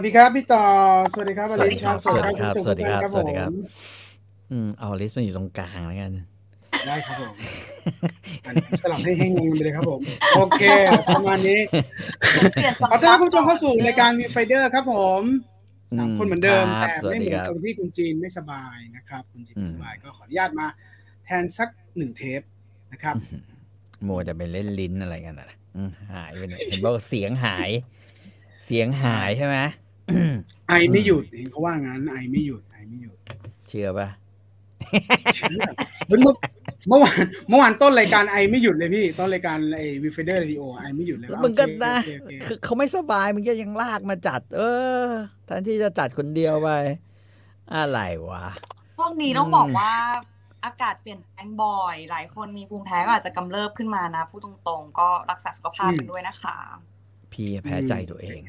สวัสดีครับพี่ต่อ สวัสดีครับสวัสดีครับอลิสสวัสดีครับท่านผู้ชมสวัสดีครับทุกท่านสวัสดีครับ อืม เอาอลิสมาอยู่ตรงกลางแล้วกันผมได้ครับผมอันนี้สลับให้ให้งงไปเลยครับผม โอเค ประมาณนี้เปลี่ยนขอต้อนรับคุณผู้ชมเข้าสู่รายการ ViewFinder ครับผมสามอืมคนเหมือนเดิมครับแต่สวัสไม่ดีเหมือนครับตรงที่คุณจีนไม่สบายนะครับ คุณจีนไม่อืมสบายก็ขออนุญาตมา แทนสักหนึ่งเทปนะครับโมจะไปเล่นลิ้นอะไรกันอะอืมหายไปเนี่ยเห็นบอกว่าเสียงหาย เสียงหายใช่ไหม ไอไม่หยุดเห็นเขาว่างั้นไอไม่หยุดไอไม่หยุด เชื่อปะเชื่อเฮ้ยเมื่อเมื่อวานเมื่อวานต้นรายการไอไม่หยุดเลยพี่ ต้นรายการไอ้ ViewFinder Radio ไอไม่หยุดเลยแล้วว่ามึงก็โอเคนะโอเคโอเคคือเขาไม่สบายมึงก็ยังลากมาจัด เออแทนที่จะจัดคนเดียวไปอะไรวะพวกนี้ต้องบอกว่าอากาศเปลี่ยนแปลงบ่อย หลายคนมีภูมิแพ้ก็อาจจะกำเริบขึ้นมานะพูดตรงๆ ก็รักษาสุขภาพกันด้วยนะคะ พี่แพ้ใจตัวเอง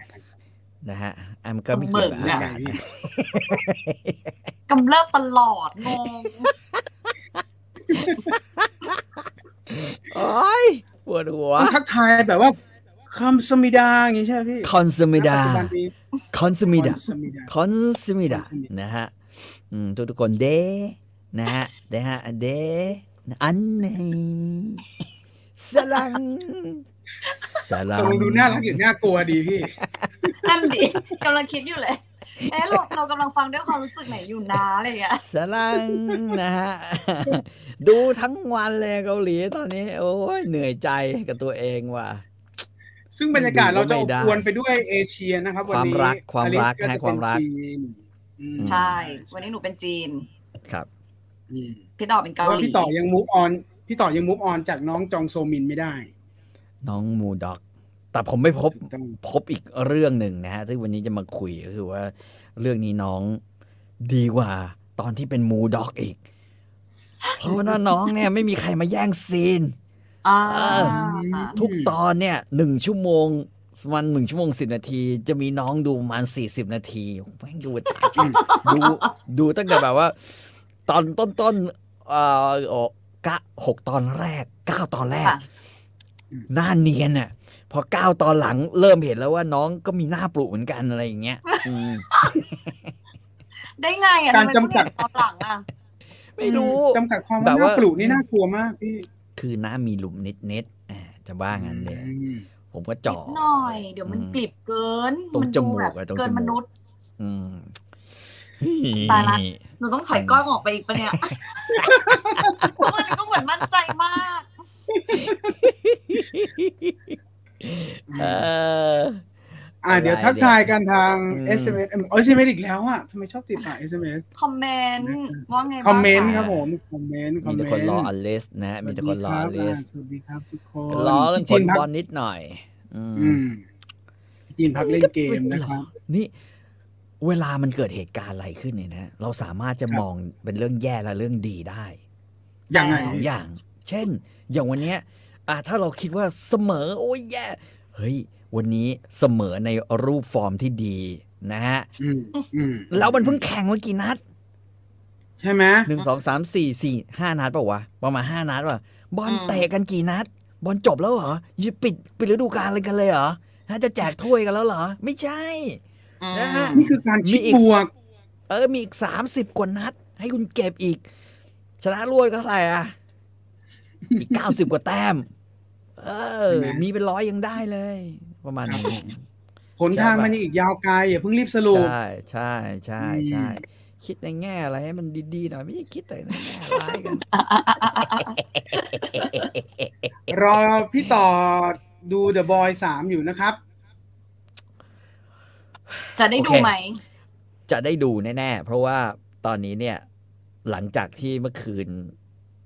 นะฮะอะมันก็ไม่เกี่ยวกับเบิกอาอะกาศนะกำเริบตลอดงงโอ้ยปวดหัวต้องทักทายแบบว่าคำสมิดาอย่างงี้ใช่ไหมพี่คอนซูมิดาณปัจจุบันนี้คอนซูมิดาคอนสมิดาคอนซูมิดา Consumida นะฮะอืมทุกทุกๆคนเดนะฮะเดฮะเดอันนี้สลังสลัตงกลงดูน่ารักหรือน่ากลัวดีพี่ นั่นดิกำลังคิดอยู่เลยเอ๊ะเราเรากำลังฟังด้วยความรู้สึกไหนอยู่นะอะไรอย่างเงี้ยสลังนะฮะ ดูทั้งวันเลยเกาหลีตอนนี้ โอ้ยเหนื่อยใจกับตัวเองว่ะ ซึ่งบรรยากาศเราจะอบไม่ได้อวลไปด้วยเอเชียนะครับ วันนี้ความรักความรักอลิสให้จะความรักเป็นจีนอืมใช่ วันนี้หนูเป็นจีนครับอืมพี่ต่อเป็นเพเการาะว่าหลีพี่ต่อยัง move on พี่ต่อยัง move on จากน้องจองโซมินไม่ได้ น้องมูด็อก แต่ผมไม่พบถูกต้องพบอีกเรื่องหนึ่งนะฮะซึ่งวันนี้จะมาคุยก็คือว่าเรื่องนี้น้องดีกว่าตอนที่เป็นมูด็อกอีก เพราะว่าน้องเนี่ยไม่มีใครมาแย่งซีนอ่าเออทุกตอนเนี่ยหนึ่งชั่วโมงวันหนึ่งชั่วโมงสิบนาที จะมีน้องดูประมาณสี่สิบนาทีแม่งดูตายจริงดูดูตั้งแต่แบบว่า ตอนต้นต้นๆเอ่อโอกะหกตอนแรกเก้าตอนแรกค่ะหน้าเนียนน่ะ พอเก้าตอนหลังเริ่มเห็นแล้วว่าน้องก็มีหน้าปลุเหมือนกันอะไรอย่างเงี้ยอืมได้ไงอะการทำไมจำกัดเพิ่งเห็นตอนหลังอะไม่รู้จำกัดความแบว่าบหว่าน้าปลุกนี่น่ากลัวมากพี่คือหน้ามีหลุมนิดเน็ตๆอ่าจะว่างั้นเลยอืมผมก็จ่อนิดหน่อย เดี๋ยวมันอืมกลิบเกินตรงมันจดูมูกแบบอะตรงเกินจมูกมนุษย์ อืมตายละหนูต้องถอยกล้องออกไปอีกปะเนี่ยเพราะมันก็เหมือนมั่นใจมาก เอออ่าเดี๋ยวทักทายกันทางอืม SMS เอ SMS อีกแล้วอะทำไมชอบติดต่อ SMS คอมเมนต์ว่าไงบ้างคอมเมนต์ะครับผมคอมเมนต์คอมีมเมแต่นต์คนรออเลสนะฮะมีแต่คนรออเลสสวัสดีครับทุกคนรอเรื่องผพี่ลจีนพักบอลนิดหน่อย อืมอืมพี่จีนพักเล่นเกมนะครับ นี่เวลามันเกิดเหตุการณ์อะไรขึ้นเนี่ยนะ เราสามารถจะครับมองเป็นเรื่องแย่และเรื่องดีได้ยังไงสองอย่าง เช่น อย่างวันเนี้ย อะถ้าเราคิดว่าเสมอ โอ้ยแย่เฮ้ย วันนี้เสมอในรูปฟอร์มที่ดีนะฮะอืมอืมแล้วมันเพิ่งแข่งมากี่นัด ใช่ไหมหนึ่งสองสามสี่สี่ห้านัดเปล่าวะประมาณห้านัดว่ะบอลอืมเตะกันกี่นัด บอลจบแล้วเหรอจะปิดปิดฤดูกาลอะไรกันเลยเหรอฮะจะแจกถ้วยกันแล้วเหรอ ไม่ใช่อืมนะฮะนี่คือการคิดมีอีกบวก เออมีอีกสามสิบกว่านัด ให้คุณเก็บอีก ชนะรวดก็เท่าไหร่อะอีกเก้าสิบกว่าแต้ม เออใช่ไหมมีเป็นร้อยยังได้เลย ประมาณนี้หนทางมันยังอีกยาวไกลอย่าเพิ่งรีบสรุป ใช่ใช่ใช่อืมใช่คิดในแง่อะไรให้มันดีๆหน่อยไม่ใช่คิดแต่ในแง่ร้ายกัน รอพี่ต่อดู The Boy สามอยู่นะครับ จะได้ดูโอเคไหม จะได้ดูแน่ๆ เพราะว่าตอนนี้เนี่ย หลังจากที่เมื่อคืน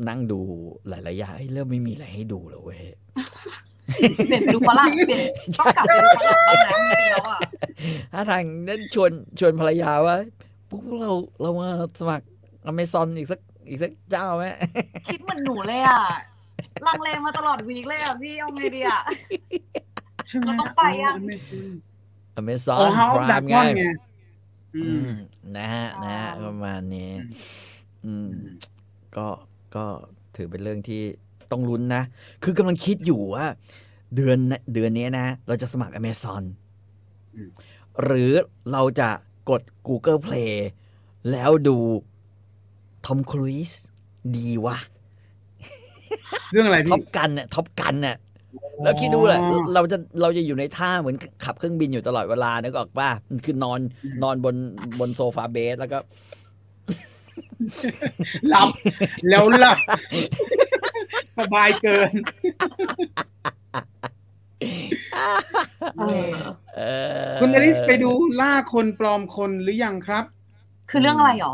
นั่งดูหลายๆอย่างเอ้ยเริ่มไม่มีอะไรให้ดูแล้วเว้ย เปลี่ยนไปดูฝรั่งเปลี่ยนต้องกลับไปดูฝรั่งบ้างนะจริงๆแล้วอะถ้าทางนั้นชวนชวนภรรยาว่าพวกเราเรามาสมัครอเมซอนอีกสักอีกสักเจ้าไหมคิดเหมือนหนูเลยอะลังเลมาตลอดวีคเลยอะพี่เอาไงดีอะใช่ไหมเราต้องไปยังอ๋อ Amazon อเมซออ๋อนเฮาพดัรากมก้อนไงไงอือืมมนะฮะนะฮะอ๋อประมาณนี้อืมอืม ก็ก็ถือเป็นเรื่องที่ ต้องลุ้นนะ คือกำลังคิดอยู่ว่า เดือนเดือนนี้นะ เราจะสมัครอเมซอนอืมหรือเราจะกด Google Play แล้วดูทอมครูซดีวะ เรื่องอะไร Top Gun เนี่ย Top Gun เนี่ยแล้วคิดดูแหละเราจะเราจะอยู่ในท่าเหมือนขับเครื่องบินอยู่ตลอดเวลานึกออกป่ะมันคือนอนนอนบนบนโซฟาเบดแล้วก็หลับแล้วหลับ สบายเกินเออเออคุณอลิสไปดูล่าคนปลอมคนหรือยังครับ คือเรื่องอะไรหรอ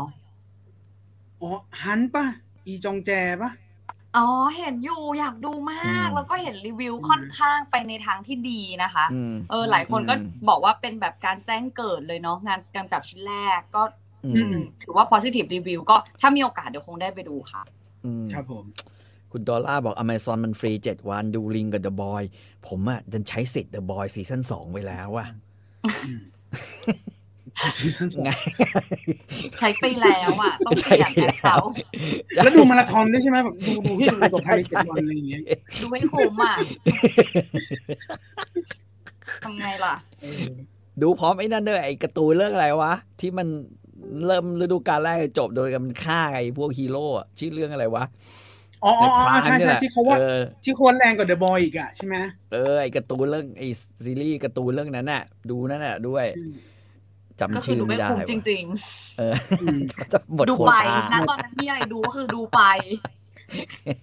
อ๋อฮันปะอีจองแจปะอ๋อ เห็นอยู่อยากดูมาก แล้วก็เห็นรีวิวค่อนข้างไปในทางที่ดีนะคะอืมเออ หลายคนก็อืมบอกว่าเป็นแบบการแจ้งเกิดเลยเนาะงานกำกับชิ้นแรกก็อือืมมถือว่า positive review ก็ถ้ามีโอกาสเดี๋ยวคงได้ไปดูค่ะอืมครับผม คุณดอลล่าบอก Amazon มันฟรี 7 วันดูลิงกับ The Boy ผมอะดันใช้สิทธิ์ The Boys season 2ไปแล้วว่ะ season สองไงใช้ไปแล้วอะต้องเปลี่ยนแอคเขาแล้วดูมาราธอนด้วยใช่ไหมแบบดูดูที่ดูจบภายในเจ็ดวันอะไรอย่างเงี้ยดูให้คุ้มอะทำไงล่ะเออดูพร้อมไอ้นั่นด้วยไอ้การ์ตูนเรื่องอะไรวะ ที่มันเริ่มฤดูกาลแรกจบโดยการมันฆ่าไอ้พวกฮีโร่อะชื่อเรื่องอะไรวะ อ๋ออ๋ออ๋อ Prime ใช่นี่ใช่แหละที่เขาว่าเออที่เขาว่าแรงกว่าเดอะบอยอีกอะใช่ไหมเออไอ้การ์ตูนเรื่องไอ้ซีรีส์การ์ตูนเรื่องนั้นน่ะ ดูนั่นน่ะด้วยชื่อก็จำคืชื่ออดูไม่ไม่ได้คุ้มว่ะจริงเอออืมหมดๆดูโควไปต้านะตอนนั้นมีอะไรดูก็คือดูไป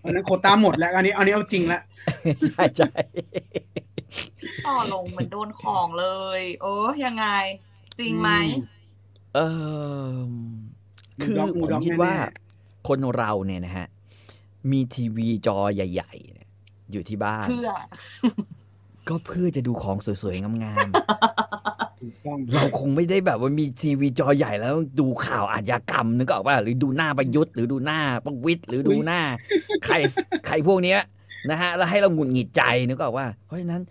อันนั้นโควต้าหมดแล้วอันนี้อันนี้เอาจริงแล้วใช่ใช่ต่อลงเหมือนโดนของเลยเออยังไง จริงไหมเออมูคือด็อกมูผมด็อกคิดแน่ๆว่าคนเราเนี่ยนะฮะ มีทีวีจอใหญ่ๆเนี่ยอยู่ที่บ้านเพื่อก็เพื่อจะดูของสวยๆงามถูกต้องๆเราคงไม่ได้แบบว่ามีทีวีจอใหญ่แล้วดูข่าวอาชญากรรมนึกออกป่ะหรือดูหน้าประยุทธ์หรือดูหน้าประวิตรหรือดูหน้า ใครใครพวกเนี้ยนะฮะ แล้วให้เราหงุดหงิดใจนึกออกว่า เพราะฉะนั้น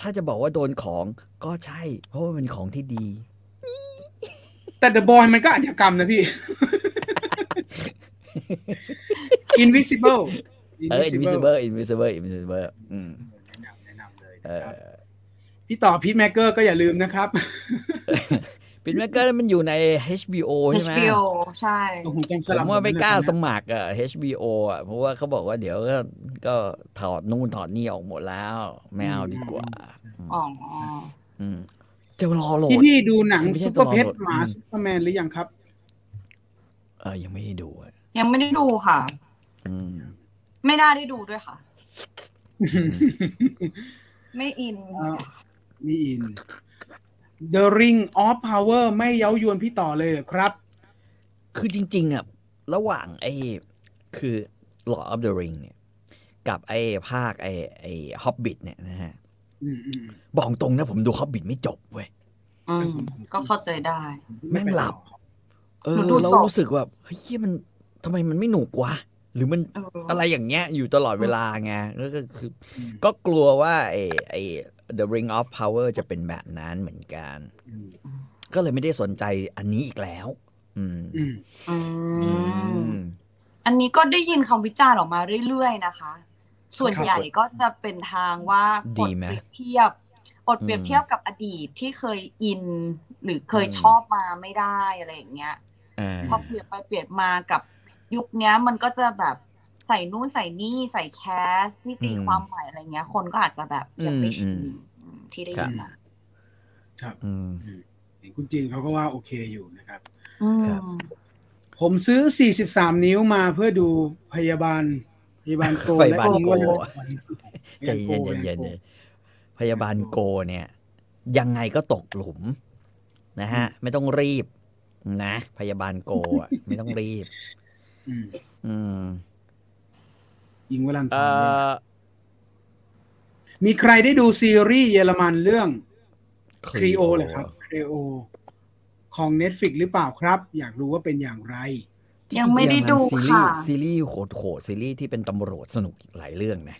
ถ้าจะบอกว่าโดนของก็ใช่ เพราะว่ามันเป็นของที่ดี แต่เดอะบอยมันก็อาชญากรรมนะพี่ invisible เออ Invincible Invincible Invincible อืมแนะนำแนะนำเลยเอนะครับอพี่ต่อ Peacemaker ก็อย่าลืมนะครับ Peacemaker มันอยู่ใน HBO ใช่ไหม HBO ใช่ผมจำสผลับมว่าไม่กล้าสหดมัครอะ HBO อะเพราะว่าเขาบอกว่าเดี๋ยวก็ก็ถอดนู่นถอดนี่ออกหมดแล้ว ไม่เอาดีกว่า อ๋ออืมจะรอโหลดพี่พี่ดูหนังไม่ใช่ซุปเปอร์เพชรตัวโหลดหมาอืมซุปเปอร์แมนหรือยังครับ เออยังไม่ได้ดูอะ ยังไม่ได้ดูค่ะ อืม ไม่น่าได้ดูด้วยค่ะ ไม่อินอ่ามีอิน The Ring of Power ไม่เย้ายวนพี่ต่อเลยเหรอครับ คือจริง ๆอะระหว่างไอ้คือ Lord of the Ring เนี่ย กับไอ้ภาคไอ้ไอ้ Hobbit เนี่ยนะฮะ อืมอืม บอกตรงนะผมดู Hobbit ไม่จบเว้ย อืม ก็เข้าใจได้ แม่งหลับ เออหนูดูเราจบรู้สึกว่าเฮ้ยเหี้ยมัน ทำไมมันไม่หนุกวะหรือมันเออออะไรอย่างเงี้ยอยู่ตลอดเวลาไงแล้วก็คืออืมก็กลัวว่าไอ้ไอ้ The Ring of Power จะเป็นแบบนั้นเหมือนกันอืมก็เลยไม่ได้สนใจอันนี้อีกแล้ว อืมอืมอือืมมอันนี้ก็ได้ยินคำวิจารณ์ออกมาเรื่อยๆนะคะ ส่วนครับใหญ่ก็จะเป็นทางว่าดีอดไหมเปรียบเทียบอดเปรียบอืมเทียบกับอดีตที่เคยอิน หรือเคยอืมชอบมาไม่ได้อะไรอย่างเงี้ยอ่าพอเปรียบไปเปรียบมากับ ยุคเนี้ยมันก็จะแบบใส่นู่นใส่นี่ใส่แคสที่ตีอืมความหมายอะไรเงี้ย คนก็อาจจะแบบยังไม่ชินอืมอืมที่ได้ครัยิบนมาครับอืมเห็นคุณจีนเขาก็ว่าโอเคอยู่นะครับอืมครับผมซื้อ 43 นิ้วมาเพื่อดูพยาบาล พยาบาลโกพและยาบาลทิ้งโกไว้ในใจเย็นใจเย็นเลยพยาบาลโกเนี่ย ยังไงก็ตกหลุม นะฮะ ไม่ต้องรีบนะ พยาบาลโกอะไม่ต้องรีบ อืมอืมยิงเวลันทเอ่อนเนี่ยอมีใครได้ดูซีรีส์เยอรมันเรื่อง Kleo Kleo เหรอครับ Kleo ของ Netflix หรือเปล่าครับ อยากรู้ว่าเป็นอย่างไร ยังไม่ได้ดูซีรีค่ะส์ซีรีส์โหดโหดซีรีส์ที่เป็นตำรวจสนุกอีกหลายเรื่องนะ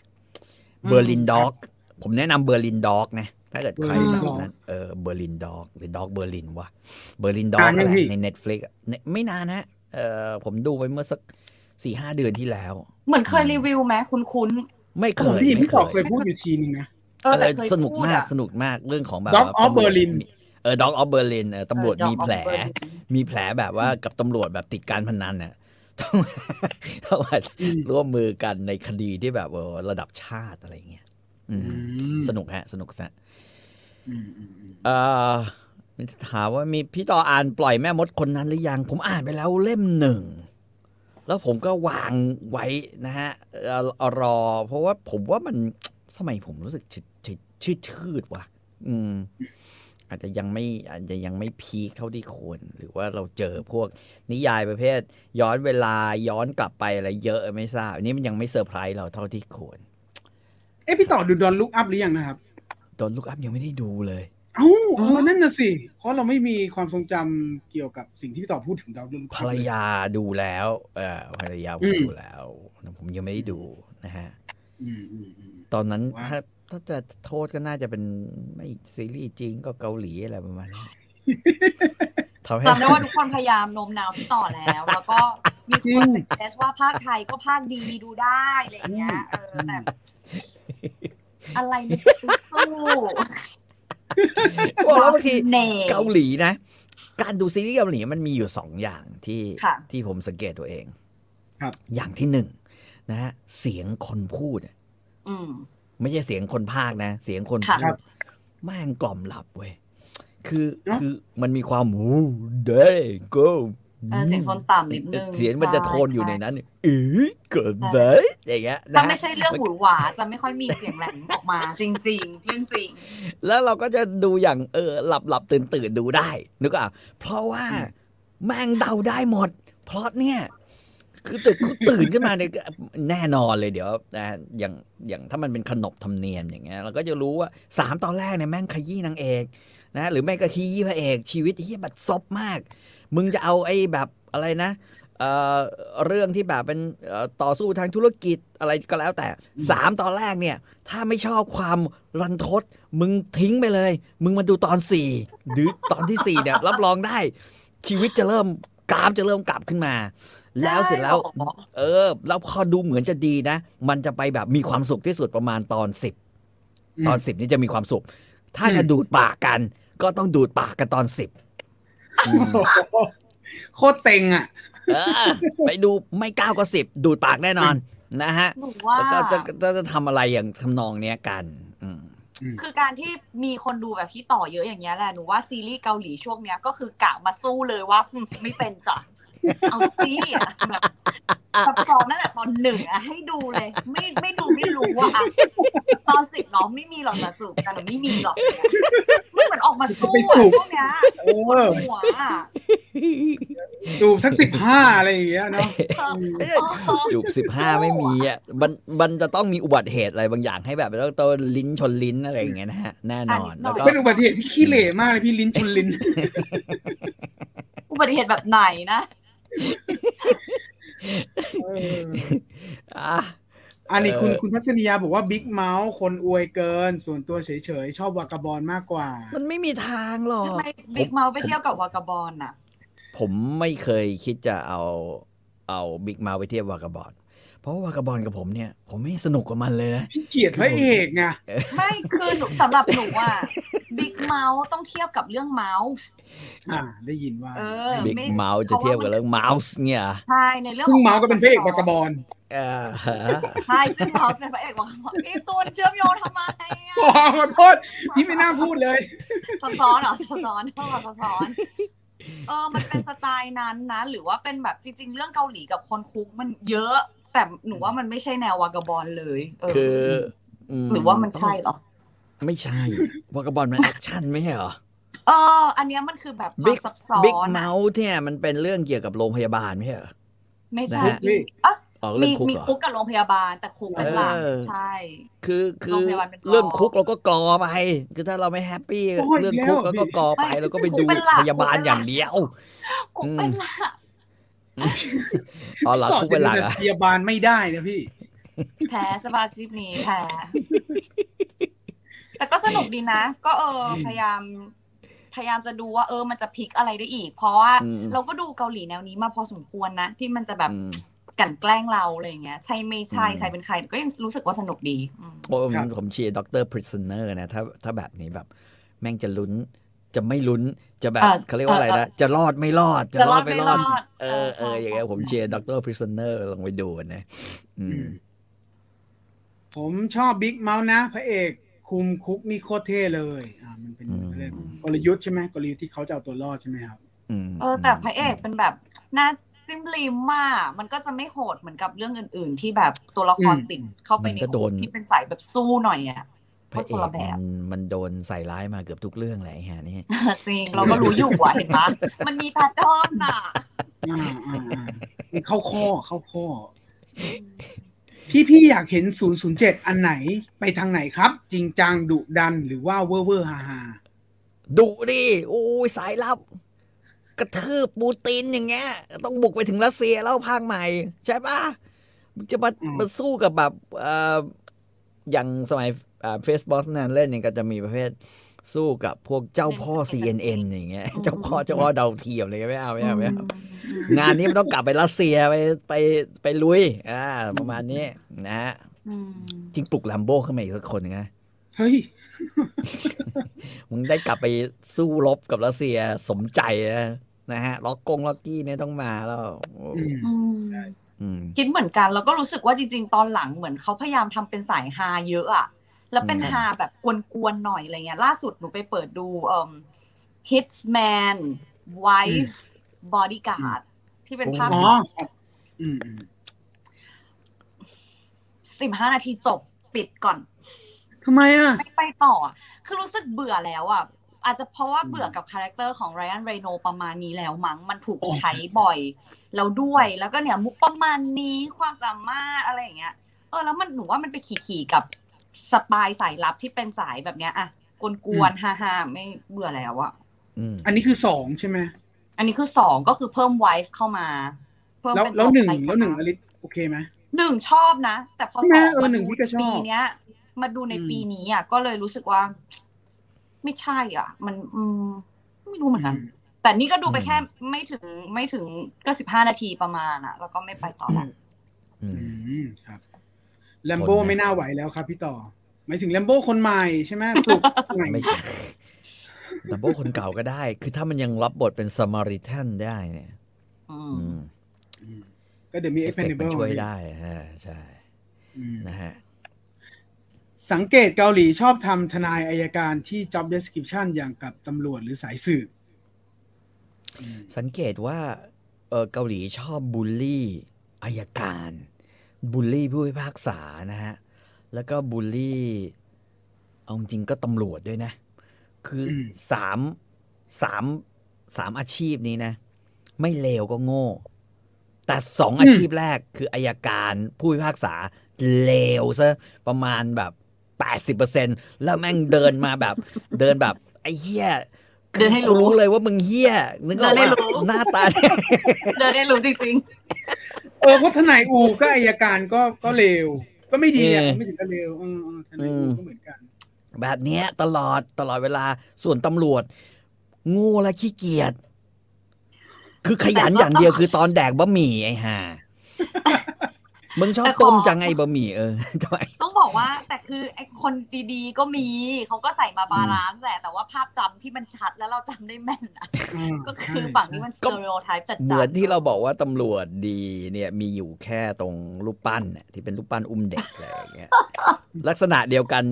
อืม Berlin Dog ผมแนะนำเบอร์ลินด็อกนะ ถ้าเกิดใคร Berlin แบบ Dog นั้นเออเบอร์ลินด็อกหรือด็อกเบอร์ลินวะเบอร์ลินด็อกนานยังพี่ใน Netflix อะเนี่ยไม่นานนะ เออผมดูไปเมื่อสักสี่ห้าเดือนที่แล้ว เหมือนเคยรีวิวไหมคุ้นไม่เคผมยได้ยินไม่พี่เคต่อยเคยพูดอยู่ทีนึงนะๆเออแต่เคยสนุกพูดมากอะสนุกมากเรื่องของแบบ Dog ว่า of ตำรวจ Berlin เออด็อกออฟเบอร์ลินเออตำรวจเออมี Dog แผล of Berlin มีแผลแบบว่ากับตำรวจแบบติดการพนันเนี่ยต้องต้องมาอืมร่วมมือกันในคดีที่แบบเออระดับชาติอะไรเงี้ยอืมอืมสนุกฮะ สนุกซะ อืมอืมอืมเอ่อถามว่ามีพี่ต่ออ่านปล่อยแม่มดคนนั้นหรือยัง ผมอ่านไปแล้วเล่มหนึ่ง แล้วผมก็วางไว้นะฮะเอ่อรอ เพราะว่าผมว่ามันสมัยผมรู้สึกชืดชืดชืดชืดว่ะ อืม อาจจะยังไม่อาจจะยังไม่พีคเท่าที่ควร หรือว่าเราเจอพวกนิยายประเภท ย้อนเวลาย้อนกลับไปอะไรเยอะไม่ทราบอันนี้มันยังไม่เซอร์ไพรส์เราเท่าที่ควร เอ้พี่ต่อดูดอนลุกอัพหรือยังนะครับโดนลูกอัพยังไม่ได้ดูเลย เอ้าเออนั่นน่ะสิ เพราะเราไม่มีความทรงจำเกี่ยวกับสิ่งที่พี่ต่อพูดถึงดาวรุ่งภรรยาดูแล้วเออภรรยาผอืมมดูแล้ว ผมยังไม่ได้ดูนะฮะอืมอืมอืมตอนนั้นว่าถ้าถ้าจะโทษก็น่าจะเป็นไม่ซีรีส์จีนก็เกาหลีอะไรประมาณนี้ทำให้จำได้ว่าทุกคนพยายามโน้มน้าวพี่ต่อแล้ว แล้วก็มีคนสังเกตว่าภาคไทยก็ภาคดีดูได้อะไรอย่างเงี้ยเออแต่อะไรมันจะไปสู้ บอกแล้วบางทีเน่เกาหลีนะ การดูซีรีส์เกาหลีมันมีอยู่สองอย่างที่ค่ะที่ผมสังเกตตัวเอง ครับ อย่างที่หนึ่งนะฮะเสียงคนพูดอะอืมไม่ใช่เสียงคนภาคนะ เสียงคนค่ะพูดแม่งกล่อมหลับเว้ยคือเนอะคือมันมีความโอ้เด้ก็เออ เสียงโทนต่ำนิดนึงเสียงมันจะโทนอยู่ในช่นั้นเออเกิดเบยอย่างเงี้ยถ้านะไม่ใช่เรื่องหวือหวาจะไม่ค่อยมีเสียงแหลมออกมา จริง ๆ เรื่องจริง แล้วเราก็จะดูอย่างเออหลับหลับตื่นตื่นดูได้นึกอะเพราะว่าแม่งเดาได้หมด เพราะเนี่ยคือตื่นตื่นขึ้นมาเนี่ยก็แน่นอนเลยเดี๋ยวนะอย่างอย่างถ้ามันเป็นขนบธรรมเนียมอย่างเงี้ยเราก็จะรู้ว่าสามตอนแรกเนี่ยแม่งขยี้นางเอกนะหรือไม่ก็ขยี้พระเอกชีวิตเฮียบัดซบมาก มึงจะเอาไอ้แบบอะไรนะเอ่อเรื่องที่แบบเป็นเอ่อต่อสู้ทางธุรกิจอะไรก็แล้วแต่สามตอนแรกเนี่ย ถ้าไม่ชอบความรันทด มึงทิ้งไปเลย มึงมาดูตอนสี่หรือตอนที่สี่เนี่ย รับรองได้ ชีวิตจะเริ่มกราฟจะเริ่มกลับขึ้นมา แล้วเสร็จแล้วได้หรอเออแล้วพอดูเหมือนจะดีนะ มันจะไปแบบมีความสุขที่สุดประมาณตอนสิบอืมตอนสิบนี่จะมีความสุข ถ้าอืมจะดูดปากกัน ก็ต้องดูดปากกันตอนสิบ โอ้โหโคตรเต็งอะเออไปดูไม่เก้าก็สิบดูดปากแน่นอนนะฮะหนูว่าแล้วก็จะจะจะทำอะไรอย่างทำนองเนี้ยกันอืมคือการที่มีคนดูแบบพี่ต่อเยอะอย่างเงี้ยแหละหนูว่าซีรีส์เกาหลีช่วงเนี้ยก็คือกะมาสู้เลยว่าอืมไม่เป็นจ้ะ เอาซีอะแบบซับซ้อนนั่นแหละตอนหนึ่งอะให้ดูเลย ไม่ไม่ดูไม่รู้อะอะตอนสิบเนาะไม่มีหรอกนะจูบกันอะไม่มีหรอกไม่เหมือนออกมาสู้ไปสูอะบช่วงเนี้ยเออหัวอะจูบสักสิบห้าอะไรอย่างเงี้ยเนาะเอออืมเออจูบสิบห้าไม่มีอะมันมันจะต้องมีอุบัติเหตุอะไรบางอย่างให้แบบต้องตัวลิ้นชนลิ้นอะไรอย่างเงี้ยนะฮะแน่นอนแล้วก็เป็นอุบัติเหตุที่ขี้เหร่มากเลยพี่ลิ้นชนลิ้น อุบัติเหตุแบบไหนนะเอออะอันนี้คุณเออคุณทัศนียาบอกว่าบิ๊กเมาส์คนอวยเกิน ส่วนตัวเฉยๆ ชอบวากาบอลมากกว่า มันไม่มีทางหรอกทำไมบิ๊กเมาไปเที่ยวกับวากาบอลน่ะ ผมไม่เคยคิดจะเอาเอาบิ๊กมาไปเทียบวากาบอลเพ ราะว่าวากาบอลกับผมเนี่ย ผมไม่สนุกกับมันเลยนะพี่เกียรติพระเอกไงไม่คือหนูสำหรับหนูอะBig Mouth ต้องเทียบกับเรื่องเมาส์อ่าได้ยินว่าเออ Big ไม่ Mouth จะเทียบกับเรื่องเมาส์เนี่ยใช่ในเรื่องพึ่ของเมาส์ก็เป็นพระเอก Vagabondเออใช่ซึ่งเมาส์เป็นพระเอก Vagabond ไอ้ตัวเชื่อมโยงทำไมอะขอขอโทษพี่ไม่น่าพูดเลยซับซ้อนเหรอซับซ้อนเพราะว่าซับซ้อนเออ มันเป็นสไตล์นั้นนะ หรือว่าเป็นแบบจริง ๆ เรื่องเกาหลีกับคนคุกมันเยอะ แต่หนูว่ามันไม่ใช่แนว Vagabond เลยเออคือมหรือว่ามันใช่เหรอ ไม่ใช่วากาบอลมันแอคชั่นไม่ใช่เหรอเออ อันเนี้ยมันคือแบบความบิ๊กซับซ้อนบิ๊กอะเมาส์เนี่ยมันเป็นเรื่องเกี่ยวกับโรงพยาบาลไม่ใช่เหรอไม่ใช่นะฮะอะออกเรื่มีองคุกมีเหรอคุกกับโรงพยาบาลแต่คุกเป็นหลักเออใช่ คือคือโรงพยาบาลเป็นกอเรื่องคุกเราก็กอไป คือถ้าเราไม่แฮปปี้โอ้ยเรื่องคุกแล้วเราก็กอไปไม่แล้วก็ไปคุกดูเป็นหลักพยาบาลคุกเป็นหลักอย่างเดียวคุกอืมเป็นหลัก อ๋อเหรอต่อคุกจะเป็นหลักดูเหรแต่อะพยาบาลไม่ได้นะพี่ แพ้สปาชิปนี้แพ้แต่ก็สนุกดีนะ ก็เออพยายามพยายามจะดูว่าเออมันจะพลิกอะไรได้อีก เพราะว่าอืมเราก็ดูเกาหลีแนวนี้มาพอสมควรนะ ที่มันจะแบบอืมกลั่นแกล้งเราอะไรอย่างเงี้ย ใช่ไม่ใช่อืมใครเป็นใครแต่ก็ยังรู้สึกว่าสนุกดีอืมโอ้ผมครับผมเชียร์ Doctor Prisoner นะถ้าถ้าแบบนี้แบบ แม่งจะลุ้นจะไม่ลุ้น จะแบบเออเขาเรียกว่าอะไรเออนะจะรอดไม่รอดจะรอดไม่รอด จะรอดไม่รอด เออเออเอออย่างเงี้ยใช่ผมเชียร์ Doctor Prisoner ลองไปดูนะอืมผมชอบ Big Mouth นะ พระเอกคุมคุกนี่โคตรเท่เลย อ่า มันเป็นอืมเรื่องกลยุทธ์ใช่ไหมกลยุทธ์ที่เขาจะเอาตัวรอดใช่ไหมครับอืมเออ แต่พระเอกเป็นแบบหน้าจิ้มลิ้มมากมันก็จะไม่โหดเหมือนกับเรื่องอื่น ๆ ที่แบบตัวละครอืมติดเข้าไปในคุกที่เป็นสายแบบสู้หน่อยอะ พระเอคนกละแบบมันมันโดนใส่ร้ายมาเกือบทุกเรื่องแหละไอ้ฮะนี่จริงเราก็รู้อยู่ว่ะเห็นปะมันมี pattern อะอ่าอ่าอ่ามันเข้าข้อเข้าข้อ พี่พี่อยากเห็น 007 อันไหนไปทางไหนครับ จริงจังดุดันหรือว่าเวอร์เวอร์ฮาฮาดุดิโอ้ยสายลับ กระทืบปูตินอย่างเงี้ย ต้องบุกไปถึงรัสเซียแล้วภาคใหม่ ใช่ปะมึงจะมามาสู้กับแบบเอ่ออย่างสมัย เฟซบุ๊กนั่นเล่นเนี่ยก็จะมีประเภทสู้กับพวกเจ้าพ่อ CNN อย่างเงี้ย เจ้าพ่อเจ้าพ่อดาวเทียมเลยไม่เอาไม่เอาไม่เอางานนี้มันต้องกลับไปรัสเซียไปไปไปลุยอ่าประมาณนี้นะฮะอืมจริงปลุกแลมโบ้ขึ้นมาอีกสักคนหนึงนะเฮ้ยมึงได้กลับไปสู้รบกับรัสเซียสมใจนะนะฮะล็อกกงล็อกกี้เนี่ยต้องมาแล้วโอ้อืมอืมใช่อืมคิดเหมือนกันแล้วก็รู้สึกว่าจริง ๆ ตอนหลังเหมือนเขาพยายามทำเป็นสายฮาเยอะอะ แล้วเป็นอืมฮาแบบกวนๆหน่อยอะไรเงี้ย ล่าสุดหนูไปเปิดดูเอ่อ Hitman Wife Bodyguard ที่เป็นภาพอ๋อครับอืมอืมสิบห้านาทีจบปิดก่อนทำไมอะไม่ไปต่ออะคือรู้สึกเบื่อแล้วอะอาจจะเพราะว่าเบื่อกับ character ของ Ryan Reynolds ประมาณนี้แล้วมั้งมันถูกโอ้ใช้บ่อยแล้วด้วย แล้วก็เนี่ยมุกประมาณนี้ความสามารถอะไรอย่างเงี้ย เออแล้วมันหนูว่ามันไปขี่ๆกับ spy สายลับที่เป็นสายแบบเนี้ยอะกวนๆฮ่าๆไม่เบื่อแล้วอะอืมอันนี้คือสองใช่ไหมอันนี้คือสองก็คือเพิ่ม wife เข้ามาเพิ่มแล้วเป็นแล้วหนึ่งตัวแล้วหนึ่งเข้าอมาลิสโอเคไหมหนึ่งชอบนะ แต่พอใช่สไหมองเออมาหนึ่งดูพี่ก็ชอบปีเนี้ย มาดูในอืมปีนี้อะก็เลยรู้สึกว่า ไม่ใช่อะ มันอืมไม่รู้เหมือนกัน แต่นี่ก็ดูไปแค่ไม่ถึงไม่ถึงก็สิบห้านาทีประมาณอะ แล้วก็ไม่ไปต่อละอือืมมครับ แลมโบ้คนนะไม่น่าไหวแล้วครับพี่ต่อหมายถึงแลมโบ้คนใหม่ใช่ไหมปลุกใหม่ไม่ใช่ดับเบิลคนเก่าก็ได้ คือถ้ามันยังรับบทเป็นสมาริทันได้เนี่ยอืมอืมอืมก็เดี๋ยวมีเอฟเฟกต์มัน expendable ช่วยได้ฮะใช่อืมนะฮะสังเกตเกาหลีชอบทำทนายอัยการที่ job description อย่างกับตำรวจหรือสายสืบอืมสังเกตว่าเออเกาหลีชอบบูลลี่อัยการ บูลลี่ผู้พิพากษานะฮะ แล้วก็บูลลี่เอาจริงๆก็ตำรวจด้วยนะ คืออมสามสามสามอาชีพนี้นะ ไม่เลวก็โง่ แต่สองอาชีพแรกคืออายการผู้พิพากษาเลวซะประมาณแบบแปดสิบเปอร์เซ็นแล้วแม่งเดินมาแบบ เดินแบบ ไอ้เหี้ยเดินให้รู้กูรู้เลยว่ามึงเหี้ยนึกออกเดินให้ว่ารู้หน้าตาเดินได้รู้จริง เออเพราะทนายอูก็อายการก็ก็เลวก็ไม่ดีอะเออไม่ถึงกับเลวเออเออทนายอูก็เหมือนกัน แบบเนี้ยตลอดตลอดเวลาส่วนตำรวจโง่และขี้เกียจคือขยันอย่างเดียวคือตอนแดกบะหมี่ไอ้ห่า มึงชอบแต่ขอต้มจังไอ้บะหมี่เออทำไมๆต้องบอกว่า แต่คือไอ้คนดีๆก็มีเขาก็ใส่มา balance แหละแต่ว่าภาพจำที่มันชัดแล้วเราจำได้แม่นอะอ่าก็คือใช่ฝั่งนี้มันก็ stereotype จัดๆเหมือนที่เราบอกว่าตำรวจดีเนี่ยมีอยู่แค่ตรงรูปปั้นน่ะที่เป็นรูปปั้นอุ้มเด็กอะไรอย่างเงี้ยลักษณะเดียวกัน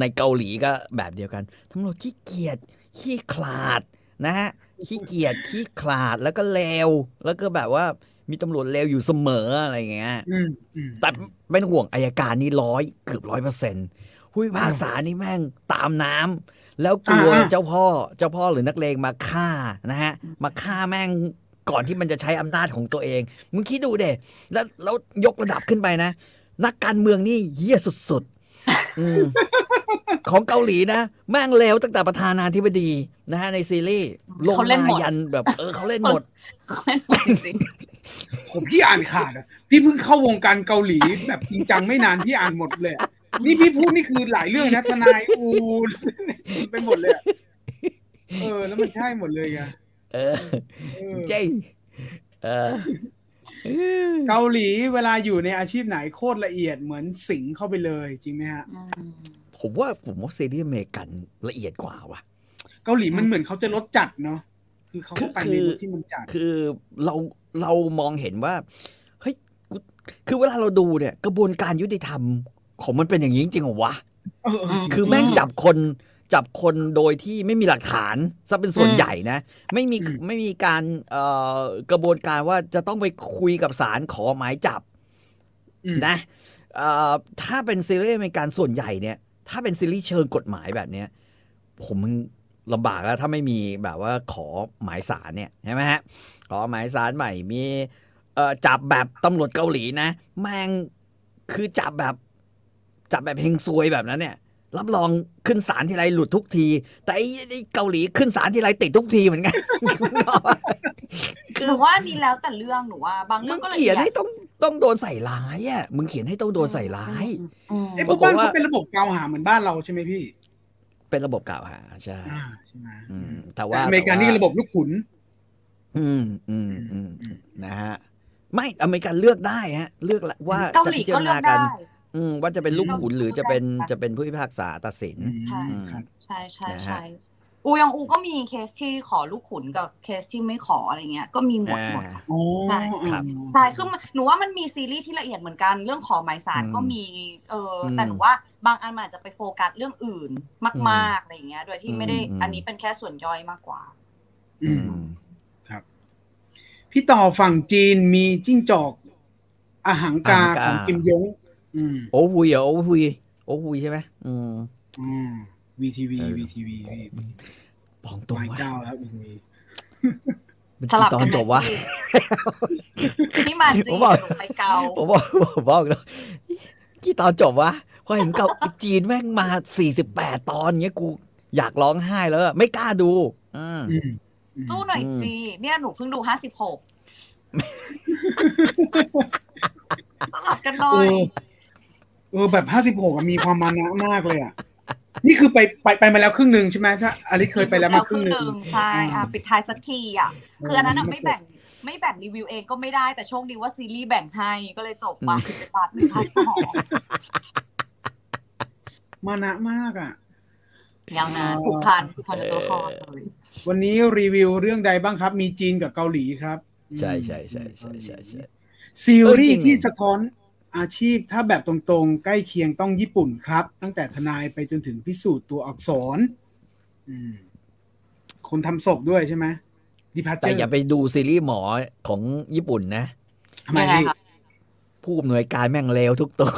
ในเกาหลีก็แบบเดียวกันตำรวจขี้เกียจขี้ขลาดนะฮะขี้เกียจขี้ขลาดแล้วก็เลวแล้วก็แบบว่า มีตำรวจเลวอยู่เสมออะไรอย่างเงี้ยอืมอืมแต่เป็นห่วงอายการนี่ร้อยเกือบร้อยเปอร์เซ็นต์ผู้พิพากษานี่แม่งตามน้ำแล้วกลัวอ่าเจ้าพ่อเจ้าพ่อหรือนักเลงมาฆ่านะฮะ มาฆ่าแม่งก่อนที่มันจะใช้อำนาจของตัวเอง มึงคิดดูเด็แล้วแล้วยกระดับขึ้นไปนะ นักการเมืองนี่เหี้ยสุดๆอืมของเกาหลีนะ แม่งเลวตั้งแต่ประธานาธิบดีนะฮะในซีรีส์ลงเขาเล่นหมมาดยันแบบ เออเขาเล่นหมดเล่นหมดจริง ผมพี่อ่านขาดอะพี่เพิ่งเข้าวงการเกาหลีแบบจริงจังไม่นานพี่อ่านหมดเลยอะนี่พี่พูดนี่คือหลายเรื่องนะทนายอูไปหมดเลยอะเออ แล้วมันใช่หมดเลยไงเออเออเจ๊งเออเกาหลีเวลาอยู่ในอาชีพไหนโคตรละเอียดเหมือนสิงเข้าไปเลยจริงไหมฮะๆอืมผมว่าผมว่าซีรีส์อเมริกันละเอียดกว่าว่ะ เกาหลีมันเหมือนเขาจะลดจัดเนาะคือเขาก็ไปในรถที่มันจัดคือเรา เรามองเห็นว่าเฮ้ยกูคือเวลาเราดูเนี่ย กระบวนการยุติธรรม ของมันเป็นอย่างนี้จริงๆเหรอวะเออเออจริงๆคือแม่งจับคนจับคนโดยที่ไม่มีหลักฐานซะเป็นส่วนอืมใหญ่นะ ไม่มีอืมไม่มีการเอ่อกระบวนการว่าจะต้องไปคุยกับศาลขอหมายจับอืมนะเอ่อถ้าเป็นซีรีส์อเมริกันส่วนใหญ่เนี่ย ถ้าเป็นซีรีส์เชิงกฎหมายแบบเนี้ย ผมมัน ลำบากแล้วถ้าไม่มีแบบว่าขอหมายสารเนี่ยใช่ไหมฮะขอหมายสารใหม่มีเอ่อจับแบบตำรวจเกาหลีนะ แม่งคือจับแบบจับแบบเฮงซวยแบบนั้นเนี่ย รับรองขึ้นศาลทีไรหลุดทุกที แต่ไอ้ไอ้เกาหลีขึ้นศาลทีไรติดทุกทีเหมือนกันหนูว่านี่แล้วแต่เรื่องหนูว่า บางเรื่มึองงก็ละเขียนเอียดให้ต้องต้องโดนใส่ร้ายอะมึงเขียนให้ต้องโดนใส่ร้ายอืมเอ้ปพราวกกบ้านว่าเขาเป็นระบบกล่าวหาเหมือนบ้านเราใช่ไหมพี่ เป็นระบบกล่าวหาใช่อ่าใช่ไหมอืมแต่แต่ว่าอเมริกันนี่ระบบลูกขุน อืมอืมอืมนะฮะไม่อเมริกันเลือกได้ฮะ เลือกว่าเกาจะหลีพิจาก็รเลือณากกัได้นอืมว่าจะเป็นลูกขุนหรือจะเป็นเลือกได้จะเป็นผู้พิพากษาตัดสินใช่อืมครับใช่ใช่นะฮะใช่ อูยองอูก็มีเคสที่ขอลูกขุนกับเคสที่ไม่ขออะไรเงี้ย ก็มีหมดหมดค่ะอ๋อใช่ครับใช่คือมันหนูว่ามันมีซีรีส์ที่ละเอียดเหมือนกันเรื่องขอหมายสารอืมก็มีเอออมแต่หนูว่าบางอันมันอาจจะไปโฟกัสเรื่องอื่นมากๆอะไรอย่างเงี้ย โดยที่ไม่ได้อืมอันนี้เป็นแค่ส่วนย่อยมากกว่า อือืมมพี่ต่อฝั่งจีนมีจิ้งจอก อาหังกาอาหังกาของกิมยงอืมโอ้หุยเหรอโอ้หุยโอ้หุยใช่ไหมอืมอืม วีทีวีเออวีทีวีพี่ปองตรงวายว่าเจ้าแล้ววีทีวีมันสกี่ลับตอกันนไหมจบวะพี่นี่มาจีผมนบอกหนูไปเกาผมบอกผมบอกแล้วกี่ตอนจบวะพอเห็นเกาจีนแม่งมาสี่สิบแปดตอนเงี้ยกูอยากร้องไห้แล้วอะไม่กล้าดู อืมอืมอืมสู้หน่อยอืมสิเนี่ยหนูเพิ่งดูห้าสิบหกสลับกันหน่เออยอเออแบบห้าสิบหกมีความมานะมากเลยอะ นี่คือไปไปไปมาแล้วครึ่งหนึ่งใช่ไหมถ้าอลิสเคยไปแล้วมาครึ่งหนึ่งใช่อะอ่าปิดท้ายสักทีอะคืออันนั้นอะอืมไม่แบ่งไม่แบ่งรีวิวเองก็ไม่ได้แต่โชคดีว่าซีรีส์แบ่งให้ก็เลยจบไปไปพาร์ทหนึ่งพาร์ทสองมานะมากอะยาวนานผูกพันผูกพันกับตัวละครเลยวันนี้รีวิวเรื่องใดบ้างครับ มีจีนกับเกาหลีครับ ใช่ใช่ใช่ใช่ใช่ใช่ซีรีเออจริส์งที่สะท้อน อาชีพถ้าแบบตรงๆ ใกล้เคียงต้องญี่ปุ่นครับ ตั้งแต่ทนายไปจนถึงพิสูจน์ตัวอักษรอืมคนทำศพด้วยใช่ไหมดิพัชเจแต่อร์อย่าไปดูซีรีส์หมอของญี่ปุ่นนะทำไมยังไงพี่คะผู้อำนวยการแม่งเลวทุกตัว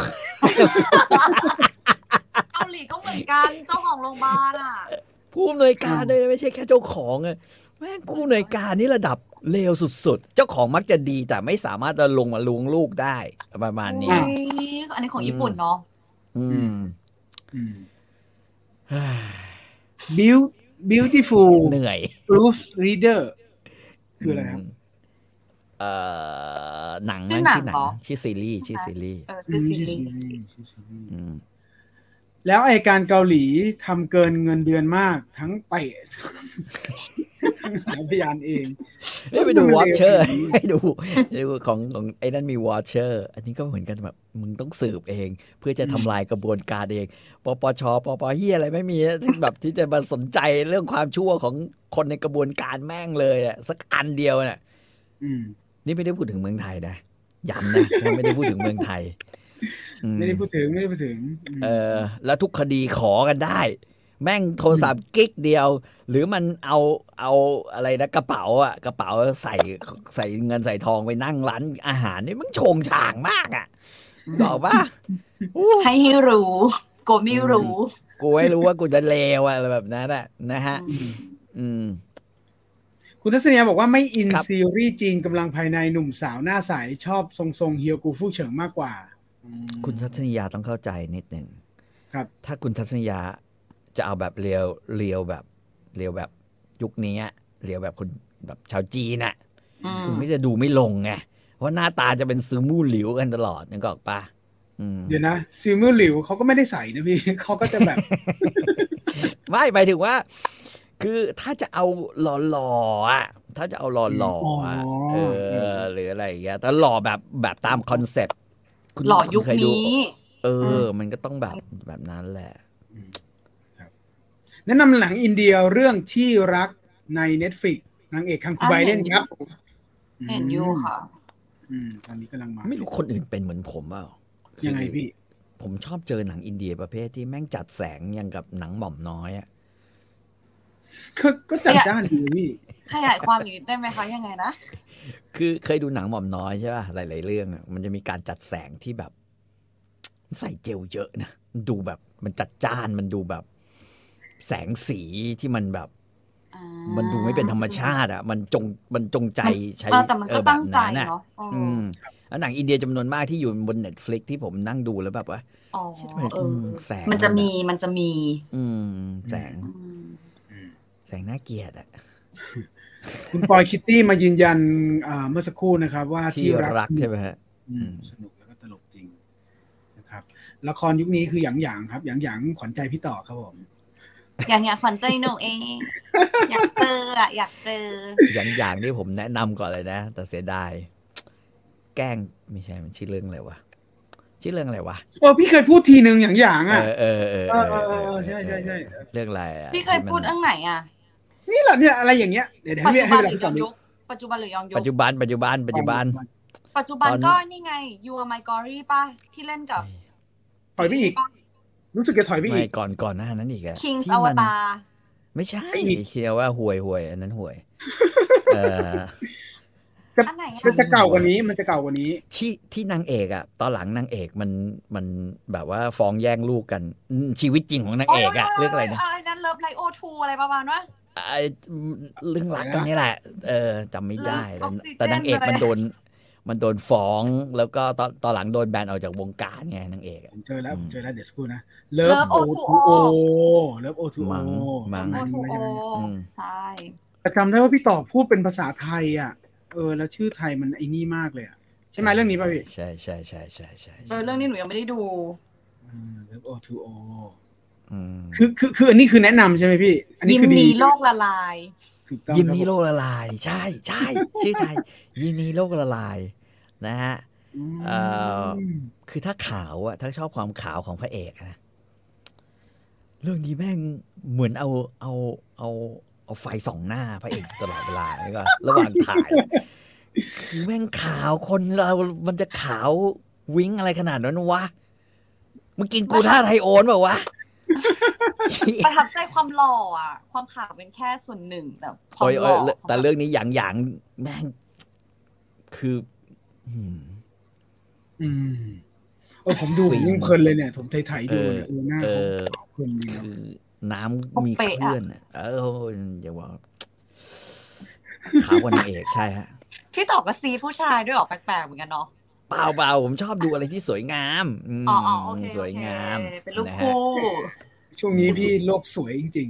เกาหลีก็เหมือนกันเจ้าของโรงพยาบาลอะ ผู้อำนวยการเลยไม่ใช่แค่เจ้าของอะ แม่งผู้อำนวยการนี่ระดับเลวสุดๆ เจ้าของมักจะดีแต่ไม่สามารถจะลงมาลวงลูกได้ประมาณนี้อุ๊ยอันนี้ของญี่ปุ่นเนาะอืมอืม Beau- beautiful เหนื่อย proof reader คืออะไรครับมเอ่อหนังชื่นั่อนหนังชื่อหนัเหรอชื่อซีรีส์ชื่อซีรีส์เออชื่อซีรีส์ชื่อซีรีส์อืมแล้วไอการเกาหลีทำเกินเงินเดือนมากทั้งไปะทั้ง หาพยานเองไม่ไปดูมันวอเลวชเชอร์ขนาดนี้ให้ดูดูของของไอ้นั่นมีวอชเชอร์ อันนี้ก็เหมือนกันแบบมึงต้องสืบเอง เพื่อจะทำลายกระบวนการเองปปชปปเฮียอะไรไม่มีที่แบบที่จะมาสนใจเรื่องความชั่วของคนในกระบวนการแม่งเลยอะสักอันเดียวน่ะอืมนี่ไม่ได้พูดถึงเมืองไทยนะย้ำนะว่าไม่ได้พูดถึงเมืองไทยอืมไม่ได้พูดถึงไม่ได้พูดถึงมเออ แล้วทุกคดีขอกันได้ แม่งโทรศัพท์กิ๊กเดียว หรือมันเอาเอาอะไรนะกระเป๋าอะกระเป๋าใส่ใส่เงินใส่ทองไปนั่งร้านอาหารนี่มันโชงช่างมากอะบอกว่าให้ให้รู้โกไม่รู้ กูไม่รู้ว่ากูจะเลวอะอะไรแบบนั้นอะนะฮะอืมอืม คุณทัศนียบอกว่าไม่อินครับซีรีส์จีนกำลังภายในหนุ่มสาวหน้าใสชอบทรงทรงๆเฮียกูฟู่เฉิงมากกว่าอืมคุณทัศนียาต้องเข้าใจนิดหนึ่งครับ ถ้าคุณทัศนียา จะเอาแบบเรียวเรียวแบบเรียวแบบยุคนี้อะเรียวแบบคนแบบชาวจีนอะอืมคุณไม่จะดูไม่ลงไงเพราะหน้าตาจะเป็นซื้อมู่หลิวกันตลอดนึกออกปะอืมเดี๋ยวนะซิลเมอร์หลิวเขาก็ไม่ได้ใส่นะพี่เขาก็จะแบบ ไม่หมายถึงว่า คือถ้าจะเอาหล่อๆอะถ้าจะเอาหล่อๆอะอ๋อเออหรืออะไรอย่างเงี้ยแต่หล่อแบบแบบตามคอนเซ็ปต์คุณหล่อยุคณเคดูนี้ เออ มันก็ต้องแบบแบบนั้นแหละ แนะนำหนังอินเดียเรื่องที่รักใน Netflix นางเอกคังคูไบเล่นครับ เห็นอยู่ค่ะอืมตอนนี้กำลังมา ไม่รู้คนอื่นเป็นเหมือนผมเปล่ายัยังไงพี่ ผมชอบเจอหนังอินเดียประเภทที่แม่งจัดแสงอย่างกับหนังหม่อมน้อยอะก็ก็จัดจ้านดีพี่ขยายความอีกนิดได้ไหมคะยังไงนะ คือเคยดูหนังหม่อมน้อยใช่ป่ะหลาย ๆ เรื่องอะมันจะมีการจัดแสงที่แบบ ใส่เจลเยอะนะดูแบบมันจัดจ้านมันดูแบบ แสงสีที่มันแบบอ่ามันดูไม่เป็นธรรมชาติอะ มันจงมันจงใจใช้เออแต่มันเอก็อแบบตั้งใจนั้นอะเนาะอ๋อออืมแล้วหนังอินเดียจำนวนมากที่อยู่บนเน็ตฟลิกที่ผมนั่งดูแล้วแบบว่าอ๋อทำไมเออแสงมันจะมีมันจะมี อืม แสงอืมแสงน่าเกลียดอะคุณปอยคิตตี้มายืนยันอ่าเมื่อสักครู่นะครับ ว่าที่ที่รักใช่ไหมฮะอืมสนุกแล้วก็ตลกจริงนะครับ ละครยุคนี้คือหยางหยางๆครับหยางหยางๆขวัญใจพี่ต่อครับผม อย่างอย่างขวัญใจหนูเอง อยากเจออะอยากเจอ อย่างอย่างที่ผมแนะนำก่อนเลยนะ แต่เสียดาย แกล้งไม่ใช่มันชื่อเรื่องอะไรวะชื่อเรื่องอะไรวะเออพี่เคยพูดทีหนึ่งหยางหยางๆเออะอเออเออเออเออเออใช่ใช่ใช่เรื่องอะไรอะพี่เคยพูดเรื่องไหนอะ นี่แหละเนี่ยอะไรอย่างเงี้ยเดี๋ยวเดี๋ยวปัจให้จุให้บันเวหลารือพี่ย้ต่ออนดูยุคปัจจุบันหรือย้อนยุคปัจจุบันปัจจุบันปัจจุบัน ปัจจุบันตอนก็นี่ไง You Are My Glory ป่ะที่เล่นกับถอยไปอีก รู้สึกจะถอยไปไม่อีกก่อนก่อนหน้านั้นอีกอะ King's ที่มัน Avatar ไม่ใช่ไปอีก เคียว่าห่วยห่วยอันนั้นห่วย เออจะอันไหนอะ จะจะเก่ากว่านี้มันจะเก่ากว่านี้ ที่ที่นางเอกอะตอนหลังนางเอกมันมันแบบว่าฟ้องแย่งลูกกันอืมชีวิตจริงของนางเอกอะเรื่องอะไรนะอะไรนั้นเลิฟไลโอทูอะไรประมาณว่า ไอ้เรื่องรักกันนี่แหละ เออจำไม่ได้เรื่องแต่ออกซิเจนแต่นางเอกอะไรมันโดน มันโดนฟ้องแล้วก็ตอนตอนหลังโดนแบนออกจากวงการไงนางเอกอะผมเจอแล้วอืมผมเจอแล้วเดี๋ยวสักครู่นะเลิฟ Love โอ O2O ทูโอเลิฟโอทูโอมั้งมั้งโอทูโออืมใช่แต่จำได้ว่าพี่ต่อพูดเป็นภาษาไทยอะ เออ แล้วชื่อไทยมันไอ้นี่มากเลยอะใช่ไหมเรื่องนี้ป่ะพี่ใช่ใช่ใช่ใช่ใช่เออเรื่องนี้หนูยังไม่ได้ดูเลิฟโอทูโออืม คือคือคืออันนี้คือแนะนำใช่ไหมพี่ อันนี้ยิ้มคือดีมีโลกละลายถูกต้องยินครับนี้โลกละลาย ใช่ใช่ชื่อไทยยินนี้โลกละลาย นะฮะเอ่อคือถ้าขาวอะถ้าชอบความขาวของพระเอกอะนะเรื่องนี้แม่งเหมือนเอาเอาเอาเอาไฟส่องหน้าพระเอกตลอดเวลาแล้วก็ระหว่างถ่ายคือแม่งขาวคนเรา มันจะขาววิ้งอะไรขนาดนั้นวะมึงกินกูท่าไทยโอนเปล่าวะ ประทับใจความหล่ออะ ความขาวเป็นแค่ส่วนหนึ่งแต่ความโอ้ยหโอ้ล่ยอแต่เรื่องนี้อย่างอย่างแม่งคือ อืมอืมเออผมดูผมยิ่งเพลินเลยเนี่ย ผมไถ่ๆดูเนี่ยเออหน้าเอเขาอขาวขึ้นดีเนาะคือน้ำมีคลื่นอะเอออย่าว่าขาวกว่านางเอกใช่ฮะพี่ต่อก็ซีผู้ชายด้วยเหรอแปลกๆเหมือนกันเนาะ เปล่าเปล่าผมชอบดูอะไรที่สวยงามมอ๋ออ๋อโอเคสวยงามโอเคเป็นลูกนะฮะคู่ช่วงนี้พี่โลกสวยจริง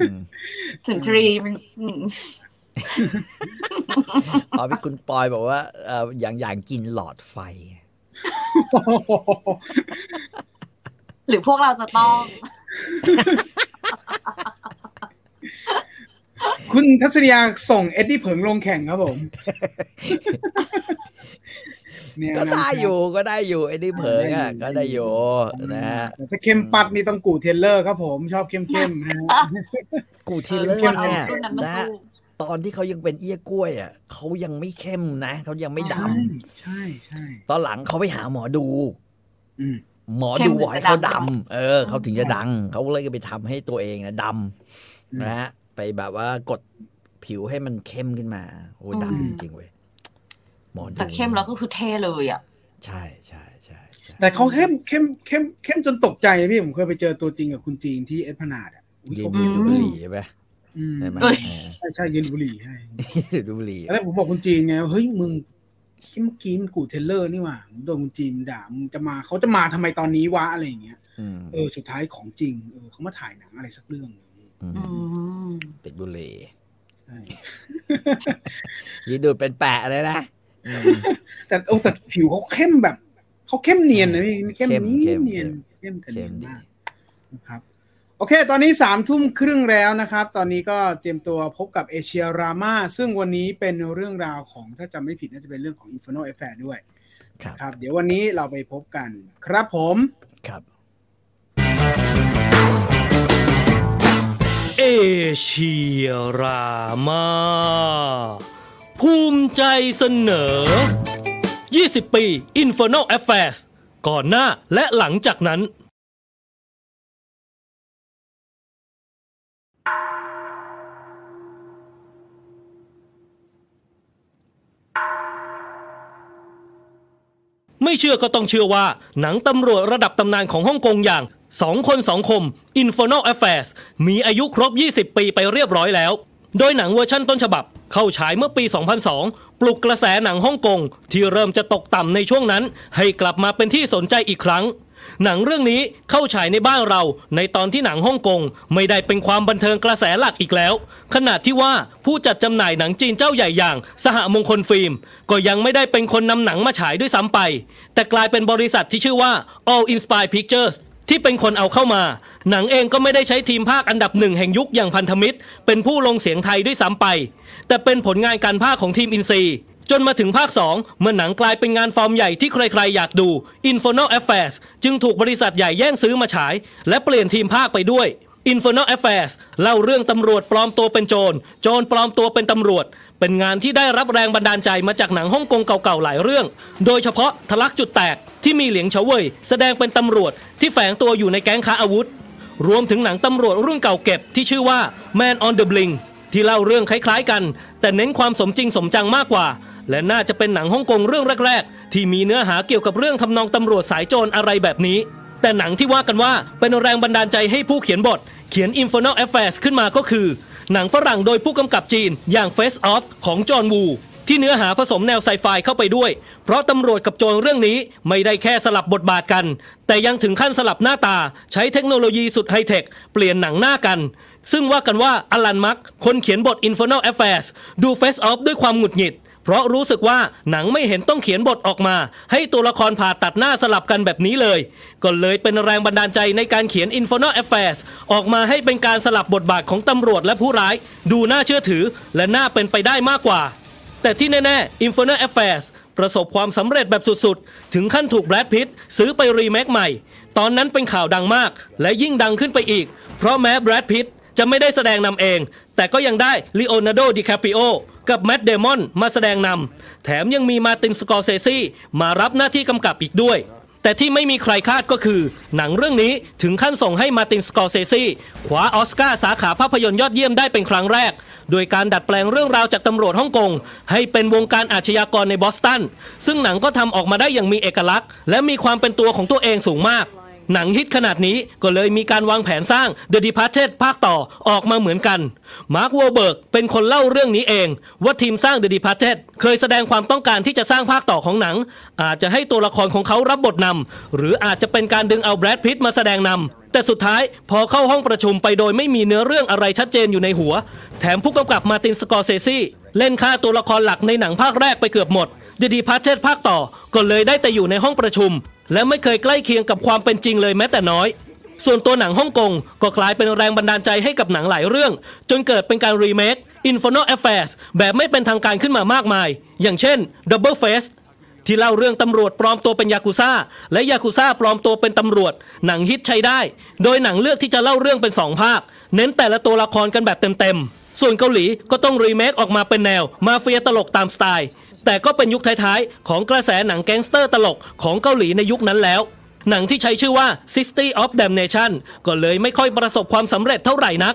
อืมสุนทรีมันอืมอ๋อพี่คุณปอยบอกว่าเอออย่างอย่างกินหลอดไฟๆหรือพวกเราจะต้อง คุณทัศนียาส่งเอ็ดดี้เผิงลงแข่งครับผม เนี่ยก็ได้นะครับอยู่ก็ได้อยู่ไอ้นี่เผิงอะก็ได้อยู่นะฮะแต่ถ้าเข้มปัดนี่ต้องกูเทเลอร์ครับผมชอบเข้มเข้มๆนะฮะกูทีเลอควรร์เอาเนี่ยรุ่นนั้นมานะสู้ตอนที่เขายังเป็นเอี้ยกล้วยอะเขายังไม่เข้มนะเขายังไม่ดใช่ใช่ใช่ำตอนหลังเขาไปหาหมอดูอืมหมอดูบอกให้เขาดำเออเขาถึงจะดังเขาเลยไปทำให้ตัวเองนะดำนะฮะไปแบบว่ากดผิวให้มันเข้มขึ้นมาโอ้ดำจริงๆเว้ย หมอดูแต่เข้มแล้วก็คือเท่เลยอะ ใช่ใช่ใช่ใช่แต่เขาเข้มเข้มเข้มเข้มจนตกใจนะพี่ผมเคยไปเจอตัวจริงกับคุณจีนที่เอสพลานาดอะอุ๊ยยืนเขาดูดบุหรี่ใช่ไหมอืมใช่ไหมเอ้ยใช่ใช่ยืนดูดบุหรี่ใช่เออดูดบุหรี่แล้วผมบอกคุณจีนไงว่าเฮ้ยมึงเมื่อกี้มันกู่เทียนเล่อนี่หว่าผมโดนคุณจีนด่ามึงจะมาเขาจะมาทำไมตอนนี้วะอะไรอย่างเงี้ยอืมเออสุดท้ายของจริงเออเขามาถ่ายหนังอะไรสักเรื่องหนึ่งอืมอืมติดบุหรี่ใช่ยืนดูดเป็นแปะเลยนะอืม แต่โอ้แต่ผิวเขาเข้มแบบเขาเข้มเนียนนะพี่เข้มเข้มนี้เข้มเนียนเข้มเข้มกันเนียนเข้มดีมากนะครับโอเค ตอนนี้สามทุ่มครึ่งแล้วนะครับ ตอนนี้ก็เตรียมตัวพบกับเอเชียรามาซึ่งวันนี้เป็นเรื่องราวของถ้าจำไม่ผิดน่าจะเป็นเรื่องของ Inferno Affair ด้วย ครับครับเดี๋ยววันนี้เราไปพบกันครับผมครับเอเชียรามา ภูมิใจเสนอ 20 ปี Infernal Affairs ก่อนหน้าและหลังจากนั้น ไม่เชื่อก็ต้องเชื่อว่า หนังตำรวจระดับตำนานของฮ่องกงอย่าง2คน2คม Infernal Affairs มีอายุครบ 20 ปีไปเรียบร้อยแล้ว โดยหนังเวอร์ชั่นต้นฉบับเข้าฉายเมื่อปี 2002 ปลุกกระแสหนังฮ่องกงที่เริ่มจะตกต่ำในช่วงนั้น ให้กลับมาเป็นที่สนใจอีกครั้ง หนังเรื่องนี้เข้าฉายในบ้านเรา ในตอนที่หนังฮ่องกงไม่ได้เป็นความบันเทิงกระแสหลักอีกแล้วขณะที่ว่าผู้จัดจำหน่ายหนังจีนเจ้าใหญ่อย่าง สหมงคลฟิล์ม ก็ยังไม่ได้เป็นคนนำหนังมาฉายด้วยซ้ำไป แต่กลายเป็นบริษัทที่ชื่อว่า All Inspire Pictures ที่เป็นคนเอาเข้ามา หนังเองก็ไม่ได้ใช้ทีมภาคอันดับหนึ่งแห่งยุคอย่างพันธมิตร เป็นผู้ลงเสียงไทยด้วยซ้ำไป แต่เป็นผลงานการภาคของทีมอินซีจนมาถึงภาค 2 เมื่อหนังกลายเป็นงานฟอร์มใหญ่ที่ใครๆอยากดู Infernal Affairs จึงถูกบริษัทใหญ่แย่งซื้อมาฉาย และเปลี่ยนทีมภาคไปด้วย Infernal Affairs เล่าเรื่องตำรวจปลอมตัวเป็นโจร โจรปลอมตัวเป็นตำรวจ เป็นงานที่ได้รับแรงบันดาลใจมาจากหนังฮ่องกงเก่าๆหลายเรื่อง โดยเฉพาะทะลักจุดแตกที่มีเหลียงเฉวย แสดงเป็นตำรวจที่แฝงตัวอยู่ในแก๊งค้าอาวุธ รวมถึงหนังตำรวจรุ่นเก่าเก็บที่ชื่อว่า Man on the Blink ที่เล่าเรื่องคล้ายๆกัน แต่เน้นความสมจริงสมจังมากกว่า และน่าจะเป็นหนังฮ่องกงเรื่องแรกๆ ที่มีเนื้อหาเกี่ยวกับเรื่องทำนองตำรวจสายโจรอะไรแบบนี้ แต่หนังที่ว่ากันว่าเป็นแรงบันดาลใจให้ผู้เขียนบท เขียน Infernal Affairs ขึ้นมาก็คือ หนังฝรั่งโดยผู้กำกับจีนอย่าง Face Off ของจอห์นวูที่เนื้อหาผสมแนวไซไฟเข้าไปด้วย เพราะตำรวจกับโจรเรื่องนี้ไม่ได้แค่สลับบทบาทกัน แต่ยังถึงขั้นสลับหน้าตา ใช้เทคโนโลยีสุดไฮเทค เปลี่ยนหนังหน้ากัน ซึ่งว่ากันว่าอลันมักคนเขียนบท Infernal Affairs ดู Face Off ด้วยความหงุดหงิด ราะรู้สึกว่าหนังไม่เห็นต้องเขียนบทออกมา ให้ตัวละครผ่าตัดหน้าสลับกันแบบนี้เลย ก็เลยเป็นแรงบันดาลใจในการเขียน Infernal Affairs ออกมาให้เป็นการสลับบทบาทของตำรวจและผู้ร้าย ดูน่าเชื่อถือ และน่าเป็นไปได้มากกว่า แต่ที่แน่ๆ Infernal Affairs ประสบความสำเร็จแบบสุดๆ ถึงขั้นถูกแบรดพิตซื้อไปรีเมคใหม่ ตอนนั้นเป็นข่าวดังมาก และยิ่งดังขึ้นไปอีก เพราะแม้แบรดพิตจะไม่ได้แสดงนำเอง แต่ก็ยังได้ลีโอนาร์โดดิคาปริโอ กับแมตต์เดมอนมาแสดงนำแถมยังมีมาตินสกอร์เซซี่มารับหน้าที่กำกับอีกด้วย แต่ที่ไม่มีใครคาดก็คือ หนังเรื่องนี้ถึงขั้นส่งให้มาตินสกอร์เซซี่คว้าออสการ์สาขาภาพยนตร์ยอดเยี่ยมได้เป็นครั้งแรก โดยการดัดแปลงเรื่องราวจากตำรวจฮ่องกง ให้เป็นวงการอาชญากรในบอสตันซึ่งหนังก็ทำออกมาได้อย่างมีเอกลักษณ์ และมีความเป็นตัวของตัวเองสูงมาก หนังฮิตขนาดนี้ก็เลยมีการวางแผนสร้าง The Departed ภาคต่อออกมาเหมือนกันมาร์ควอลเบิร์กเป็นคนเล่าเรื่องนี้เอง ว่าทีมสร้าง The Departed เคยแสดงความต้องการที่จะสร้างภาคต่อของหนัง อาจจะให้ตัวละครของเขารับบทนำหรืออาจจะเป็นการดึงเอาแบรดพิตต์มาแสดงนำแต่สุดท้ายพอเข้าห้องประชุมไปโดยไม่มีเนื้อเรื่องอะไรชัดเจนอยู่ในหัว แถมผู้กำกับมาตินสกอร์เซซีเล่นฆ่าตัวละครหลักในหนังภาคแรกไปเกือบหมด The Departed ภาคต่อก็เลยได้แต่อยู่ในห้องประชุม และไม่เคยใกล้เคียงกับความเป็นจริงเลยแม้แต่น้อย ส่วนตัวหนังฮ่องกงก็กลายเป็นแรงบันดาลใจให้กับหนังหลายเรื่อง จนเกิดเป็นการรีเมค Infernal Affairs แบบไม่เป็นทางการขึ้นมามากมาย อย่างเช่น Double Face ที่เล่าเรื่องตำรวจปลอมตัวเป็นยากุซ่า และยากุซ่าปลอมตัวเป็นตำรวจ หนังฮิตใช้ได้ โดยหนังเลือกที่จะเล่าเรื่องเป็นสองภาค เน้นแต่ละตัวละครกันแบบเต็มๆ ส่วนเกาหลีก็ต้องรีเมคออกมาเป็นแนว มาเฟียตลกตามสไตล์ แต่ก็เป็นยุคท้ายๆ ของกระแสหนังแก๊งสเตอร์ตลกของเกาหลีในยุคนั้นแล้ว หนังที่ใช้ชื่อว่า City of Damnation ก็เลยไม่ค่อยประสบความสำเร็จเท่าไหร่นัก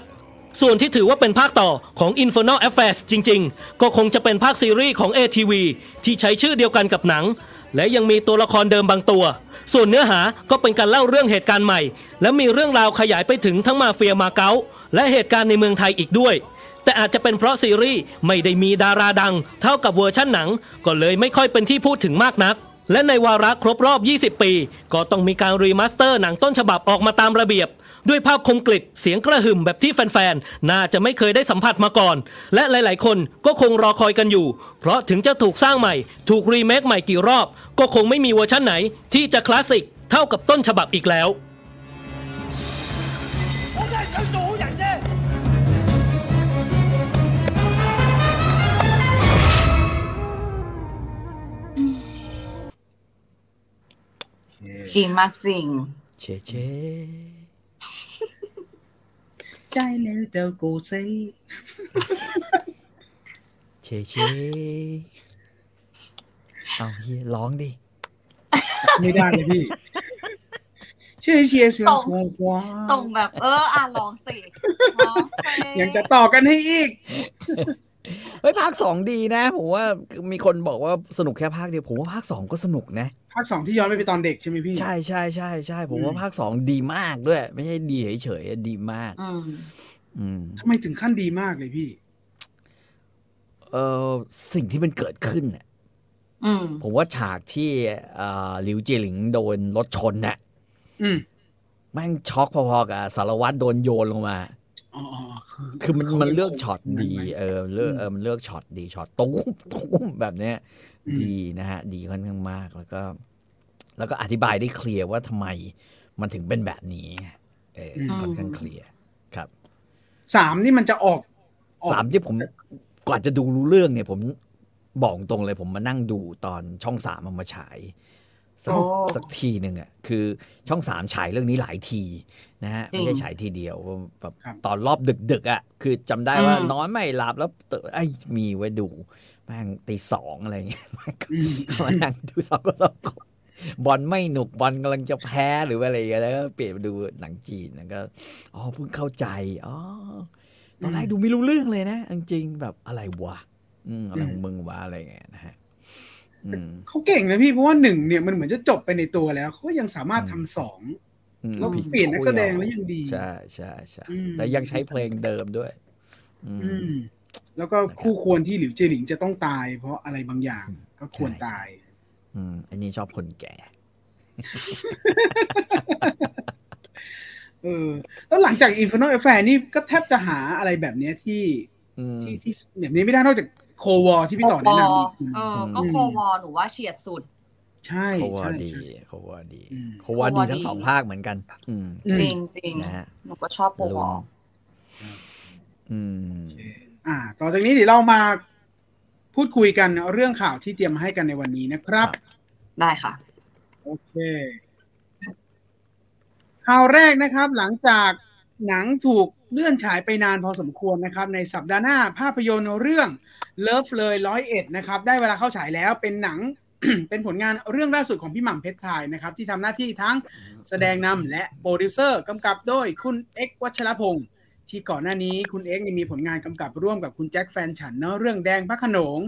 ส่วนที่ถือว่าเป็นภาคต่อของ Infernal Affairs จริงๆ ก็คงจะเป็นภาคซีรีส์ของ ATV ที่ใช้ชื่อเดียวกันกับหนัง และยังมีตัวละครเดิมบางตัว ส่วนเนื้อหาก็เป็นการเล่าเรื่องเหตุการณ์ใหม่ และมีเรื่องราวขยายไปถึงทั้งมาเฟียมาเก๊าและเหตุการณ์ในเมืองไทยอีกด้วย แต่อาจจะเป็นเพราะซีรีส์ไม่ได้มีดาราดัง เท่ากับเวอร์ชั่นหนัง ก็เลยไม่ค่อยเป็นที่พูดถึงมากนัก และในวาระครบรอบ 20 ปี ก็ต้องมีการรีมาสเตอร์หนังต้นฉบับออกมาตามระเบียบ ด้วยภาพคมกริบเสียงกระหึ่มแบบที่แฟนๆ น่าจะไม่เคยได้สัมผัสมาก่อน และหลายๆ คนก็คงรอคอยกันอยู่ เพราะถึงจะถูกสร้างใหม่ ถูกรีเมคใหม่กี่รอบ ก็คงไม่มีเวอร์ชั่นไหน ที่จะคลาสสิกเท่ากับต้นฉบับอีกแล้ว จริงมากจริง เชเชใจแล้วเจ้าโกเซเชเชเอาเฮียร้องดิ ไม่ได้เลยพี่เชื่อเชียร์เสียงสวงว้าส่งแบบ เออ อะลองสิลองสิ ยังจะต่อกันให้อีกเฮ้ยภาคสองดีนะผมว่ามีคนบอกว่าสนุกแค่ภาคเดียวผมว่าภาคสองก็สนุกนะ ภาคสองที่ย้อนไปเป็นตอนเด็กใช่ไหมพี่ ใช่ใช่ใช่ใช่ผมว่าอืมภาคสองดีมากด้วย ไม่ใช่ดีเฉยๆดีมากอืมอืมทำไมถึงขั้นดีมากเลยพี่ เออสิ่งที่มันเกิดขึ้นน่ะอืมผมว่าฉากที่เอ่อหลิวเจยหลิงโดนรถชนน่ะอืมแม่งช็อกพอๆกับสารวัตรโดนโยนลงมาอ๋ออ๋อ คือคือมันขามันเป็นเลือกช็อตคนนั้นดีไหมเออเลือกอืมเออมันเลือกช็อตดีช็อตตุ้มตุ้มแบบเนี้ยอืมดีนะฮะ ดีค่อนข้างมากแล้วก็ แล้วก็อธิบายได้เคลียร์ว่าทำไมมันถึงเป็นแบบนี้ เอออมค่อนข้างเคลียร์ครับสามนี่มันจะออกออกสามที่ผมก่อนจะดูรู้เรื่องเนี่ย ผมบอกตรงเลยผมมานั่งดูตอนช่องสามเอามาฉาย สักโอ้สักทีหนึ่งอะคือช่องสามฉายเรื่องนี้หลายทีนะฮะจริไม่งใช่ฉายทีเดียวแบบตอนรอบดึกๆอะคือจำได้ว่าอืมนอนไม่หลับแล้วเตไอ้ยมีไว้ดูแม่งตีสองอะไรอย่างเงี้ยอืมมานั่งดูสองก็สองบอลไม่หนุกบอลกำลังจะแพ้หรือว่าอะไรอย่างเงี้ยแล้วก็เปลี่ยนมาดูหนังจีนแล้วก็อ๋อเพิ่งเข้าใจอ๋อตอนแรกดูไม่รู้เรื่องเลยนะจริงๆแบบอะไรวะอืมอะไรของมึงวะอะไรอย่างเงี้ยนะฮะอืม เขาเก่งนะพี่เพราะว่าหนึ่งเนี่ยมันเหมือนจะจบไปในตัวแล้วเขาก็ยังสามารถทำสองอืมแล้วพี่เปลี่ยนนักแสดงแล้วยังดี ใช่ใช่ใช่อืมแล้วยังใช้เพลงเดิมด้วย อืมอืมแล้วก็คู่ควรที่หลิวเจยหลิงจะต้องตาย เพราะอะไรบางอย่างอืมก็ควรใช่ตาย อืม อันนี้ชอบคนแก่ เออ แล้วหลังจาก Inferno Affair นี่ก็แทบจะหาอะไรแบบเนี้ยที่อืมที่ที่แบบนี้ไม่ได้นอกจาก โควอที่พี่ต่อแนะนำอีกทีเออ ก็อืมโควอหนูว่าเฉียดสุด ใช่เขาว่าใช่ดีใช่เขาว่าดีอืมเขาว่าดีเขาว่าดีทั้งสองภาคเหมือนกันอืมอืมจริงจริงนะฮะหนูก็ชอบโควออืมโอเคอ่า ต่อจากนี้เดี๋ยวเรามาพูดคุยกันเรื่องข่าวที่เตรียมมาให้กันในวันนี้นะครับ ได้ค่ะ โอเค ข่าวแรกนะครับ หลังจากหนังถูกเลื่อนฉายไปนานพอสมควรนะครับ ในสัปดาห์หน้าภาพยนตร์เรื่อง เลิฟเลยร้อยเอ็ดนะครับ ได้เวลาเข้าฉายแล้วเป็นหนัง เป็นผลงานเรื่องล่าสุดของพี่หม่ำเพ็ชรทายนะครับ ที่ทำหน้าที่ทั้งแสดงนำและโปรดิวเซอร์กำกับโดยคุณเอ็กซ์วัชรพงศ์ที่ก่อนหน้านี้คุณเอ็กซ์เนี่ยมีผลงานกำกับร่วมกับคุณแจ็คแฟนฉันเนาะเรื่องแดงพระโขนง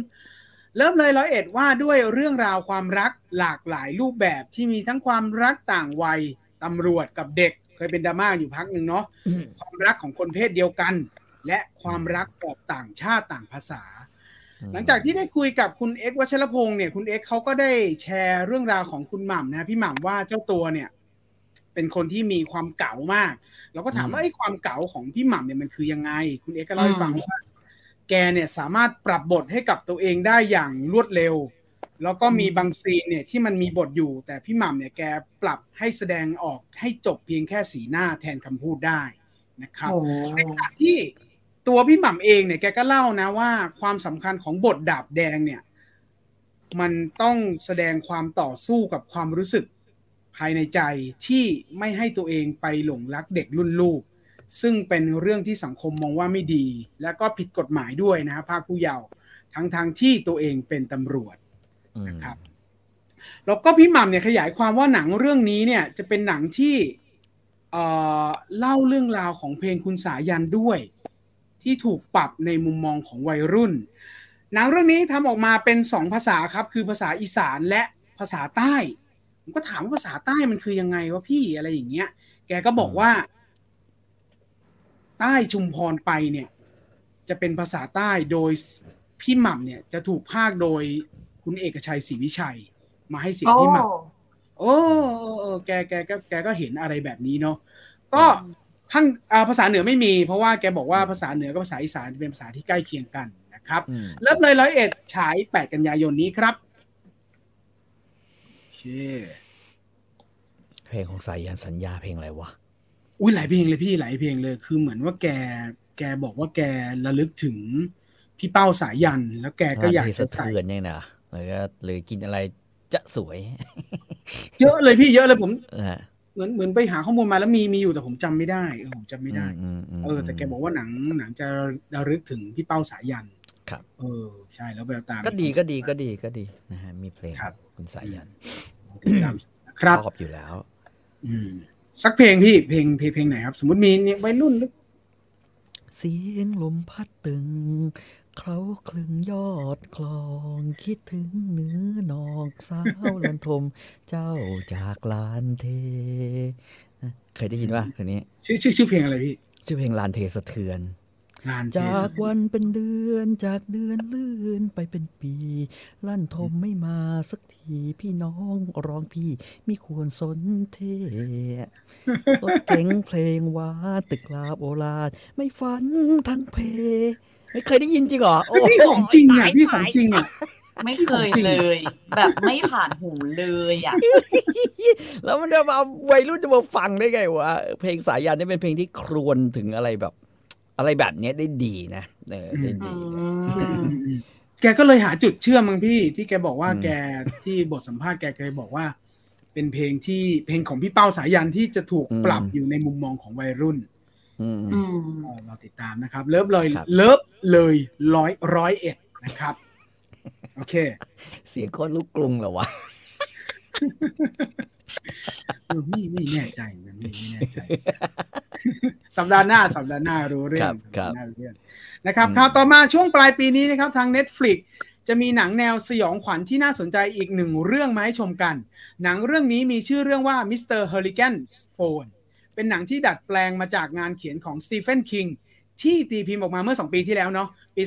เลิฟเลยร้อยเอ็ดว่าด้วยเรื่องราวความรักหลากหลายรูปแบบที่มีทั้งความรักต่างวัยตำรวจกับเด็ก เคยเป็นดราม่าอยู่พักหนึ่งเนาะอืมความรักของคนเพศเดียวกัน และความรักแบบต่างชาติต่างภาษา หลังจากที่ได้คุยกับคุณเอ็กซ์วัชรพงศ์เนี่ยคุณเอ็กซ์เขาก็ได้แชร์เรื่องราวของคุณหม่ำนะพี่หม่ำว่าเจ้าตัวเนี่ยเป็นคนที่มีความเก๋ามาก เราก็ถามว่าไอ้ยความเก๋าของพี่หม่ำเนี่ยมันคือยังไง คุณเอ็กซ์ก็เล่าให้ฟังว่าแกเนี่ยสามารถปรับบทให้กับตัวเองได้อย่างรวดเร็ว แล้วก็มีบางซีนเนี่ยที่มันมีบทอยู่ แต่พี่หม่ำเนี่ยแกปรับให้แสดงออกให้จบเพียงแค่สีหน้าแทนคำพูดได้นะครับโอ้ในขณะที่ ตัวพี่หม่ำเองเนี่ยแกก็เล่านะว่าความสำคัญของบทดาบแดงเนี่ย มันต้องแสดงความต่อสู้กับความรู้สึกภายในใจที่ไม่ให้ตัวเองไปหลงรักเด็กรุ่นลูก ซึ่งเป็นเรื่องที่สังคมมองว่าไม่ดี และก็ผิดกฎหมายด้วยนะฮะภาคผู้เยาว์ทั้งทางๆที่ตัวเองเป็นตำรวจนะครับแล้วก็พี่หม่ำเนี่ยขยายความว่าหนังเรื่องนี้เนี่ยจะเป็นหนังที่เอ่อเล่าเรื่องราวของเพลงคุณสายันด้วย ที่ถูกปรับในมุมมองของวัยรุ่น หนังเรื่องนี้ทำออกมาเป็นสองภาษาครับ คือภาษาอีสานและภาษาใต้ ผมก็ถามว่าภาษาใต้มันคือยังไงวะพี่อะไรอย่างเงี้ย แกก็บอกว่า ใต้ชุมพรไปเนี่ย จะเป็นภาษาใต้โดยพี่หม่ำเนี่ย จะถูกพากย์โดยคุณเอกชัยศรีวิชัย มาให้เสียงโอ้พี่หม่ำโอ้เออเออแกแกก็แกก็เห็นอะไรแบบนี้เนาะก็ ทั้งอ่าภาษาเหนือไม่มี เพราะว่าแกบอกว่าภาษาเหนือกับภาษาอีสานเป็นภาษาที่ใกล้เคียงกันนะครับอืมเริ่มเลยร้อยเอ็ดฉาย8กันยายนนี้ครับโอเคเพลงของสายยันสัญญาเพลงอะไรวะอุ้ยหลายเพลงเลยพี่หลายเพลงเลย คือเหมือนว่าแกแกบอกว่าแกระลึกถึงพี่เป้าสายยัน แล้วแกก็อยากที่จะสะใส่เทือนเนี่ยนะหรือก็หรือกินอะไรจะสวย เยอะเลยพี่เยอะเลยผมนะฮะ เหมือนเหมือนไปหาข้อมูลมาแล้วมีมีอยู่แต่ผมจำไม่ได้เออผมจำไม่ได้อืมมมเออแต่แกบอกว่าหนังหนังจะระลึกถึงพี่เป้าสายันครับ เออใช่แล้วแววตาก็ดีก็ดีก็ดีก็ดีนะฮะมีเพลงครับคุณสายันติดตามครับชอบอยู่แล้ว อืมสักเพลงพี่เพลงเพลงเพลงไหนครับ สมมติมีเนี่ยวัยรุ่นหรือเสียงลมพัดตึง เขาคลึงยอดคลองคิดถึงเนื้อนอกสาวลันทม เจ้าจากลานเท เคยได้ยินว่าเพลงนี้ ชื่อชื่อชื่อเพลงอะไรพี่ ชื่อเพลงลานเทสะเทือนงานเทจากสวันเป็นเดือนจากเดือนเลื่อนไปเป็นปี ลั่นทมไม่มาสักทีพี่น้องร้องพี่มีควรสนเทรถเก๋งเพลงหวานตึกลาโบราณไม่ฝันทั้งเพ ไม่เคยได้ยินจริงเหรอโอ้พี่ของจริงอะพี่ของจริงอะไม่เคยเลย แบบไม่ผ่านหูเลยอะแล้วมันจะมาวัยรุ่นจะมาฟังได้ไงวะเพลงสายันนี่เป็นเพลงที่ครวญถึงอะไรแบบ อะไรแบบเนี้ยได้ดีนะเออได้อืดีมแกก็เลยหาจุดเชื่อมมั้งพี่ ที่แกบอกว่าอืมแกที่บทสัมภาษณ์แกเคยบอกว่า เป็นเพลงที่เพลงของพี่เป้าสายันที่จะถูกปรับอยู่ในมุมมองของวัยรุ่น อืมอืมเออเราติดตามนะครับ เลิฟเลยครับเลิฟเลยร้อยร้อยเอ็ดนะครับ โอเค เสียงคนลูกกรุงเหรอวะเออไม่ไม่แน่ใจเหมือนกันไม่ไม่แน่ใจสัปดาห์หน้าสัปดาห์หน้ารู้เรื่อครังบสัปครัดาบห์หน้ารู้เรื่องนะครับอืมข่าวต่อมาช่วงปลายปีนี้นะครับ ทาง Netflix จะมีหนังแนวสยองขวัญที่น่าสนใจอีกหนึ่งเรื่องมาให้ชมกัน หนังเรื่องนี้มีชื่อเรื่องว่า Mr. Harrigan's Phone เป็นหนังที่ดัดแปลงมาจากงานเขียนของสตีเฟนคิงที่ตีพิมพ์ออกมาเมื่อ 2 ปีที่แล้วเนาะปี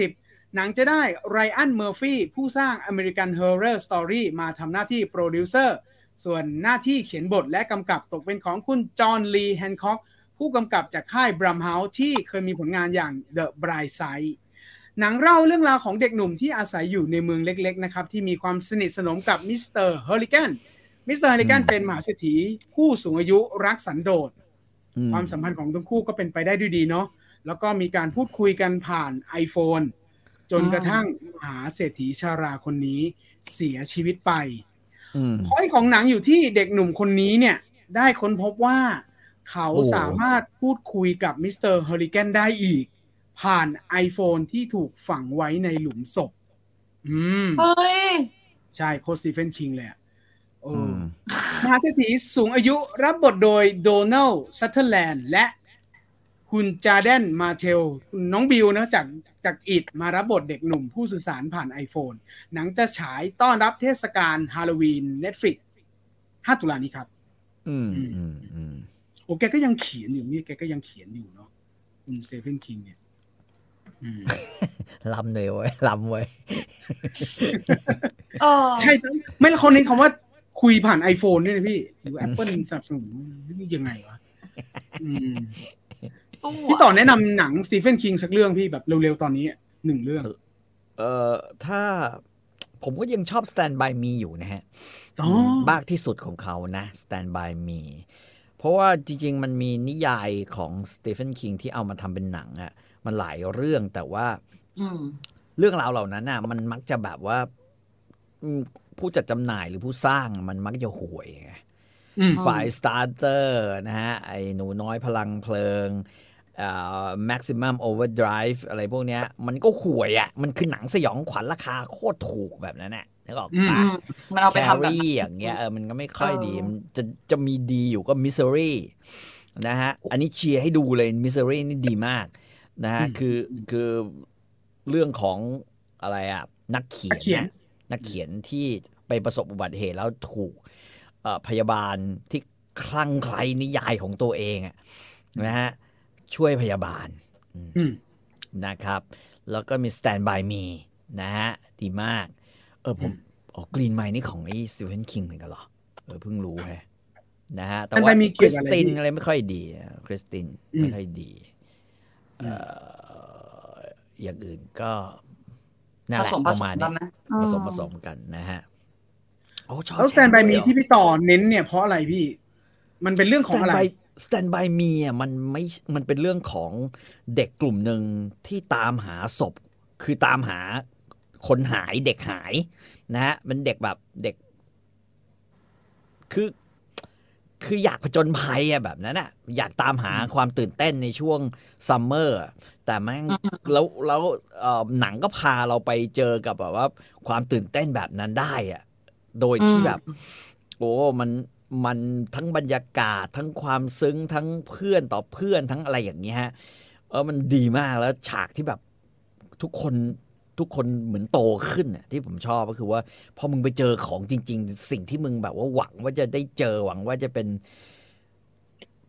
2020 หนังจะได้ไรอันเมอร์ฟี่ผู้สร้าง American Horror Story มาทำหน้าที่โปรดิวเซอร์ ส่วนหน้าที่เขียนบทและกำกับตกเป็นของคุณจอห์นลีแฮนค็อกผู้กำกับจากค่ายบลัมเฮาส์ที่เคยมีผลงานอย่าง The Blind Side หนังเล่าเรื่องราวของเด็กหนุ่มที่อาศัยอยู่ในเมืองเล็กๆนะครับที่มีความสนิทสนมกับ Mr. Harrigan Mr. Harrigan อืมเป็นมหาเศรษฐีผู้สูงอายุรักสันโดษอืความสัมพันธ์ของทั้งคู่ก็เป็นไปได้ด้วยดีเนาะแล้วก็มีการพูดคุยกันผ่าน iPhone จนกระทั่งมหาเศรษฐีชราคนนี้เสียชีวิตไปอืมพอยของหนังอยู่ที่เด็กหนุ่มคนนี้เนี่ย ได้ค้นพบว่าเขาโอ้สามารถพูดคุยกับ Mr. Harrigan ได้อีก ผ่าน iPhone ที่ถูกฝังไว้ในหลุมศพ อืม เฮ้ย ใช่โคตรสตีเฟนคิงเลยอะโอ้อื มมหาเศรษฐีสูงอายุรับบทโดยโดนัลซัตเทอร์แลนด์และคุณเจเดนมาร์เทลคุณน้องบิวนะจากจากอิดมารับบทเด็กหนุ่มผู้สื่อสารผ่าน iPhone หนังจะฉายต้อนรับเทศกาลฮาโลวีน Netflix 5ตุลานี้ครับ อืมอืมอืมโอ้แกก็ยังเขียนอยู่นี่แกก็ยังเขียนอยู่เนาะคุณสตีเฟนคิงเนี่ยอืมล้ำเลยเว้ยล้ำเว้ยเออใช่ ไม่ละเขาเน้นคำว่า คุยผ่าน iPhone ด้วยนะพี่หรือ Apple สนับสนุนนี่ยังไงวะอืมตู้พี่ต่อแนะนำหนังสตีเฟนคิงสักเรื่องพี่แบบเร็วๆตอนนี้หนึ่งเรื่อง เอ่อถ้าผมก็ยังชอบ Stand by Me อยู่นะฮะอ๋อมากที่สุดของเขานะ Stand by Me เพราะว่าจริง ๆ มันมีนิยายของสตีเฟนคิงที่เอามาทำเป็นหนังอะ่ะมันหลายเรื่องแต่ว่าอืมเรื่องราวเหล่านั้นน่ะมันมักจะแบบว่าอืม ผู้จัดจำหน่ายหรือผู้สร้างมันมักจะห่วยไงอืม Fires tarter นะฮะ ไอ้หนูน้อยพลังเพลิงเอ่อ Maximum Overdrive อะไรพวกเนี้ย มันก็ห่วยอะ่ะ มันคือหนังสยองขวัญราคาโคตรถูกแบบนั้นน่ะนึกออกอืมปะอืมมันเอาไปทำแบบ Carrieอย่างเงี้ยเออมันก็ไม่ค่อยดีเออมันจะจะมีดีอยู่ก็ Misery นะฮะ อันนี้เชียร์ให้ดูเลยมิส s ซ r รีนี่ดีมากนะฮะอืมคือคือเรื่องของอะไรอะ นักเขียนักเขีย นนะนักเขียนที่ไปประสบอุบัติเหตุแล้วถูกเอ่อพยาบาลที่คลั่งไคล้นิยายของตัวเองอะนะฮะช่วยพยาบาลอืมนะครับ แล้วก็มี Stand by Me นะฮะดีมาก เออผมอ๋อกรีนไมนี่ของไอ้สตีเฟนคิงเหมือนกันเหรอ เออเพิ่งรู้แฮะนะฮะ แต่ Stand ว่า by Me คเกี่ริยวสกับอะไรตินพี่อะไรไม่ค่อยดี คริสตินอืมไม่ค่อยดี เอ่ออย่างอื่นก็ น่าผแหละสมปผระสมาณมนี้กันไหมผสมอืผสมกันนะฮะโอ้ชอบแล้ว Stand by Me ที่พี่ต่อเน้นเนี่ยเพราะอะไรพี่ มันเป็นเรื่องของอะไร Stand by Stand by Me อะมันไม่มันเป็นเรื่องของเด็กกลุ่มหนึ่งที่ตามหาศพ คือตามหาคนหายเด็กหายนะฮะมันเด็กแบบเด็ก คือคคืออยากผจญภัยอะแบบนั้นอะอยากตามหาความตื่นเต้นในช่วงซัมเมอร์อะ แต่แม่งอืมแล้วแล้วเอ่อหนังก็พาเราไปเจอกับแบบว่า ความตื่นเต้นแบบนั้นได้อะโดยที่แบบ โอ้มันมันทั้งบรรยากาศทั้งความซึ้งทั้งเพื่อนต่อเพื่อนทั้งอะไรอย่างเงี้ยฮะเออมันดีมากแล้วฉากที่แบบทุกคนทุกคนเหมือนโตขึ้นน่ะที่ผมชอบก็คือว่าพอมึงไปเจอของจริง ๆ สิ่งที่มึงแบบว่าหวังว่าจะได้เจอหวังว่าจะเป็น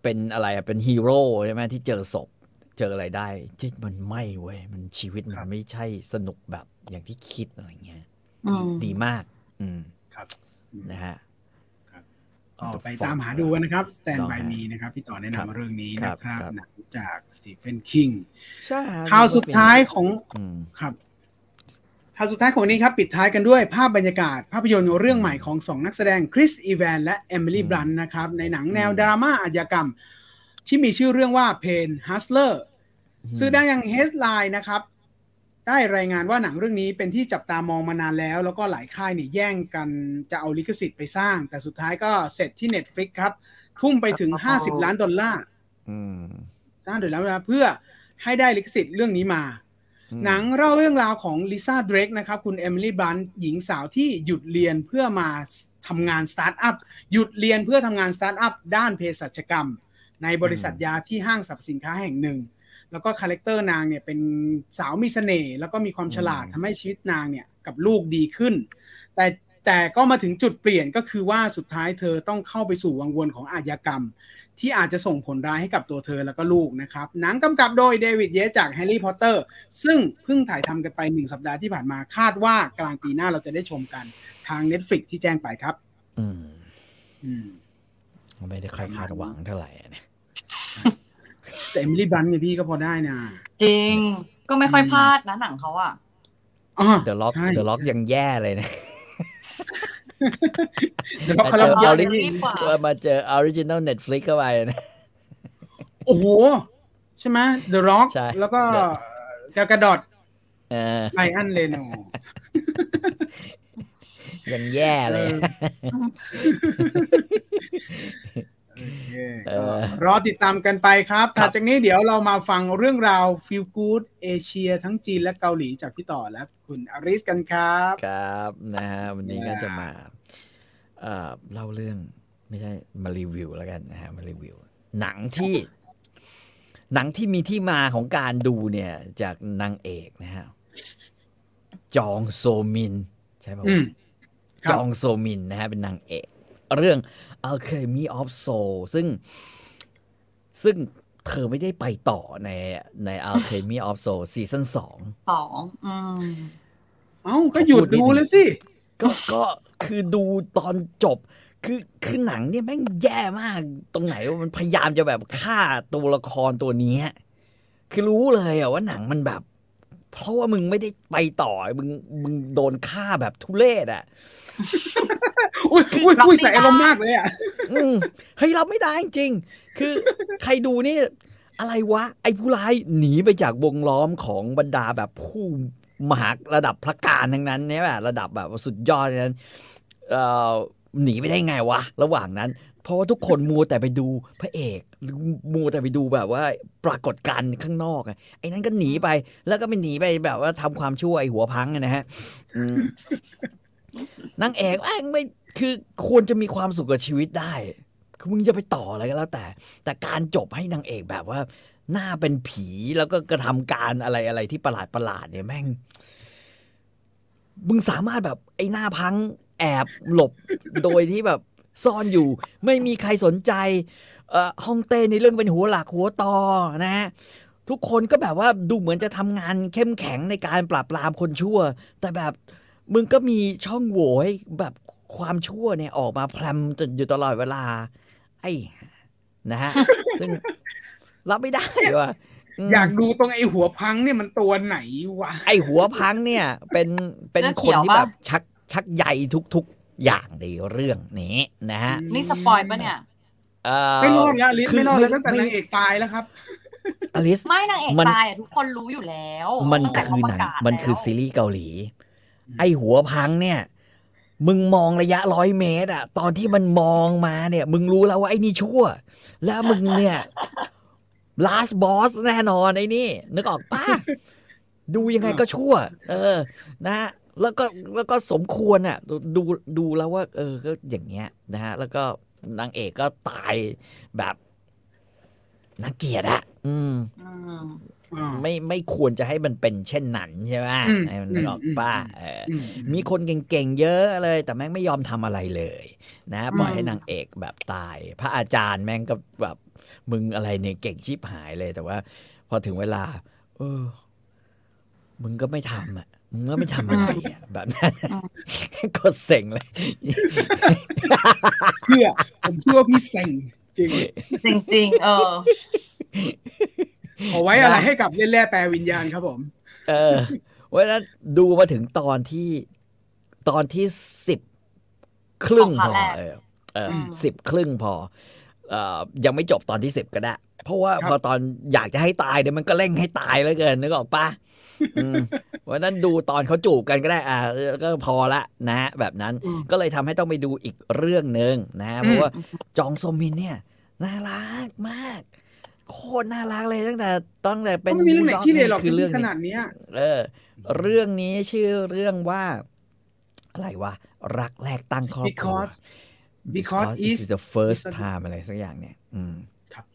เป็นอะไรอะเป็นฮีโร่ใช่ไหมที่เจอศพ เจออะไรได้ที่มันไม่เว้ยมันชีวิตมันไม่ใช่สนุกแบบอย่างที่คิดอะไรเงี้ยอืมดีมาก อืมครับนะฮะก็ไปตามหาดูกันนะครับ Stand ลอง by ฮะ Me นะครับ พี่ต่อแนะครับนำเรื่องนี้ครันะบครับครับหนังจากสตีเฟนคิงใช่ข่าวสุดท้ายของอืมครับข่าวสุดท้ายของวันนี้ครับปิดท้ายกันด้วยภาพบรรยากาศ ภาพยนตร์เรื่องใหม่ของสองนักแสดงคริสอีแวนและเอมิลี่อืมบลันต์นะครับในหนังแนวอืมดราม่าอาชญากรรม ที่มีชื่อเรื่องว่า Pain Hustlers สื่อดังอย่าง Deadline นะครับ ได้รายงานว่าหนังเรื่องนี้เป็นที่จับตามองมานานแล้ว แล้วก็หลายค่ายเนี่ยแย่งกันจะเอาลิขสิทธิ์ไปสร้าง แต่สุดท้ายก็เสร็จที่ Netflix ครับ ทุ่มไปถึง 50 ล้านดอลลาร์อืมสร้างโดยแล้วนะเพื่อให้ได้ลิขสิทธิ์เรื่องนี้มาอืมหนังเล่าเรื่องราวของลิซ่าเดรกนะครับ คุณเอมิลี่บลันต์หญิงสาวที่หยุดเรียนเพื่อมาทำงานสตาร์ทอัพหยุดเรียนเพื่อทำงานสตาร์ทอัพด้านเภสัชกรรม ในบริษัทยาที่ห้างสรรพสินค้าแห่งหนึ่ง แล้วก็ character นางเนี่ยเป็นสาวมีเสน่ห์แล้วก็มีความฉลาดทำให้ชีวิตนางเนี่ยกับลูกดีขึ้น แต่แต่ก็มาถึงจุดเปลี่ยนก็คือว่าสุดท้ายเธอต้องเข้าไปสู่วังวนของอาชญากรรม ที่อาจจะส่งผลร้ายให้กับตัวเธอแล้วก็ลูกนะครับ หนังกำกับโดยเดวิดเยสจากแฮร์รี่พอตเตอร์ซึ่งเพิ่งถ่ายทำกันไปหนึ่งสัปดาห์ที่ผ่านมาคาดว่ากลางปีหน้าเราจะได้ชมกันทาง Netflix ที่แจ้งไปครับ อืมอืมไม่ได้ค่อยคาดหวังเท่าไหร่นะ แต่เอมิลี่บลันต์เนี่ยพี่ก็พอได้นะจริงก็ไม่ค่อยพลาดนะหนังเขาอะอ๋อเดอะล็อกใช่เดอะล็อกยังแย่เลยนะเดี๋ยวเราเขารับแต่เยเาอะดินะพี่ดีกว่าว่ามาเจอออริจิน l ลเน็ตฟลิกเข้าไปนะโอ้โห ใช่ไหม The Rock ใช่แล้วก็กากระดอดเออไลอันเลโนยังแย่เลยโอเคเอก็อ รอติดตามกันไปครับ ถัดจากนี้ครับเดี๋ยวเรามาฟังเรื่องราว feel good เอเชียทั้งจีนและเกาหลีจากพี่ต่อและคุณอาริสกันครับ ครับนะฮะวันนี้ก็ Yeah จะมาเอ่อเล่าเรื่องไม่ใช่มารีวิวแล้วกันนะฮะมารีวิว หนังที่ หนังที่มีที่มาของการดูเนี่ย จากนางเอกนะฮะจองโซมิน ใช่ป่าววะ อืม ครับ จองโซมินนะฮะเป็นนางเอก เรื่อง Alchemy of Soul ซึ่งซึ่งเธอไม่ได้ไปต่อในใน Alchemy of Soul ซีซั่นสองสองอืมเอ้าก็หยุดดูแล้วสิ ก็ก็คือดูตอนจบ คือคือหนังเนี่ยแม่งแย่มาก ตรงไหนว่ามันพยายามจะแบบฆ่าตัวละครตัวเนี้ยคือรู้เลยอะว่าหนังมันแบบ เพราะว่ามึงไม่ได้ไปต่อ มึงมึงโดนฆ่าแบบทุเรศอะ อุ้ยอุ้ยรับอุ้ยไม่ใส่ได้อารมณ์มากเลยอะอืมเฮ้ยรับไม่ได้จริงๆคือใครดูนี่ อะไรวะ ไอ้ผู้ร้ายหนีไปจากวงล้อมของบรรดาแบบผู้มหาระดับพระการทั้งนั้นเนี่ยแบบระดับแบบว่าสุดยอดทั้งนั้นเอ่อหนีไปได้ไงวะ ระหว่างนั้น เพราะว่าทุกคนมัวแต่ไปดูพระเอกหรือมัวแต่ไปดูแบบว่าปรากฏการณ์ข้างนอกอะไอ้นั้นก็หนีไปแล้วก็ไม่หนีไปแบบว่าทำความชั่วไอ้หัวพังอะนะฮะอืม นางเอกแม่งไม่คือควรจะมีความสุขกับชีวิตได้ คือมึงจะไปต่ออะไรก็แล้วแต่ แต่การจบให้นางเอกแบบว่า หน้าเป็นผีแล้วก็กระทำการอะไรอะไรที่ประหลาดประหลาดเนี่ยแม่ง มึงสามารถแบบไอ้หน้าพังแอบหลบโดยที่แบบซ่อนอยู่ ไม่มีใครสนใจเอ่อฮ่องเต้ในเรื่องเป็นหัวหลักหัวตอนะฮะทุกคนก็แบบว่าดูเหมือนจะทำงานเข้มแข็งในการปราบปรามคนชั่ว แต่แบบ มึงก็มีช่องโหว่ให้แบบความชั่วเนี่ยออกมาแพรมจนอยู่ตลอดเวลา ไอ้นะฮะซึ่งรับไม่ได้ว่ะมอยากดูตรงไอ้หัวพังเนี่ยมันตัวไหนวะไอหัวพังเนี่ย เป็นเป็นเสื้อคเขีนยวที่ปะแบบชักชักใยทุกๆอย่างในเรื่องนี้นะฮะนี่สปอยปะเนี่ยเอ่อไม่รอดแล้วอลิสคือไม่รอดแล้วไม่ตั้งแต่ไม่นางเอกตายแล้วครับอลิสไม่นางเอกมันตายอะทุกคนรู้อยู่แล้ว มันตั้งแต่คือเขาปหนัระงกาศมันคือแล้วซีรีส์เกาหลี ไอหัวพังเนี่ย มึงมองระยะร้อยเมตรอะตอนที่มันมองมาเนี่ย มึงรู้แล้วว่าไอ้นี่ชั่ว แล้วมึงเนี่ย last boss แน่นอนไอ้นี่ นึกออกป้าดูยังไงก็ชั่ว เออ นะแล้วก็แล้วก็สมควรอะ ดูดูแล้วว่า เออก็อย่างเงี้ยนะฮะ แล้วก็นางเอกก็ตายแบบน่าเกลียดอะอืมอืม ไม่ไม่ควรจะให้มันเป็นเช่นนั้นใช่ไหมอืมให้มันนึกออกอืมป้าอืมเอออืมมีคนเก่งๆเยอะเลย แต่แม่งไม่ยอมทำอะไรเลย นะปล่อยให้นางเอกแบบตาย พระอาจารย์แม่งก็แบบมึงอะไรเนี่ยเก่งชิบหายเลยแต่ว่า พอถึงเวลา เออ มึงก็ไม่ทำอะมึงก็ไม่ทำอะไรอะแบบนั้นก็เซ็งเลยเชื่อผมเชื่อว่าพี่เซ็งจริงจริงๆเออ ขอไว้อะไรให้กับเล่นแร่แปลวิญญาณครับผม เออเพราะฉะนั้นดูมาถึงตอนที่ตอนที่สิบครึ่งของพภาคอแรกเออเอออมสิบครึ่งพอเอ่อยังไม่จบตอนที่สิบก็ได้ เพราะว่าครับพอตอนอยากจะให้ตายเดี๋ยวมันก็เร่งให้ตายแล้วเกินนึกออกปะอืมเพราะฉะนั้นดูตอนเขาจูบกันก็ได้อ่าเออก็พอละนะ แบบนั้นอืมก็เลยทำให้ต้องไปดูอีกเรื่องหนึ่งนะ เพราะว่าจองโซมินเนี่ยน่ารักมาก โคตรน่ารักเลยตั้งแต่ตั้งแต่เป็ก็นไม่มีเรื่องไหน Bulldog ที่เลยหรอกคือเรื่องขนี้นาดเนี้ย เออ เรื่องนี้ชื่อเรื่องว่า อะไรวะ รักแรกตั้งครอบครัว Because because this is is the first is a- time อะไรสักอย่างเนี่ย อืม ครับ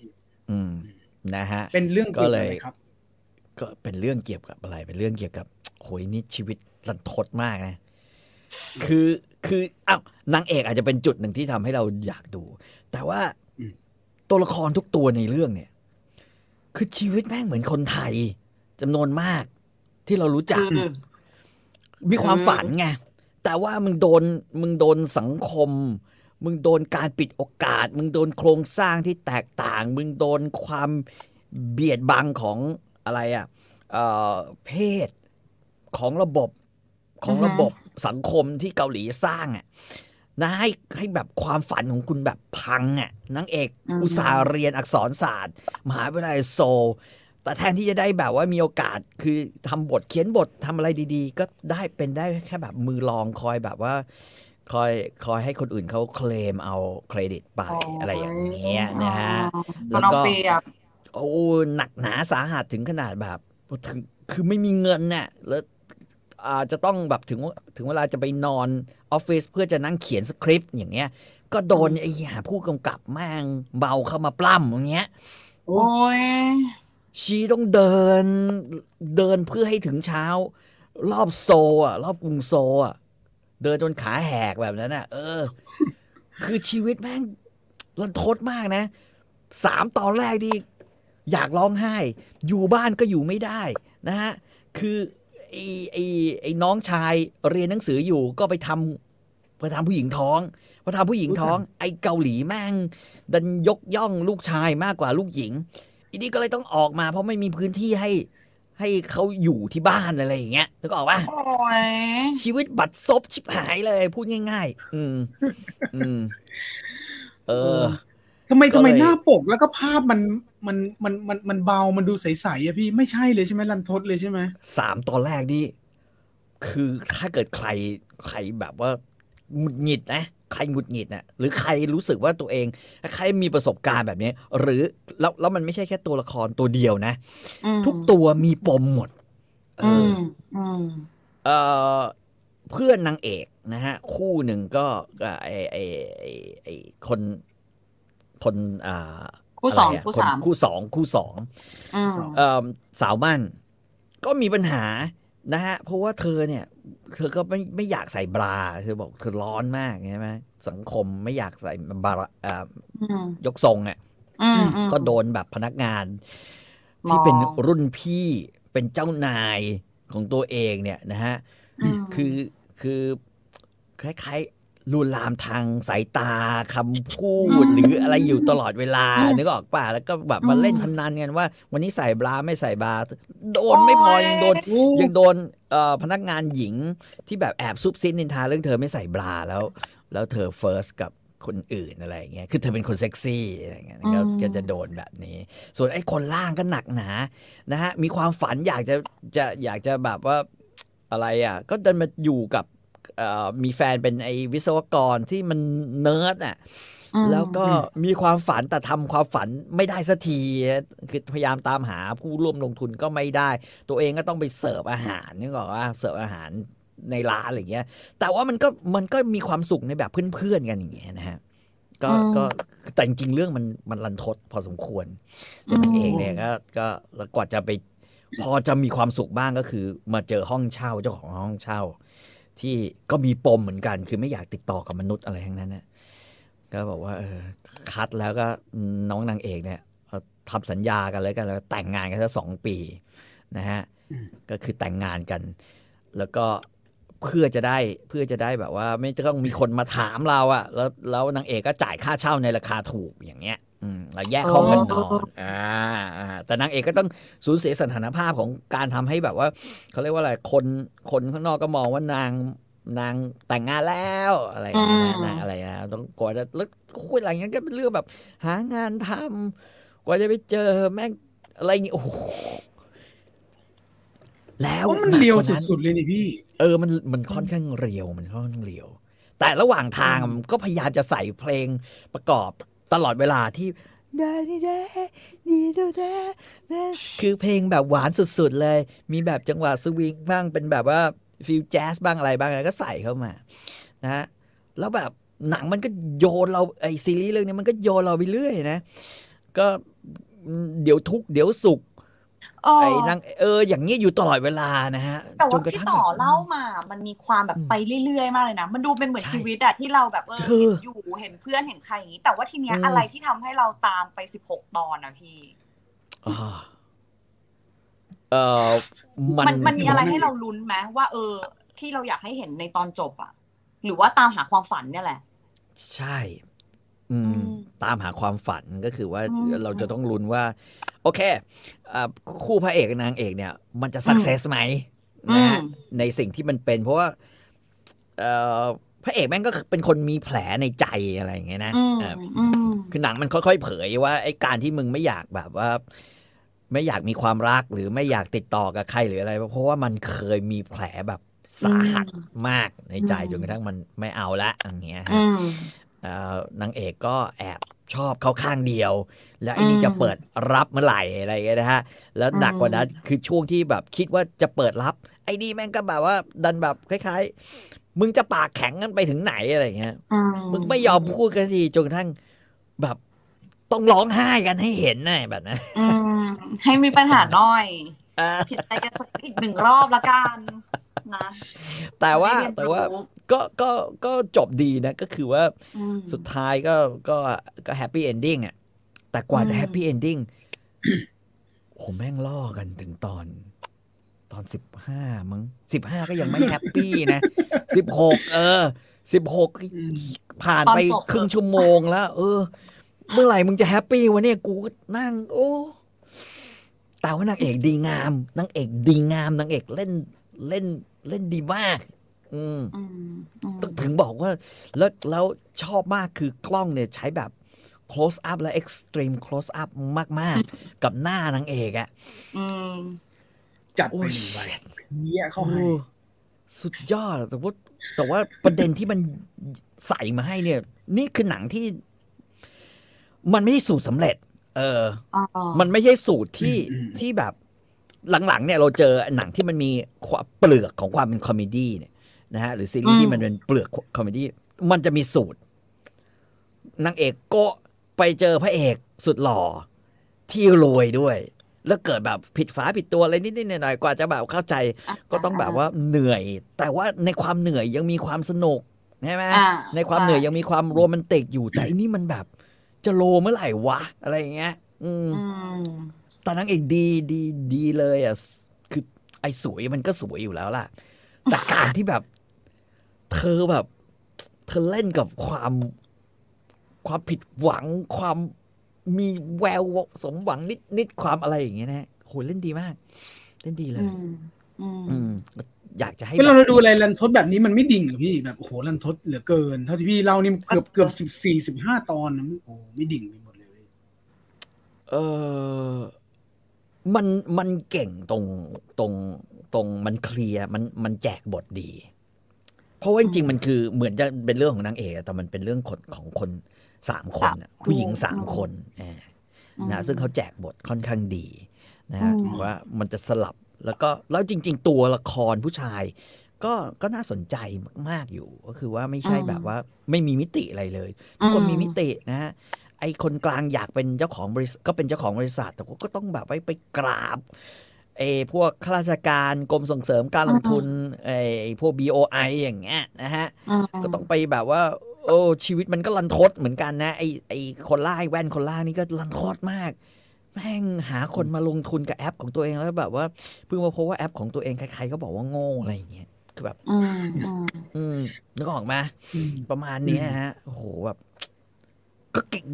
อืม นะฮะ เป็นเรื่องก็เกี่ยวเลกับยอะไรครับก็เป็นเรื่องเกี่ยวกับอะไร เป็นเรื่องเกี่ยวกับโหยนี่ชีวิตรันทดมากนะ คือคืออ้าวนางเอกอาจจะเป็นจุดหนึ่งที่ทำให้เราอยากดู แต่ว่าอืมตัวละครทุกตัวในเรื่องเนี่ย คือชีวิตแม่งเหมือนคนไทยจำนวนมากที่เรารู้จักคือมีความอืมฝันไง แต่ว่ามึงโดนมึงโดนสังคม มึงโดนการปิดโอกาส มึงโดนโครงสร้างที่แตกต่าง มึงโดนความเบียดบังของอะไรอะ่ะเอ่อเพศของระบบของระบบสังคมที่เกาหลีสร้างอะ่ะ นะให้ให้แบบความฝันของคุณแบบพังอะ่ะนางเอกอืมอุตสาห์เรียนอักษรศาสตร์ มหาวิทยาลัยโซลแต่แทนที่จะได้แบบว่ามีโอกาสคือทำบทเขียนบททำอะไรดี ๆ ก็ได้เป็นได้แค่แบบมือรองคอยแบบว่า คอยคอยให้คนอื่นเขาเคลมเอาเครดิตไปอะไรอย่างเงี้ยนะฮะแล้แล้ววก็ก็เปรียบโอ้หนักหนาสาหัสถึงขนาดแบบถึงคือไม่มีเงินน่ะแล้วอาจจะต้องแบบถึงว่าถึงเวลาจะไปนอนออฟฟิศเพื่อจะนั่งเขียนสคริปต์อย่างเงี้ย ก็โดนไอ้หาผู้กำกับแม่งเบาเข้ามาปล้ำอย่างเงี้ย โอ้ยชีต้องเดินเดินเพื่อให้ถึงเช้า รอบโซอะ รอบกรุงโซอะ เดินจนขาแหกแบบนั้นอะ เออ คือชีวิตแม่งรันทดมากนะสามตอนแรกที่อยากร้องไห้ อยู่บ้านก็อยู่ไม่ได้นะฮะ คือ ไอ้ไอ้ไอ้น้องชายเรียนหนังสืออยู่ก็ไปทำไปทำผู้หญิงท้องพอทำผู้หญิงท้อง ไอ้เกาหลีแม่ง ดันยกย่องลูกชายมากกว่าลูกหญิงอีนี่ก็เลยต้องออกมา เพราะไม่มีพื้นที่ให้ให้เขาอยู่ที่บ้านอะไรอย่างเงี้ยนึกออกปะโอ้ยชีวิตบัดซบชิบหายเลย พูดง่าย ๆ อืมอืมเออ ทำไมก็ทำไมเลยหน้าปกแล้วก็ภาพมันมันมันมันมันเบา มันดูใสๆอะพี่ไม่ใช่เลยใช่ไหมรันทดเลยใช่ไหมสามตอนแรกนี่คือถ้าเกิดใครใครแบบว่าหงุดหงิดนะใครหงุดหงิดนะหรือใครรู้สึกว่าตัวเองใครมีประสบการณ์แบบนี้ หรือแล้วแล้วมันไม่ใช่แค่ตัวละครตัวเดียวนะอืมทุกตัวมีปมหมดเออือมอืมเอ่อเพื่อนนางเอกนะฮะ คู่หนึ่งก็ก็ไอไอไอไอคน คนอ่าคู่สองะไระคู่นสามคู่สองคู่สองอืมเอ่อสาวมั่นก็มีปัญหานะฮะ เพราะว่าเธอเนี่ย เธอก็ไม่ไม่อยากใส่บรา เธอบอกเธอร้อนมากใช่ไหมสังคมไม่อยากใส่บราอ่าอืมยกทรงอะอืมอืมก็โดนแบบพนักงานมองที่เป็นรุ่นพี่เป็นเจ้านายของตัวเองเนี่ยนะฮะอืมคือคือคล้ายๆ ลวนลามทางสายตาคำพูดหรืออะไรอยู่ตลอดเวลานึกออกป่ะแล้วก็แบบมาเล่นพนันกันว่า วันนี้ใส่บราไม่ใส่บราโดนไม่พอยังโดนยังโดนเอ่อพนักงานหญิงที่แบบแอบซุบซิบนินทาเรื่องเธอไม่ใส่บราแล้ว แล้วเธอเฟิร์สกับคนอื่นอะไรอย่างเงี้ย คือเธอเป็นคนเซ็กซี่อะไรอย่างเงี้ยก็อืมก็จะโดนแบบนี้ ส่วนไอ้คนล่างก็หนักหนานะฮะ มีความฝันอยากจะจะอยากจะแบบว่าอะไรอะ ก็เดินมาอยู่กับเอ่อ มีแฟนเป็นไอ้วิศวกรที่มันเนิร์ดอะอืมแล้วก็มีความฝันแต่ทำความฝันไม่ได้สักทีคือพยายามตามหาผู้ร่วมลงทุนก็ไม่ได้ ตัวเองก็ต้องไปเสิร์ฟอาหารนึกออกว่าเสิร์ฟอาหารในร้านอะไรเงี้ย แต่ว่ามันก็มันก็มีความสุขในแบบเพื่อนๆกันอย่างเงี้ยนะฮะก็อืมก็แต่จริงๆเรื่องมันมันรันทดพอสมควรตัวนางเองเนี่ยก็ก็แล้วกว่าจะไป พอจะมีความสุขบ้างก็คือ มาเจอห้องเช่าเจ้าของห้องเช่า ที่ก็มีปมเหมือนกัน คือไม่อยากติดต่อกับมนุษย์อะไรทั้งนั้นนะก็บอกว่าเออคัดแล้วก็น้องนางเอกเนี่ยทำสัญญากันเลยกันแล้วแต่งงานกันสักสองปีนะฮะก็คือแต่งงานกัน แล้วก็เพื่อจะได้เพื่อจะได้แบบว่า ไม่ต้องมีคนมาถามเราอะแล้วแล้วนางเอกก็จ่ายค่าเช่าในราคาถูกอย่างเงี้ย อืมแล้วแยกห้องกันนอนอ่าอ่าแต่นางเอกก็ต้องสูญเสียสถานภาพของการทำให้แบบว่าเขาเรียกว่าอะไรคนคนข้างนอกก็มองว่านางนางแต่งงานแล้วอะไรอย่างเงี้ยอืมนางอะไรนะต้องกว่าจะแล้วคุยอะไรอย่างเงี้ยก็เป็นเรื่องแบบ หางานทำกว่าจะไปเจอแม่งอะไรอย่างเงี้ยโอ้โหแล้วเพราะมันเลียวหกกานั้นสุดๆเลยนี่พี่ เออมันมันค่อนข้าง real มันค่อนข้าง real แต่ระหว่างทางมันก็พยายามจะใส่เพลงประกอบ ตลอดเวลาที่ด้ดีได้ดีดูได้ได้คือเพลงแบบหวานสุดๆเลย มีแบบจังหวะสวิงบ้างเป็นแบบว่า feel แจ๊สบ้างอะไรบ้างอะไรก็ใส่เข้ามานะฮะแล้วแบบหนังมันก็โยนเราไอซีรีส์เรื่องนี้มันก็โยนเราไปเรื่อยนะ ก็เดี๋ยวทุกเดี๋ยวสุข ไอ้นางเอออย่างเงี้ยอยู่ตลอดเวลานะฮะแต่จว่านกระที่ทั่งต่อแบบเล่ามา มันมีความแบบอืมไปเรื่อย ๆ มากเลยนะ มันดูเป็นเหมือนใช่ชีวิตอะที่เราแบบเออเออเห็นอยู่เห็นเพื่อนเห็นใครอย่างนี้ แต่ว่าทีเนี้ยอืมอะไรที่ทำให้เราตามไปสิบหกตอนอะพี่อ่าเออมันมันมันมีอะไรให้เราลุ้นไหมว่าเออ ที่เราอยากให้เห็นในตอนจบอะหรือว่าตามหาความฝันเนี่ยแหละ ใช่อืมอืม ตามหาความฝันก็คือว่าอืมเราจะต้องลุ้นว่า โอเคอ่าคู่พระเอกกับนางเอกเนี่ย มันจะสักเซสไหมนะฮะอืมในสิ่งที่มันเป็น เพราะว่าเอ่อพระเอกแม่งก็เป็นคนมีแผลในใจอะไรอย่างเงี้ยนะอืมเอออืมคือหนังมันค่อยๆเผยว่าไอ้การที่มึงไม่อยากแบบว่า ไม่อยากมีความรักหรือไม่อยากติดต่อกับใครหรืออะไร เพราะว่ามันเคยมีแผลแบบสาหัสมากในใจอืมจนกระทั่งมันไม่เอาละอย่างเงี้ยฮะอืมเอ่อ นางเอกก็แอบชอบเขาข้างเดียว แล้วไอ้นี่อืมจะเปิดรับเมื่อไหร่อะไรอย่างเงี้ยนะฮะ แล้วหนักกว่านั้นคือช่วงที่แบบคิดว่าจะเปิดรับ ไอ้นี่แม่งก็แบบว่าดันแบบคล้าย ๆ มึงจะปากแข็งกันไปถึงไหนอะไรอย่างเงี้ยอืมึงไม่ยอมพูดกันทีจนกระทั่งแบบต้องร้องไห้กันให้เห็นนะแบบนั้นอืมให้มีปัญหาหน่อยอ่าผิดใจกันสักอีกหนึ่งรอบละกัน นะแต่ว่าให้เรียนแต่ว่ารู้ก็ก็ก็จบดีนะ ก็คือว่าอืมสุดท้ายก็ก็ก็ happy ending อะ แต่กว่าจะอืม happy ending โหแม่งล่อกันถึงตอน ตอนสิบห้ามั้งสิบห้าก็ยังไม่ happy นะสิบหกเออสิบหกผ่านไปครึ่งชั่วโมงแล้ว เออ เมื่อไหร่มึงจะแฮปปี้วะเนี่ยกูก็นั่ง โอ้แต่ว่านางเอกดีงามนางเอกดีงามนางเอกเล่น เล่นเล่นดีมาก อืมอืมอืมถึงบอกว่า แล้วแล้วชอบมากคือกล้องเนี่ยใช้แบบ close up และ extreme close up มาก ๆ กับหน้านางเอกอะอืมจัดโอ้ไปยหนึ่งใบเยี่ยเข้าให้โอ้สุดยอดแต่ว่าแต่ว่าประเด็นที่มันใส่มาให้เนี่ย นี่คือหนังที่ มันไม่ใช่สูตรสำเร็จ เอออ๋อมันไม่ใช่สูตรที่อืมที่แบบ หลังๆเนี่ยเราเจอหนังที่มันมีเปลือกของความเป็น comedy เนี่ยนะฮะหรือซีรีส์ที่มันเป็นเปลือก comedy มันจะมีสูตรนางเอกโก๊ะไปเจอพระเอกสุดหล่อที่รวยด้วย แล้วเกิดแบบผิดฝาผิดตัวอะไรนิดๆหน่อยๆกว่าจะแบบเข้าใจ ก็ต้องแบบว่าเหนื่อย แต่ว่าในความเหนื่อยยังมีความสนุกใช่ไหมในความเหนื่อยยังมีความโรแมนติกอยู่แต่อันนี้มันแบบ จะโลเมื่อไหร่วะ อะไรอย่างเงี้ย อืม แต่นางเอกดีดีดีเลยอะคือไอ้สวยมันก็สวยอยู่แล้วล่ะ แต่การที่แบบ เธอแบบ เธอเล่นกับความความผิดหวังความมีแววสมหวังนิดนิดความอะไรอย่างเงี้ยนะโหเล่นดีมาก เล่นดีเลอืยมอืมอืมอยากจะให้เวลาแบบเราดูอะไรรันทดแบบนี้มันไม่ดิ่งเหรอพี่แบบโอ้โหรันทดเหลือเกิน เท่าที่พี่เล่านี่เกือบเกือบสิบสี่สิบห้าตอนนะโอ้โหไม่ดิ่งไปหมดเลย เออ มันมันเก่งตรงตรงตรงมันเคลียร์มันมันแจกบทดี เพราะว่าจริงๆมันคือเหมือนจะเป็นเรื่องของนางเอกอะแต่มันเป็นเรื่องคนของคนสามคนอะสามผู้หญิงสามอืมคนเอออืมนะซึ่งเขาแจกบทค่อนข้างดีนะฮะอืมว่ามันจะสลับแล้วก็แล้วจริง ๆ ตัวละครผู้ชาย ก็ก็น่าสนใจมาก ๆ อยู่ ก็คือว่าไม่ใช่แบบว่าไม่มีมิติอะไรเลย ทุกคนมีมิตินะฮะ ไอคนกลางอยากเป็นเจ้าของบริษัทก็เป็นเจ้าของบริษัท แต่ว่าก็ต้องแบบไปไปกราบเออพวกข้าราชการกรมส่งเสริมการลงทุนไอพวก BOI อย่างเงี้ยนะฮะอืมก็ต้องไปแบบว่า โอ้ชีวิตมันก็ลันทดเหมือนกันนะ ไอไอคนล่าไอ้แว่นคนล่านี่ก็ลันทดมาก แม่งหาคนมาลงทุนกับแอปของตัวเองแล้วแบบว่าเพิ่งมาพบว่าแอปของตัวเองใครๆก็บอกว่าโง่อะไรอย่างเงี้ยคือแบบ อืมอืมอืมนึกออกไหมาอืมประมาณเนี้ยฮะโอ้โหแบบ ก็เก่ง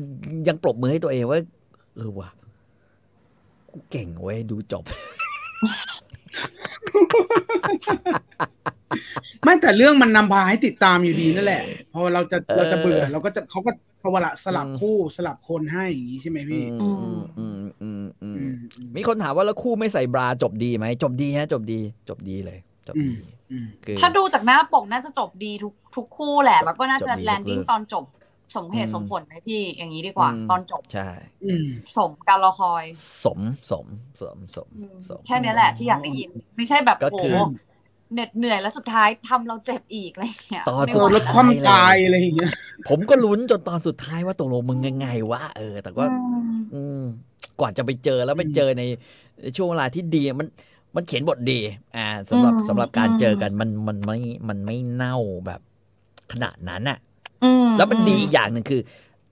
ยังปรบมือให้ตัวเองว่าเออว่ะกูเก่งเว้ยดูจบ ไม่แต่เรื่องมันนำพาให้ติดตามอยู่ดีนั่นแหละ พอเราจะเออเราจะเบื่อ เราก็จะเขาก็สวละสลับอืมคู่สลับคนให้อย่างนี้ใช่ไหมพี่อืมอืมอืมอืมอืมอืมมีคนถามว่าแล้วคู่ไม่ใส่บราจบดีไหมจบดีฮะ จบดี จบดีเลย จบดีอืมคือถ้าดูจากหน้าปกน่าจะจบดีทุกทุกคู่แหละ แล้วก็น่าจะจบดี landing ทุกเรื่องตอนจบ สมเหตุอืมสมผลไหมพี่อย่างนี้ดีกว่ามตอนจบใช่อืมสมการรอคอย สมสมสมสมอืมสมแค่เนี้ยแหละที่อยากได้ยิน ไม่ใช่แบบก็โอ้คือโหเหน็ดเหนื่อยแล้วสุดท้ายทำเราเจ็บอีกอะไรอย่างเงี้ยตอนไม่โดไหวนรถคว่ำตายอะไรอย่างเงี้ยผมก็ลุ้นจนตอนสุดท้ายว่าตกลงมึงยังไงวะเออ แต่ว่าอืมอืมกว่าจะไปเจอแล้วไปเจอในในช่วงเวลาที่ดีมันมันเขียนบทดี อ่าสำหรับสำหรับการเจอกันมันมันไม่มันไม่เน่าแบบขนาดนั้นอะอืม แล้วมันดีอีกอย่างหนึ่งคือ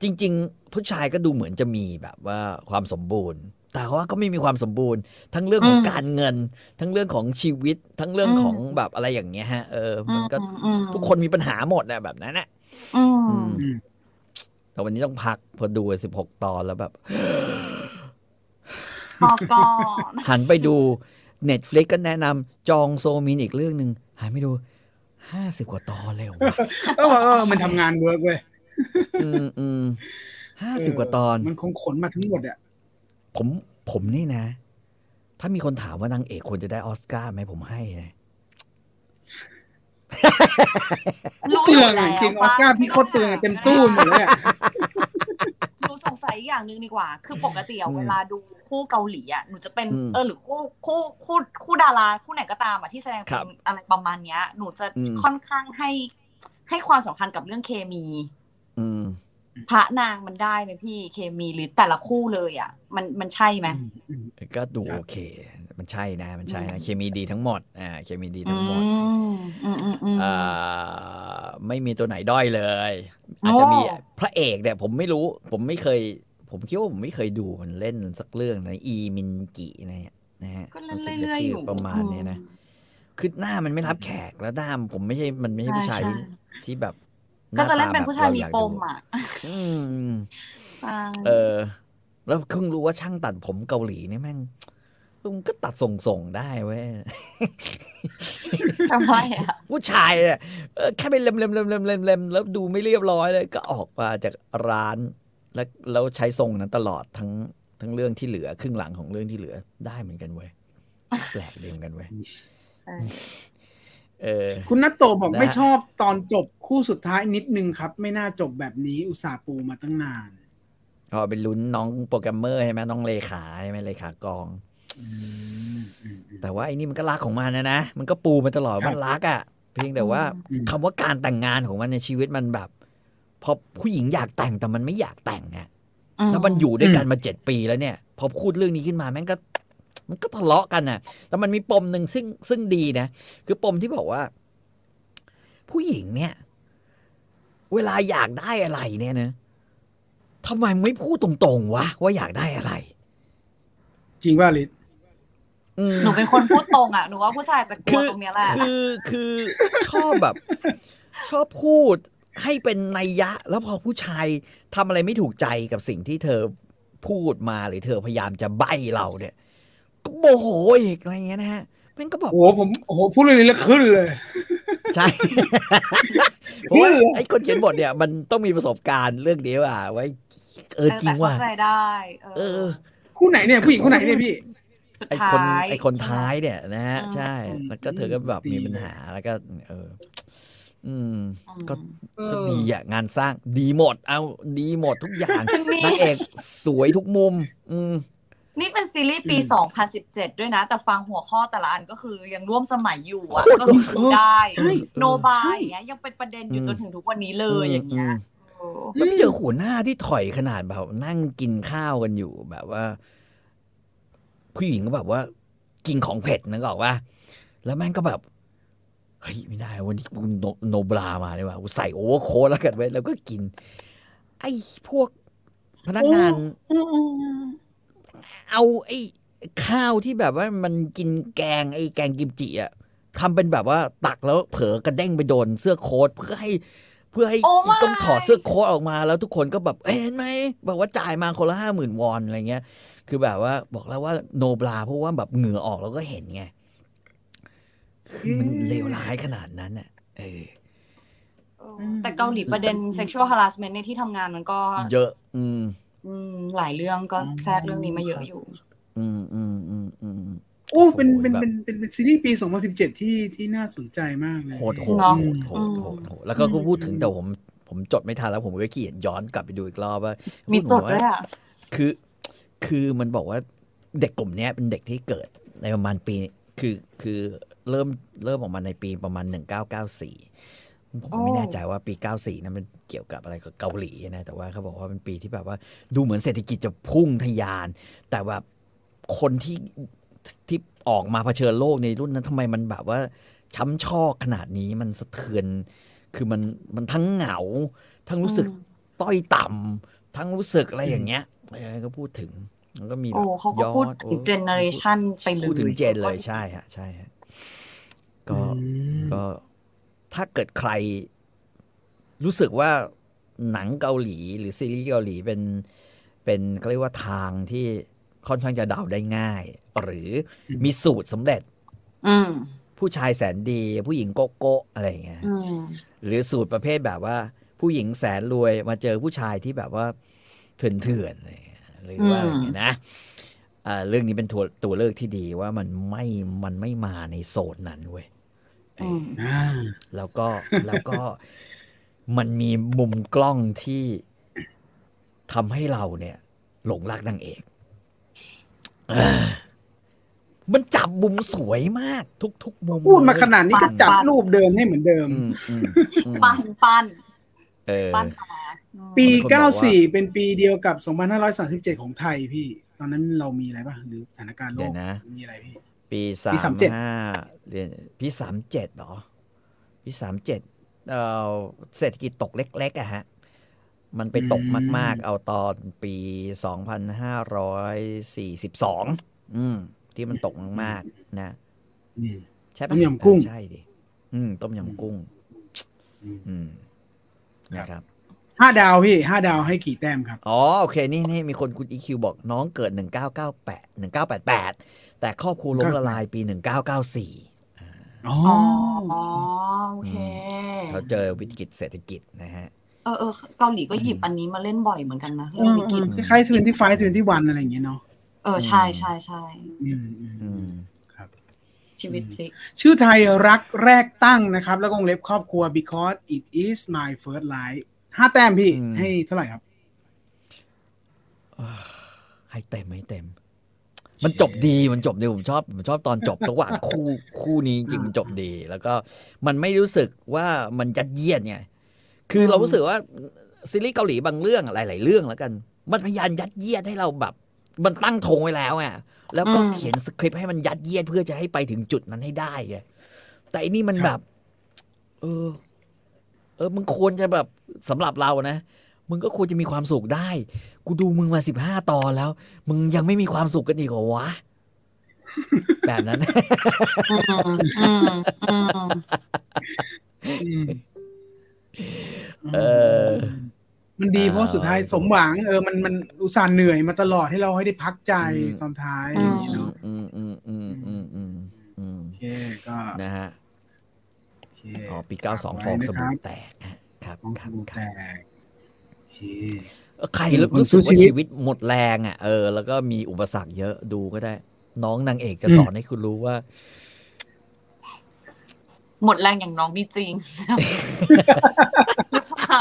จริง ๆ ผู้ชายก็ดูเหมือนจะมีแบบว่าความสมบูรณ์ แต่ว่าก็ไม่มีความสมบูรณ์ ทั้งเรื่องของการเงิน ทั้งเรื่องของชีวิต ทั้งเรื่องของแบบอะไรอย่างเงี้ยฮะ เออ มันก็อืมทุกคนมีปัญหาหมดนะแบบนั้นนะอืมอืมอืมแต่วันนี้ต้องพักพอดูสิบหกตอนแล้วแบบพอก่อนหันไปดู Netflix ก็แนะนำจองโซมินอีกเรื่องหนึ่งหันไปดู ห้าสิบกว่าตอนเลยเหรอวะเออเออมันทำงาน work เว้ยอืมอืมห้าสิบกว่าตอน มันคงขนมาทั้งหมดอะผมผมนี่นะ ถ้ามีคนถามว่านางเอกควรจะได้ออสการ์ไหมผมให้นะรู้เปลืยู่องแล้อะวจริงออสการ์พี่โคตรเปลืองอะเต็มตู้หมดเลยอะห นูสงสัยอย่างหนึ่งดีกว่า คือปกติอะอืมเวลาดูคู่เกาหลีอะหนูจะเป็นอืมเออหรือคู่คู่คู่คู่ดาราคู่ไหนก็ตามอะที่แสดงครัเป็บนอะไรประมาณเนี้ย หนูจะอืมค่อนข้างให้ให้ความสำคัญกับเรื่องเคมี อืมพระนางมันได้ไหมพี่เคมีหรือแต่ละคู่เลยอะมันมันใช่ไหมก็ดูครับโอเค มันใช่นะ มันใช่อืนะมเคมีดีทั้งหมดอ่าเคมีดีทั้งหมดอืมอืมอืมอืมอ่าไม่มีตัวไหนด้อยเลย อาจจะมีโอ้พระเอกเนี่ยผมไม่รู้ ผมไม่เคย ผมคิดว่าผมไม่เคยดูมันเล่นสักเรื่องนะอีมินกิเนี่ยนะฮะก็เล่นสึกจะเรื่อยๆชื่อยู่ประมาณเนี้ยนะคือหน้ามันไม่รับแขกแล้วหน้าผมไม่ใช่มันไม่ใช่ผู้ชายที่ใช่ที่แบบหก็น้าจะเล่นตาเป็นแบบผู้ชายรมีอยกปดูมอะอืมใช่เออ แล้วเพิ่งรู้ว่าช่างตัดผมเกาหลีเนี่ยแม่ง มันก็ตัดส่งๆได้เว้ยทำไมอะผู้ชายเนี่ยเออแค่ไปเล็มเล็มเล็มเล็มเล็มเล็มแล้วดูไม่เรียบร้อยเลย ก็ออกมาจากร้านแล้วแล้วใช้ทรงนั้นตลอดทั้งทั้งเรื่องที่เหลือครึ่งหลังของเรื่องที่เหลือได้เหมือนกันเว้ยแปลกดีเหมือนกันเว้ยเออเออคุณนัตโตบอกนะไม่ชอบตอนจบคู่สุดท้ายนิดนึงครับ ไม่น่าจบแบบนี้อุตส่าห์ปูมาตั้งนานพอเป็นลุ้นน้องโปรแกรมเมอร์ใช่ไหมน้องเลขาใช่ไหมเลขากองอืมอืมอืม แต่ว่าไอ้นี่มันก็รักของมันนะนะ มันก็ปูมาตลอดครับมันรักอะ่ะ เพียงแต่ว่าอืมคำว่าการแต่งงานของมันในชีวิตมันแบบ พอผู้หญิงอยากแต่งแต่มันไม่อยากแต่งอะแล้วมันอยู่ด้วยกันมาเจ็ดปีแล้วเนี่ย พอพูดเรื่องนี้ขึ้นมาแม่งก็ มันก็ทะเลาะกันน่ะ แต่มันมีปมหนึ่งซึ่งซึ่งดีนะ คือปมที่บอกว่า ผู้หญิงเนี่ย เวลาอยากได้อะไรเนี่ยนะทำไมไม่พูดตรงๆวะว่าอยากได้อะไร จริงว่าลิศอืม หนูเป็นคนพูดตรงอะหนูว่าผู้ชายจะกลัวตรงเนี้ยแหละคือคือชอบแบบ ชอบพูดให้เป็นนัยยะ แล้วพอผู้ชายทำอะไรไม่ถูกใจกับสิ่งที่เธอพูดมาหรือเธอพยายามจะใบ้เราเนี่ยก็โมโหอีกอะไรเงี้ยนะฮะมันก็แบบโอ้โหผมโอ้โหพูดเรื่องนี้แล้วขึ้นเลย ใช่เพราะว่าไอ้คนเขียนบทเนี่ย มันต้องมีประสบการณ์เรื่องนี้ว่ะไว้ เออจริงว่ะแต่เข้าใจได้เอเอออ คู่ไหนเนี่ยผู้หญิงคู่ไหนเนี่ยพี่สุด ไอ้ท้าคนยไอ้คนท้ายเนี่ยนะฮะอืมใช่ แล้วก็เธอก็แบบดีมีปัญหาแล้วก็เออ อืม ก็เอก็อดีอะงานสร้างดีหมด เอาดีหมดทุกอย่างจะมีนางเอกสวยทุกมุม อืมนี่เป็นซีรีส์ปี 2017 ด้วยนะ แต่ฟังหัวข้อแต่ละอันก็คือยังร่วมสมัยอยู่อะก็คือดูได้ใช่โนบาใช่อย่างเงี้ยยังเป็นประเด็นอยู่อืมจนถึงทุกวันนี้เลยอย่างเงี้ยเออแล้วไปเจอหัวหน้าที่ถอยขนาดแบบนั่งกินข้าวกันอยู่แบบว่า ผู้หญิงก็แบบว่ากินของเผ็ดนึกออกว่า แล้วแม่งก็แบบเฮ้ยไม่ได้วันนี้กูโนโนบรามาดีกว่ากูใส่โอเวอร์โค้ดแล้วกันไว้ยแล้วก็กิน ไอ้พวกพนักงานโอ้โอ้เอาไอ้ข้าวที่แบบว่ามันกินแกงไอ้แกงกิมจิอะทำเป็นแบบว่าตักแล้วเผลอกระเด้งไปโดนเสื้อโค้ทเพื่อให้ เพื่อให้โอ้ไม่ต้องถอดเสื้อโค้ทออกมาแล้วทุกคนก็แบบเอ้ยเห็นไหมบอกว่าจ่ายมาคนละห้าหมื่นวอนอะไรเงี้ย คือแบบว่าบอกแล้วว่าโนบลาเพราะว่าแบบเหงื่อออกแล้วก็เห็นไงคือมันเลวร้ายขนาดนั้นอะเออแต่เกาหลีประเด็น sexual harassment ในที่ทำงานมันก็ เยอะ อืม อืม หลายเรื่องก็แทรกเรื่องนี้มาเยอะอยู่ อืมอืมอืมอืมโอ้เป็นโอ้โหเป็นแบบเป็นเป็นเป็นซีรีส์ปี 2017 ที่ที่น่าสนใจมากเลยโหดโหดเนาะโหดโหดโหดโหดแล้วก็ก็พูดถึงแต่ผมผมจดไม่ทันแล้วผมก็เขียนย้อนกลับไปดูอีกรอบว่า มีพูจถึดงว่าด้วยอะคือ คือมันบอกว่าเด็กกลุ่มนี้เป็นเด็กที่เกิดในประมาณปีคือคือเริ่มเริ่มออกมาในปีประมาณ 1994 ผมไม่แน่ใจว่าปี 94นั้นมันเกี่ยวกับอะไรกับเกาหลีนะแต่ว่าเขาบอกว่าเป็นปีที่แบบว่าดูเหมือนเศรษฐกิจจะพุ่งทะยาน แต่แบบคนที่ที่ออกมาเผชิญโลกในรุ่นนั้นทำไมมันแบบว่าช้ำชอกขนาดนี้มันสะเทือน คือมันมันทั้งเหงา ทั้งรู้สึกต้อยต่ำทั้งรู้สึกอะไรอย่างเงี้ย ก็พูดถึงแล้วก็มีแบบโอ้เขาก็ย้อนพูดถึงโอ้เจเนอเรชันไปเลยพูดถึงเจนเลยใช่ฮะใช่ฮะก็อืมก็ถ้าเกิดใครรู้สึกว่าหนังเกาหลีหรือซีรีส์เกาหลีเป็นเป็นเขาเรียกว่าทางที่ค่อนข้างจะเดาได้ง่าย หรือมีสูตรสำเร็จอืมผู้ชายแสนดี ผู้หญิงโกโก้อะไรอย่างเงี้ยอืมหรือสูตรประเภทแบบว่า ผู้หญิงแสนรวยมาเจอผู้ชายที่แบบว่า เถื่อนๆอะไรอย่างเงี้ยหรือว่าอะไรอย่างเงี้ยนะอ่าเรื่องนี้เป็นตัวตัวเลือกที่ดีว่ามันไม่มันไม่มาในโซนนั้นเว้ยอืมอ่าแล้วก็แล้วก็มันมีมุมกล้องที่ทำให้เราเนี่ย หลงรักนางเอกเออมันจับมุมสวยมาก ทุกทุกมุมพูดมาขนาดนี้ปัก็นจับปันรูปเดิมให้เหมือนเดิมอืมอืมอืมปั้นปั้นเออ ปั้นมาปีบางคนบอกว่า94 เป็นปีเดียวกับ 2537 ของไทยพี่ ตอนนั้นเรามีอะไรป่ะ หรือสถานการณ์โลเดี๋ยกวนะมีอะไรพี่ ปีสาปีมสามเจ็ดห้าเรียนปีสามเจ็ดเหรอ ปีสามเจ็ดเอ่อเศรษฐกิจตกเล็กๆอะฮะ มันไปตกมากๆ เอาตอนปีสองพันห้าร้อยสี่สิบสองอืมที่มันตกมากๆ นะอืมใช่ปะต้มยำกุ้งเออใช่ดิอืมต้มยำกุ้ง อืมอืมนะครับ ห้าดาวพี่ห้าดาวให้กี่แต้มครับ อ๋อ โอเค นี่นี่มีคนคุณอีคิวบอกน้องเกิดหนึ่งเก้าเก้าแปดหนึ่งเก้าแปดแปดแต่ครอบครัวล้มละลายปีหนึ่งเก้าเก้าสี่อ๋ออ๋ออ๋อ โอเค เขาเจอวิกฤตเศรษฐกิจนะฮะ เออเออเกาหลีก็หยิบอันนี้มาเล่นบ่อยเหมือนกันนะเอเรื่องอวิกฤตคล้ายๆ25 21อะไรอย่างเงี้ยเนาะ เออ ใช่ใช่ใช่อืมอืมอืมชีวิตพลิกชื่อไทยรักแรกตั้งนะครับ แล้วก็วงเล็บครอบครัว because it is my first life ห้าแต้มพี่อืมให้เท่าไหร่ครับ ให้เต็มให้เต็ม มันจบดีมันจบดีผมชอบผมชอบตอนจบระหว่างคู่คู่นี้จริงๆมันจบดี แล้วก็มันไม่รู้สึกว่ามันยัดเยียดไงคือเรารู้สึกว่าซีรีส์เกาหลีบางเรื่องหลาย ๆ เรื่องแล้วกัน มันพยายามยัดเยียดให้เราแบบ มันตั้งธงไว้แล้วไงแล้วก็เขียนสคริปต์ให้มันยัดเยียดเพื่อจะให้ไปถึงจุดนั้นให้ได้ไงแต่อันนี้มันครับแบบ เออเออมึงควรจะแบบสำหรับเรานะ มึงก็ควรจะมีความสุขได้ กูดูมึงมาสิบห้าตอนแล้ว มึงยังไม่มีความสุขกันอีกเหรอวะ แบบนั้นอืมอืมอืมอืมเออมันดีเพราะสุดท้ายสมหวังเออมันมันอุตส่าห์เหนื่อยมาตลอดให้เราให้ได้พักใจอืมตอนท้ายอย่างนี้เนาะอืมอืมอืมอืมอืมอืมโอเคก็นะฮะโอเคอ๋อปีเก้าสองฟองสบู่แตกฮะครับฟองคสรับบู่คแตรับกโอเคเออใครเออรู้สึกคนสู้ว่าชีวิตชีวิตหมดแรงอะเออ แล้วก็มีอุปสรรคเยอะดูก็ได้ น้องนางเอกจะอืมสอนให้คุณรู้ว่า หมดแรงอย่างน้องมีจริงหรือเปล่า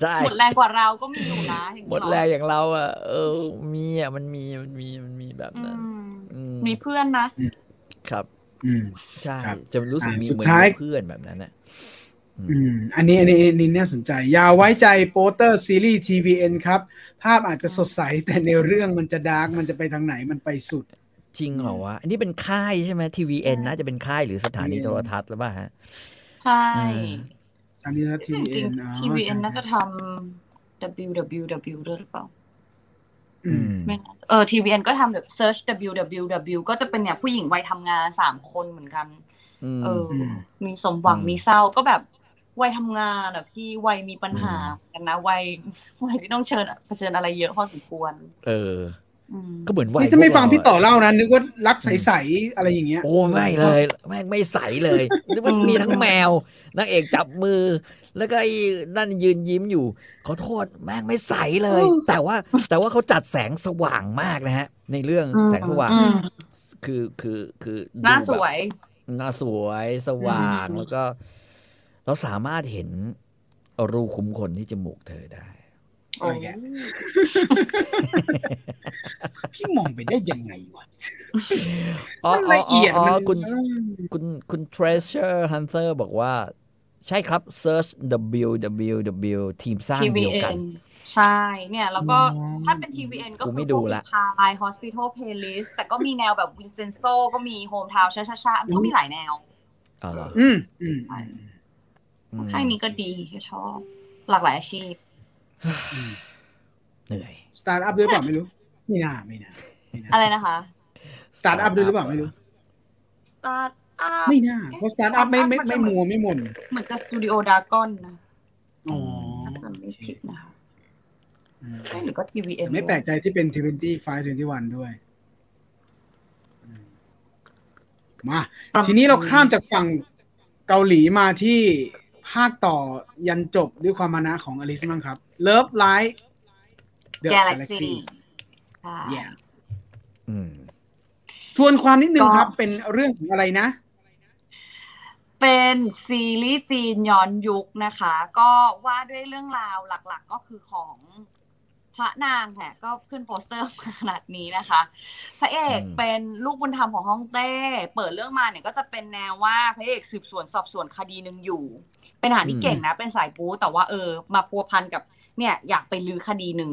ใช่หมดแรงกว่าเราก็มีอยู่นะอย่างหมนี้ดเนาะแรงอย่างเราอะเออ มีอะมันมีมันมีมันมีแบบอืนั้นมอืมมีเพื่อนนะครับ อืมใช่ครับจะรู้สึกอ่ามีสุดเหมือนท้ายมีเพื่อนแบบนั้นอะอืมอันนี้อันนี้อันนี้น่าสนใจอย่าไว้ใจโปสเตอร์ซีรีส์ TVN ครับ ภาพอาจจะสดใส แต่ในเรื่องมันจะ dark มันจะไปทางไหนมันไปสุด จริงเหรอวะ อันนี้เป็นค่ายใช่ไหม TVN น่าจะเป็นค่ายหรือสถานี TVN โทรทัศน์หรือเปล่าฮะ ใช่อืมสถานีโทรทัศน์จริง TVN อ๋อๆ TVN ใช่น่าจะทำ www ด้วยหรือเปล่า อืมไม่น่าจะเออ TVN ก็ทำแบบ search www ก็จะเป็นเนี่ยผู้หญิงวัยทำงานสามคนเหมือนกันอืมเอออมมีสมหวังอืมมีเศร้าก็แบบวัยทำงานอะพี่วัยมีปัญหาอืมกันนะวัยวัยที่ต้องเชิญเผชิญอะไรเยอะพอสมควร เอออืมก็เหมือนวัยนี่ถ้าไม่พวกฟังเราพี่ต่ออะเล่านะนึกว่ารักใสๆอะไรอย่างเงี้ย โอ้ไม่เลยแม่งไม่ใสเลยนึกว่าอืมมีทั้งแมวนางเอกจับมือ แล้วก็ไอ้นั่นยืนยิ้มอยู่ขอโทษแม่งไม่ใสเลย แต่ว่าแต่ว่าเขาจัดแสงสว่างมากนะฮะ ในเรื่องแสงสว่างอืมคือคือคือดูหน้าแบบสวยหน้าสวยสว่างอืมแล้วก็ เราสามารถเห็นรูขุมขนที่จมูกเธอได้โอ้อะไรแกพี่มองไปได้ยังไงวะอ๋อมันอ๋อละเอียดอ๋อมันคุณอืมคุณคุณ treasure hunter บอกว่า ใช่ครับ Search WWW ทีมสร้างเดียวกัน TVN ใช่ เนี่ย แล้วก็อ๋อถ้าเป็น TVN ก็กูคืไม่อดูพวกละพาไล Hospital Playlist แต่ก็มีแนวแบบ Vincenzo ก็มี Hometown Cha-Cha-Cha ก็มีหลายแนวอ๋อเหรออืมอืมอืมค่ายนี้ก็ดีชอบ หลากหลายอาชีพ เหนื่อย Start up ด้วยเปล่าไม่รู้ ไม่น่า ไม่น่าไม่น่าอะไรนะคะ Start up ด้วยหรือเปล่าไม่รู้ Start up ไม่น่าเพราะสตาร์ทอัพไม่ไม่ไม่มัวไม่หมนเหมือนกับสตูดิโอดากอนนะอ๋อถ้าจะไม่ผิดนะคะอืมเอ้ยหรือก็ TVN แต่ไม่แปลกใจที่เป็น25 21ด้วยอืมมา ทีนี้เราข้ามจากฝั่งเกาหลีมาที่ภาคต่อยันจบด้วยความมานะของอลิสมั้งครับ Love Light The Galaxy ใช่ Yeah อืมทวนความนิดนึงครับก็เป็นเรื่องของอะไรนะ เป็นซีรีส์จีนย้อนยุคนะคะ ก็ว่าด้วยเรื่องราวหลักๆก็คือของพระนางแหละก็ขึ้นโปสเตอร์มาขนาดนี้นะคะ พระเอกอืมเป็นลูกบุญธรรมของฮ่องเต้ เปิดเรื่องมาเนี่ยก็จะเป็นแนวว่าพระเอกสืบสวนสอบสวนคดีหนึ่งอยู่ เป็นทหารที่เก่งนะ เป็นสายปูแต่ว่าเออ มาพัวพันกับเนี่ยอยากไปลื้อคดีหนึ่ง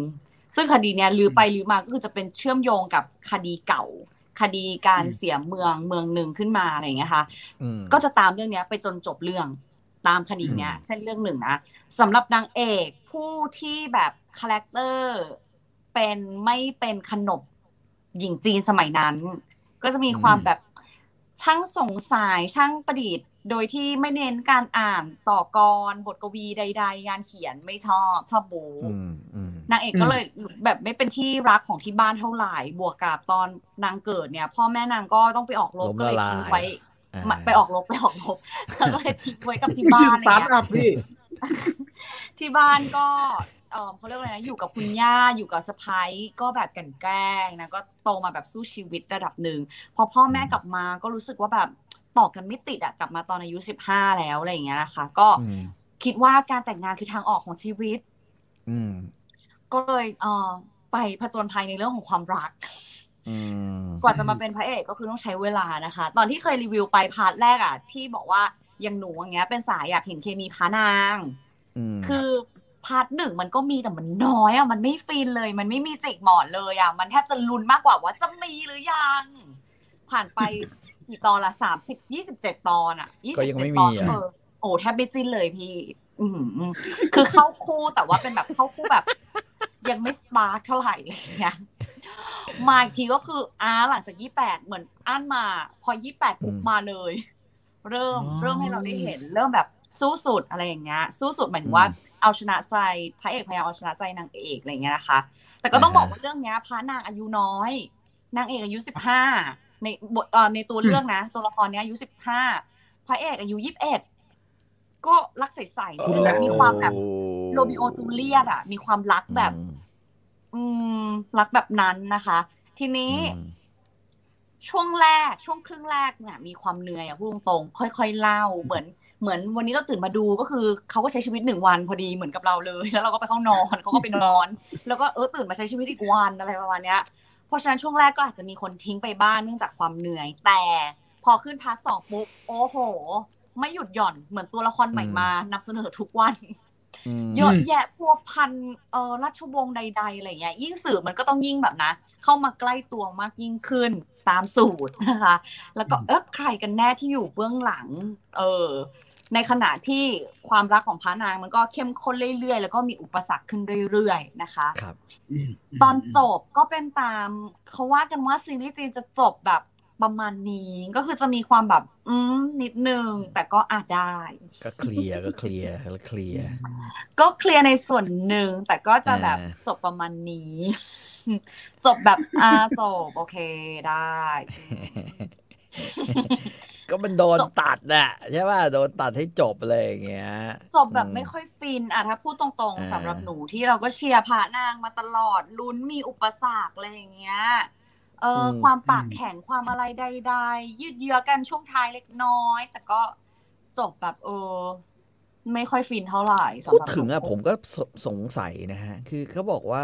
ซึ่งคดีเนี้ยลื้อไปลื้อมาก็คือจะเป็นเชื่อมโยงกับคดีเก่า คดีการอืมเสียเมืองเมืองหนึ่งขึ้นมาอะไรอย่างเงี้ยค่ะอืมก็จะตามเรื่องเนี้ยไปจนจบเรื่องตามคดีเนี้ยอืมเส้นเรื่องหนึ่งนะสำหรับนางเอกผู้ที่แบบคาแรคเตอร์เป็นไม่เป็นขนบหญิงจีนสมัยนั้น ก็จะมีความแบบช่างสงสัยช่างประดิษฐ์ โดยที่ไม่เน้นการอ่านต่อกรบทกวีใด ๆ งานเขียนไม่ชอบชอบโบอืมอืมนางเอกก็เลยแบบไม่เป็นที่รักของที่บ้านเท่าไหร่บวกกับตอนนางเกิดเนี่ย พ่อแม่นางก็ต้องไปออกรบล้มก็เลยละลายทิ้งไว้อ่ามาไปออกรบไปออกรบก็เลยทิ้งไว้กับที่ไม่บ้าใช่นสอะไรตาร์ทเงี้ยอัพพี่ที่บ้านก็เออเขาเรียกว่าอะไรนะอยู่กับคุณย่าอยู่กับสะพ้ายก็แบบกลันแกล้งนะก็โตมาแบบสู้ชีวิตระดับหนึ่งพอพ่อแม่กลับมาก็รู้สึกว่าแบบ ต่อกันไม่ติดอะกลับมาตอนอายุสิบห้าแล้วอะไรอย่างเงี้ยนะคะ ก็อืมคิดว่าการแต่งงานคือทางออกของชีวิตอืมก็เลยเออไปผจญภัยในเรื่องของความรักอืมกว่าจะมาเป็นพระเอกก็คือต้องใช้เวลานะคะ ตอนที่เคยรีวิวไป part แรกอะที่บอกว่าอย่างหนูอย่างเงี้ย เป็นสายอยากเห็นเคมีพระนางมคือ part หนึ่งมันก็มีแต่มันน้อยอะมันไม่ฟินเลย มันไม่มีจิกหมอนเลยอะมันแทบจะลุ้นมากกว่าว่าจะมีหรือยัง ผ่านไป กี่ตอนละสามสิบยี่สิบเจ็ดตอนอะยี่ก็สิบยังเจ็ดไม่ตมีอนอะเออโอ้แทบไม่จิ้นเลยพี่ อือหือคือเข้าคู่แต่ว่าเป็นแบบเข้าคู่แบบ ยังไม่สปาร์คเท่าไหร่อะไรอย่างเลยมาอีกทีก็คืออ้าหลังจากยี่แปดเหมือนอั้นมา พอยี่แปดปุ๊บอืมมาเลย เริ่มอ๋อเริ่มให้เราได้เห็น เริ่มแบบสู้สุดอะไรอย่างเงี้ยสู้สุดหมายถึงว่าเอาชนะใจพระเอกพยายามเอาชนะใจนางเอกอะไรอย่างเงี้ยนะคะ แต่ก็ต้องบอกว่าเรื่องเนี้ยพระนางอายุน้อย นางเอกอายุสิบห้า ในบทเอ่อในตัวเรื่องนะ ตัวละครเนี้ยอายุสิบห้าพระเอกอายุยี่สิบเอ็ดก็รักใสๆคือแบบมีความแบบโรมิโอจูเลียตอะ มีความรักแบบ อืมอืมรักแบบนั้นนะคะ ทีนี้อืมช่วงแรกช่วงครึ่งแรกเนี่ย มีความเหนื่อยอะพูดตรงๆค่อย ๆ เล่า เหมือน เหมือนวันนี้เราตื่นมาดูก็คือเขาก็ใช้ชีวิตหนึ่งวันพอดีเหมือนกับเราเลย แล้วเราก็ไปเข้านอนเขาก็ไปนอน แล้วก็เออตื่นมาใช้ชีวิตอีกวันอะไรประมาณเนี้ย เพราะฉะนั้นช่วงแรกก็อาจจะมีคนทิ้งไปบ้างเนื่องจากความเหนื่อย แต่พอขึ้น part สองปุ๊บโอ้โห ไม่หยุดหย่อนเหมือนตัวละครใหม่มานำเสนอทุกวันอืมเยอะแยะพวกพันเออราชวงศ์ใดๆอะไรเงี้ยยิ่งสื่อมันก็ต้องยิ่งแบบนะ เข้ามาใกล้ตัวมากยิ่งขึ้นตามสูตรนะคะ แล้วก็เอ๊ะใครกันแน่ที่อยู่เบื้องหลัง เออ ในขณะที่ความรักของพระนางมันก็เข้มข้นเรื่อยๆ แล้วก็มีอุปสรรคขึ้นเรื่อยๆนะคะครับมตอนจบก็เป็นตามเขาว่ากันว่าซีรีส์จีนจะจบแบบประมาณนี้ก็คือจะมีความแบบ อืมนิดนึง แต่ก็อาจได้ ก็เคลียร์ก็เคลียร์ก็เคลียร์ก็เคลียร์ในส่วนหนึ่ง แต่ก็จะแบบอ่าจบประมาณนี้ จบแบบอ่าจบ โอเคได้ ก็มันโดนจบตัดน่ะใช่ป่ะโดนตัดให้จบเลยอย่างเงี้ย จบแบบไม่ค่อยฟินอะถ้าพูดตรงอ่าๆสำหรับหนูที่เราก็เชียร์พระนางมาตลอดลุ้นมีอุปสรรคอะไรอย่างเงี้ยเอออความปากแข็งความอะไรใดๆ ยืดเยื้อกันช่วงท้ายเล็กน้อย แต่ก็จบแบบเออ ไม่ค่อยฟินเท่าไหร่สำหพูดรับถึงอะทุกคนผมก็สสงสัยนะฮะ คือเขาบอกว่า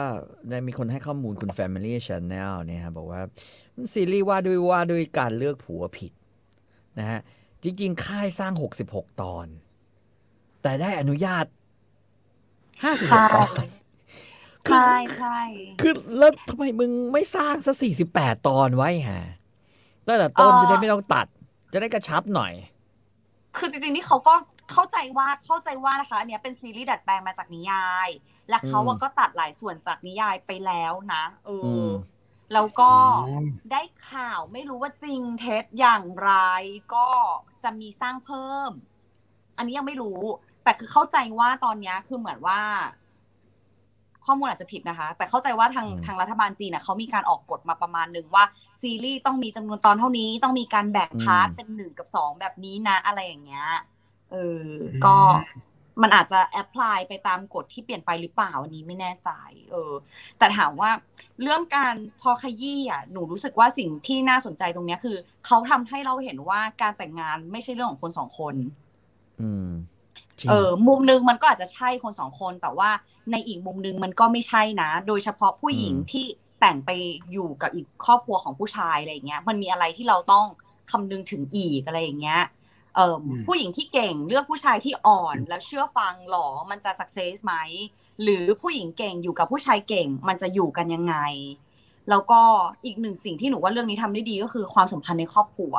ในมีคนให้ข้อมูลคุณ Family Channel เนี่ยฮะบอกว่าซีรีส์ว่าด้วยว่าด้วยการเลือกผัวผิด นะฮะจริง ๆ ค่ายสร้าง 66 ตอน แต่ได้อนุญาตใช่56 ตอนใช่ใช่คือแล้วทำไมมึงไม่สร้างสัก48 ตอนไว้ฮะตั้งแต่ต้นจะได้ไม่ต้องตัด จะได้กระชับหน่อย คือจริงๆนี่เขาก็เข้าใจว่าเข้าใจว่านะคะอันเนี้ยเป็นซีรีส์ดัดแปลงมาจากนิยาย และเขาอะอืมก็ตัดหลายส่วนจากนิยายไปแล้วนะเอออม แล้วก็อ๋อได้ข่าวไม่รู้ว่าจริงเท็จอย่างไรก็จะมีสร้างเพิ่ม อันนี้ยังไม่รู้ แต่คือเข้าใจว่าตอนเนี้ยคือเหมือนว่า ข้อมูลอาจจะผิดนะคะ แต่เข้าใจว่าทางอืมทางรัฐบาลจีนนะเขามีการออกกฎมาประมาณหนึ่งว่า ซีรีส์ต้องมีจำนวนตอนเท่านี้ ต้องมีการแบ่งพาร์ทเป็นหนึ่งกับสองแบบนี้นะ อะไรอย่างเงี้ยเออก็ มันอาจจะแอพพลายไปตามกฎที่เปลี่ยนไปหรือเปล่าอันนี้ไม่แน่ใจ เออ แต่ถามว่าเรื่องการพอขยี้อะหนูรู้สึกว่าสิ่งที่น่าสนใจตรงเนี้ยคือเขาทำให้เราเห็นว่าการแต่งงานไม่ใช่เรื่องของคนสองคน อืมจริงเออมุมหนึงมันก็อาจจะใช่คนสองคน แต่ว่าในอีกมุมหนึงมันก็ไม่ใช่นะ โดยเฉพาะผู้หญิงอืมที่แต่งไปอยู่กับอีกครอบครัวของผู้ชายอะไรอย่างเงี้ย มันมีอะไรที่เราต้องคำนึงถึงอีกอะไรอย่างเงี้ยเอ่ออม ผู้หญิงที่เก่งเลือกผู้ชายที่อ่อนแล้วเชื่อฟังหรอมันจะสักเซสไหมหรือผู้หญิงเก่งอยู่กับผู้ชายเก่งมันจะอยู่กันยังไง แล้วก็อีกหนึ่งสิ่งที่หนูว่าเรื่องนี้ทำได้ดีก็คือความสัมพันธ์ในครอบครัว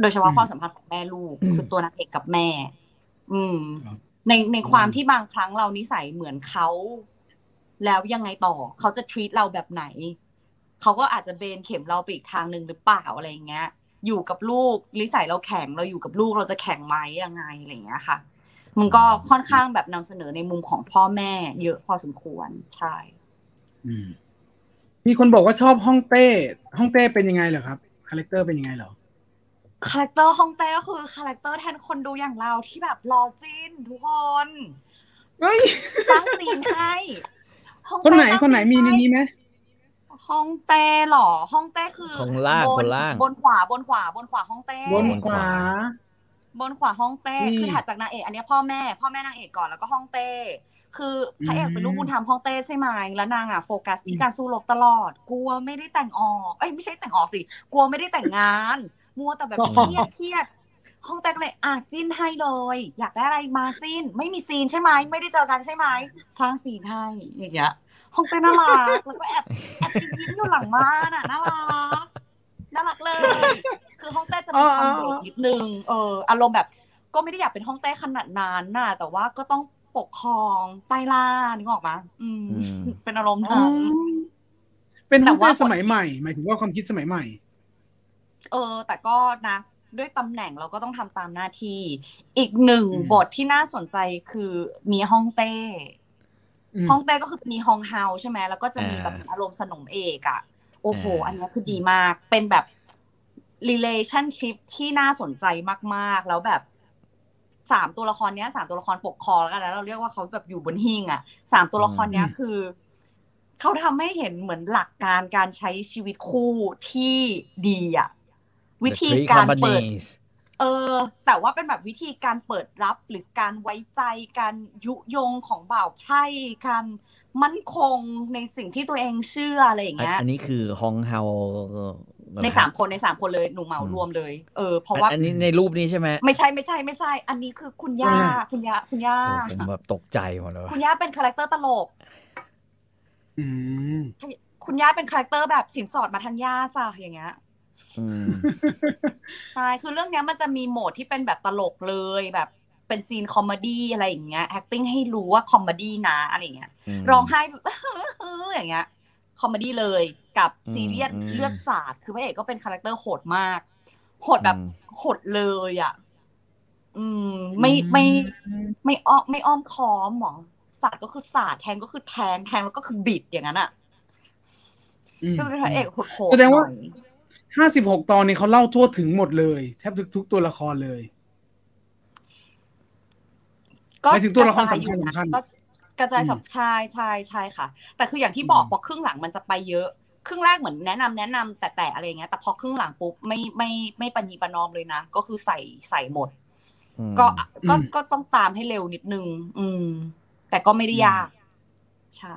โดยเฉพาะอืมความสัมพันธ์ของแม่ลูกคือตัวนางเอกกับแม่ อืมครับในในความอืมที่บางครั้งเรานิสัยเหมือนเขาแล้วยังไงต่อเขาจะ treat เราแบบไหนเขาก็อาจจะเบนเข็มเราไปอีกทางหนึ่งหรือเปล่าอะไรอย่างเงี้ย อยู่กับลูกนิสัยเราแข็งเราอยู่กับลูกเราจะแข็งไหมยังไงอะไรอย่างเงี้ยค่ะ มันก็ค่อนข้างแบบนำเสนอในมุมของพ่อแม่ เยอะพอสมควรใช่อืมมีคนบอกว่าชอบฮ่องเต้ฮ่องเต้เป็นยังไงเหรอครับ character เป็นยังไงเหรอ character ฮ่องเต้ก็คือ character แทนคนดูอย่างเราที่แบบรอจิ้นทุกคนเฮ้ยสร้างซีนให้ฮ่องคนเต้ไหนสร้างคนไหนซีมีในให้นี้ไหม ฮ่องเต้เหรอฮ่องเต้คือคนล่างบคนล่าง บนขวาบนขวาบนขวาฮ่องเต้บนบนขวา บนขวาฮ่องเต้นี่คือถัดจากนางเอกอันเนี้ยพ่อแม่ พ่อแม่นางเอกก่อนแล้วก็ฮ่องเต้ คือพระเอกอืมเป็นลูกบุญธรรมฮ่องเต้ใช่ไหมแล้วนางอะโฟกัสที่การสู้รบตลอด กลัวไม่ได้แต่งออกเอ้ยไม่ใช่แต่งออกสิกลัวไม่ได้แต่งงาน มัวแต่แบบเครียดเครียดฮ่องเต้ก็เลยอะจิ้นให้เลย อยากได้อะไรมาจิ้น ไม่มีซีนใช่ไหมไม่ได้เจอกันใช่ไหมสร้างซีนให้อย่างเงี้ย ฮ่องเต้น่ารักแล้วก็แอบแอบยิ้มอยู่หลังม่านอะน่ารักน่ารักเลย คือฮ่องเต้จะมีความอ๋อโดดนิดนึงเอออารมณ์แบบ ก็ไม่ได้อยากเป็นฮ่องเต้ขนาดนั้นน่ะ แต่ว่าก็ต้องปกครองใต้ล่านึกออกปะอืมอืม เป็นอารมณ์อ๋อนั้นเป็นแต่ฮ่องว่าเต้สมัยใหม่ หมายถึงว่าความคิดสมัยใหม่ เออ แต่ก็นะด้วยตำแหน่งเราก็ต้องทำตามหน้าที่ อีกหนึ่งอืมบทที่น่าสนใจคือมีฮ่องเต้ อืมฮ่องเต้ก็คือมีฮองเฮาใช่ไหมแล้วก็จะมีอ่าแบบอารมณ์สนมเอกอะโอ้โหอ่าอันเนี้ยคือดีมาก เป็นแบบ relationship ที่น่าสนใจมากๆ แล้วแบบสามตัวละครเนี้ยสามตัวละครปกครองแล้วกันนะเราเรียกว่าเขาแบบอยู่บนหิ้งอะสามตัวละครเนี้ยอืมคือเขาทำให้เห็นเหมือนหลักการการใช้ชีวิตคู่ที่ดีอะวิธี The Three การเปิด Companies เออแต่ว่าเป็นแบบวิธีการเปิดรับหรือการไว้ใจการยุยงของบ่าวไพร่การมั่นคงในสิ่งที่ตัวเองเชื่ออะไรอย่างอันเงี้ยอันนี้คือฮองเฮาในสามคนในสามคนเลยหนูเหมารวมเลยเออเพราะว่าอันนี้ในรูปนี้ใช่ไหมไม่ใช่ไม่ใช่ไม่ใช่ อันนี้คือคุณย่าไม่ใช่คุณย่าคุณย่าโอ้ผมแบบตกใจหมดเลยคุณย่าเป็น character ตลกอืมคุณย่าเป็น character แบบสินสอดมาทางย่าจ้ะอย่างเงี้ยอืม ใช่คือเรื่องเนี้ยมันจะมีโหมดที่เป็นแบบตลกเลยแบบเป็น scene comedy อะไรอย่างเงี้ย acting ให้รู้ว่า comedy นะอะไรอย่างเงี้ยมร้องไห้แบบอย่างเงี้ย comedy เลยกับอืมซีเรียสอืมเลือดสาดคือพระเอกก็เป็น character โหดมากโหดแบบอืมโหดเลยอะอืม ไม่ไม่ไม่อ้อมไม่อ้อมค้อมหมอสาดก็คือสาดแทงก็คือแทงแทงแล้วก็คือบิดอย่างนั้นอะอืมก็เป็นพระเอกโหดๆแสดงว่า หน่อยห้าสิบหกตอนนี้เขาเล่าทั่วถึงหมดเลย แทบทุกทุกตัวละครเลยก็หมายถึงตัวละครกจายอยู่สำคัญนะสำคัญก็กระจายอืมสับใช่ใช่ใช่ค่ะ แต่คืออย่างที่บอกอืมพอครึ่งหลังมันจะไปเยอะ ครึ่งแรกเหมือนแนะนำแนะนำแต่แต่อะไรอย่างเงี้ยแต่พอครึ่งหลังปุ๊บไม่ไม่ไม่ปณีประนอมเลยนะ ก็คือใส่ใส่หมดอืมก็ก็อืมก็ต้องตามให้เร็วนิดนึง อืม แต่ก็ไม่ได้ยาก ใช่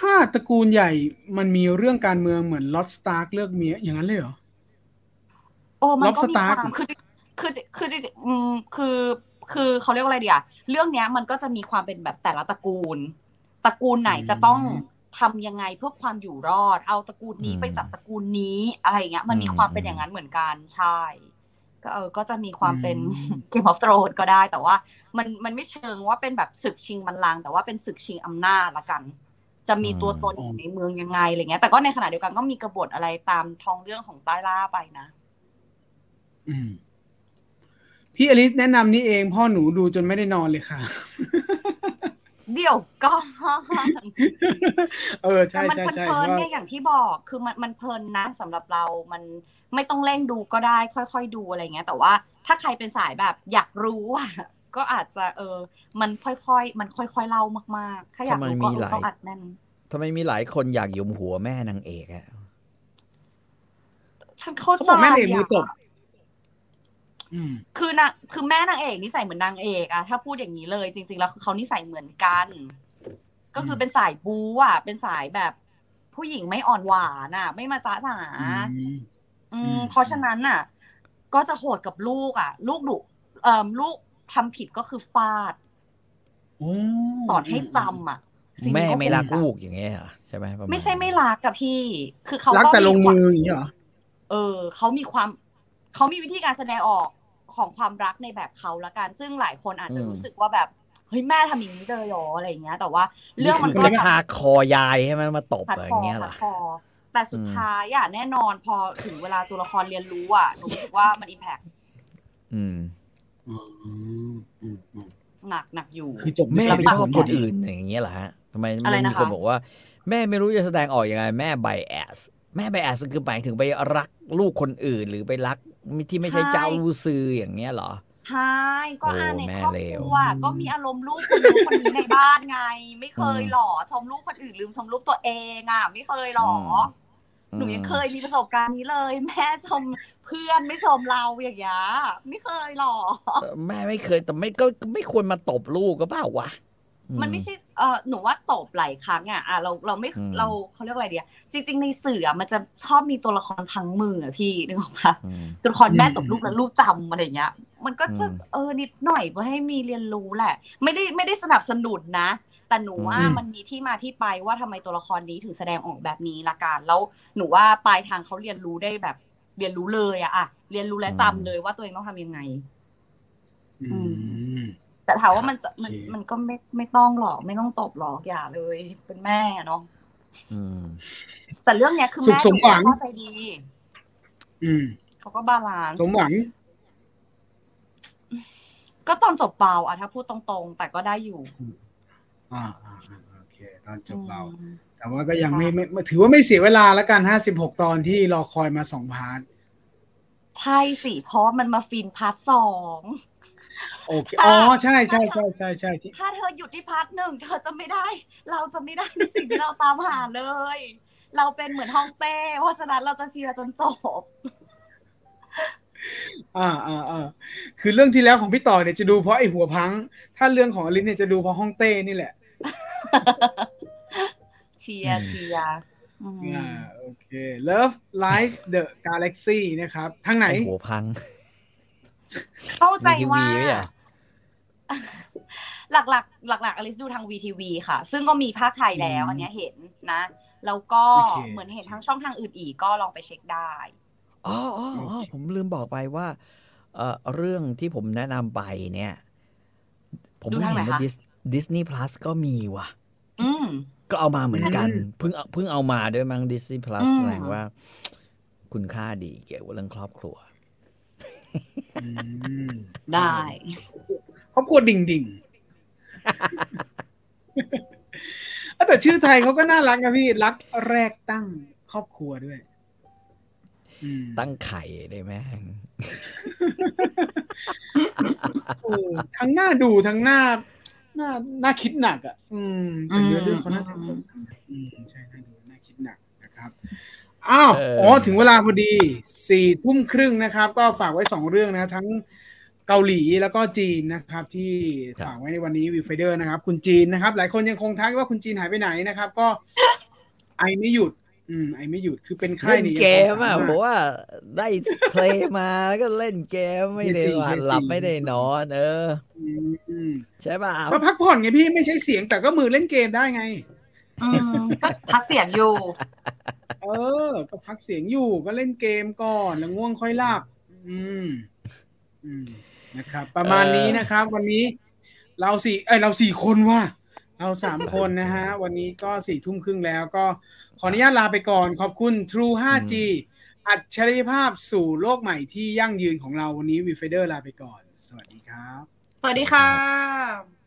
ถ้าตระกูลใหญ่มันมีเรื่องการเมืองเหมือนลอตสตาร์กเลือกเมียอย่างนั้นเลยเหรอโอ้มันก็มี Lobster ความคือคือคืออืมคือคือเขาเรียกว่าอะไรดีอะเรื่องเนี้ยมันก็จะมีความเป็นแบบแต่ละตระกูล ตระกูลไหนจะต้องทำยังไงเพื่อความอยู่รอด เอาตระกูลนี้อืมไปจับตระกูลนี้อะไรอย่างเงี้ย มันมีอืมความเป็นอย่างนั้นเหมือนกันใช่ ก็เออก็จะมีความเป็นอืมเกมออฟ r ร n ก็ได้ แต่ว่า มันมันไม่เชิงว่าเป็นแบบศึกชิงบัลลังก์แต่ว่าเป็นศึกชิงอำนาจละกัน จะมีตัวตนอยู่ในเมืองยังไงอะไรเงี้ย แต่ก็ในขณะเดียวกันก็มีกบฏอะไรตามท้องเรื่องของใต้ล่าไปนะอืมพี่อลิสแนะนำนี่เอง พ่อหนูดูจนไม่ได้นอนเลยค่ะ เดี๋ยวก็เออแต่ใช่มันใช่ใช่เพลินๆว่าไงอย่างที่บอก คือมันมันเพลินนะสำหรับเรามันไม่ต้องเร่งดูก็ได้ ค่อยๆดูอะไรเงี้ย แต่ว่าถ้าใครเป็นสายแบบ อยากรู้อะ ก็อาจจะเออ มันค่อยๆ มันค่อยๆเล่ามากๆ ถ้าอยากรู้ก็เออต้องอัดแน่นทำไมมีหลายคนอยากหยุมหัวแม่นางเอกอะฉันเข้าเขาใจบอกแม่เอกมือตบอะอืมคือนางคือแม่นางเอกนิสัยเหมือนนางเอกอะถ้าพูดอย่างนี้เลย จริง ๆ แล้วคือเขานิสัยเหมือนกัน ก็คือเป็นสายบู๊อะเป็นสายแบบ ผู้หญิงไม่อ่อนหวานอะไม่มาจ้าจ๋าอืมอือืมมเพราะฉะนั้นน่ะ ก็จะโหดกับลูกอะ ลูกดุเอ่อลูก ทำผิดก็คือฟาดโอ้สอนให้จำอะสิ่งแม่นี้ไม่รักโหดอะลูกอย่างเงี้ยเหรอใช่ไหมประาณไม่ใช่ไม่รักกับพี่ คือเขารักก็แต่ลงความืออย่างนี้เหรอเออเขามีความเขามีวิธีการแสดงออกของความรักในแบบเขาละกัน ซึ่งหลายคนอาจจะรู้สึกว่าแบบเฮ้ยแม่ทำอย่างนี้เลยเหรออะไรอย่างเงี้ย แต่ว่าเรื่องมันคืก็กระชากคอยายใช่ไหมมาตบพัดอะไรอคอย่างเงี้ยเหรพัอดคอแต่สุดอืมท้ายอะแน่นอนพอถึงเวลาตัวละครเรียนรู้อะหนูรู้สึกว่ามันอิมแพคอืมอืมอืมอืม หนักหนักอยู่ คือจบแม่ด้ไปตาชอบผลคนอื่นอย่างเงี้ยเหรอฮะทำไมอะไรมันนะมีคะคนบอกว่า แม่ไม่รู้จะแสดงออกยังไง แม่ไบแอสแม่ไบแอสคือหมายถึงไปรักลูกคนอื่น หรือไปรักที่ไม่ใช่เจ้าซืออย่างเงี้ยเหรอใช่ก็โอ้อ่านในแม่ครอบเลควรัวก็มีอารมณ์ลูกคนนู้นคนนี้ในบ้านไง ไม่เคยหรอชมลูกคนอื่นลืมชมลูกตัวเองอะ ไม่เคยหรออ หนูยังเคยมีประสบการณ์นี้เลย แม่ชมเพื่อนไม่ชมเราอย่างเงี้ยไม่เคยหรอแม่ไม่เคยแต่ไม่ก็ไม่ควรมาตบลูกก็เปล่าวะอืมันไม่ใช่เออหนูว่าตบหลายครั้งอะอะเราเราไม่อืมเราเขาเรียกว่าอะไรเดียจริง ๆ ในสื่ออะมันจะชอบมีตัวละครพังมืออะพี่นึกออกปะอืมตัวละครแม่ตบลูกแล้วลูกจำอะไรอย่างเงี้ย มันก็จะอืมเออนิดหน่อยเพื่อให้มีเรียนรู้แหละ ไม่ได้ไม่ได้สนับสนุนนะ แต่หนูว่าอืมมันมีที่มาที่ไปว่าทำไมตัวละครนี้ถึงแสดงออกแบบนี้ละกันแล้วหนูว่าปลายทางเขาเรียนรู้ได้แบบ เรียนรู้เลยอะอะเรียนรู้และจำเลยว่าตัวเองต้องทำยังไง อืมแต่ถามว่ามันจะโอเคมันมันก็ไม่ไม่ต้องหรอกไม่ต้องตบหรอกอย่าเลย เป็นแม่เนาะอืมแต่เรื่องเนี้ยคือสุขแม่สมหวังเข้าใจดี อืมเขาก็ balance สมหวัง ก็ตอนจบเบาอะถ้าพูดตรงๆ แต่ก็ได้อยู่ อ่าอ่าอ่าโอเคตอนจบเบาอืมแต่ว่าก็ยังไม่ไม่ไม่ถือว่าไม่เสียเวลาแล้วกันห้าสิบหกตอนที่รอคอยมาสอง partใช่สิเพราะว่ามันมาฟิน part สองโอเคอ๋อใช่ใช่ใช่ใช่ใช่ที่ถ้าเธอหยุดที่ part หนึ่งเธอจะไม่ได้ เราจะไม่ได้ในสิ่งที่เราตามหาเลย เราเป็นเหมือนฮ่องเต้เพราะฉะนั้นเราจะเชียร์จนจบอ่าอ่าอ่าคือเรื่องที่แล้วของพี่ต่อเนี่ยจะดูเพราะไอ้หัวพัง ถ้าเรื่องของอลิสเนี่ยจะดูเพราะฮ่องเต้นี่แหละ เชียร์เชียร์อืมอ่าโอเค Love Live the Galaxy นะครับทางไหนไอ้หัวพัง เข้าใจมีทีว่าวีไหมอะหลักๆหลักๆอลิซดูทาง VTV ค่ะ ซึ่งก็มีภาคไทยแล้วอืมอันเนี้ยเห็นนะ แล้วก็โอเคเหมือนเห็นทั้งช่องทางอื่นอีกก็ลองไปเช็คได้อ๋ออ๋ออ๋อผมลืมบอกไปว่าเอ่อเรื่องที่ผมแนะนำไปเนี่ย ผมดูเพิ่งทางเห็นไหนว่าคะดิส นีย์พลัสก็มีว่ะอืมก็เอามาเหมือนกันอืมเพิ่งเอาเพิ่งเอามาด้วยมั้งดิสนีย์พลัสอืมแสดงว่า คุณค่าดีเกี่ยวกับเรื่องครอบครัวอืมได้ครอบครัวดิ่งดิ่งแต่ชื่อไทยเขาก็น่ารักนะพี่ รักแรกตั้งครอบครัวด้วยอืมตั้งไข่ได้ไหมโอ้ทั้งหน้าดูทั้งหน้าห น้าหน้าคิดหนักอะ อืมแต่เนื้อเรื่องเขาน่าสนใจอืมใช่น่าดูน่าคิดหนักนะครับอ้าวเอออ๋อ๋อถึงเวลาพอดีสี่ทุ่มครึ่งนะครับ ก็ฝากไว้สองเรื่องนะ ทั้งเกาหลีแล้วก็จีนนะครับ ที่ฝากไว้ในวันนี้วิวไฟเดอร์นะครับ คุณจีนนะครับ หลายคนยังคงทักว่าคุณจีนหายไปไหนนะครับ ก็ไอไม่หยุด อืมไอไม่หยุดคือเป็นไข้เล่นนี่เกยังมพออะสาารถผมว่าได้เพลย์มาก็เล่นเกมไม่ได้ PS4 ว่าหลับไม่ได้นอน เอออืมอืมใช่ป่ะก็พักผ่อนไงพี่ไม่ใช่เสียงแต่ก็มือเล่นเกมได้ไงอืมก็พักเสียงอยู่ เออ ก็พักเสียงอยู่ก็เล่นเกมก่อนแล้วง่วงค่อยหลับ อืมอืมนะครับ ประมาณนี้นะครับ วันนี้ เราสี่เอ้ยเราสี่คนว่ะเราสามคนนะฮะ วันนี้ก็สี่ทุ่มครึ่งแล้วก็ ขออนุญาตลาไปก่อน ขอบคุณ True 5G อัจฉริยภาพสู่โลกใหม่ที่ยั่งยืนของเราวันนี้วีเฟเดอร์ลาไปก่อน สวัสดีครับ สวัสดีค่ะ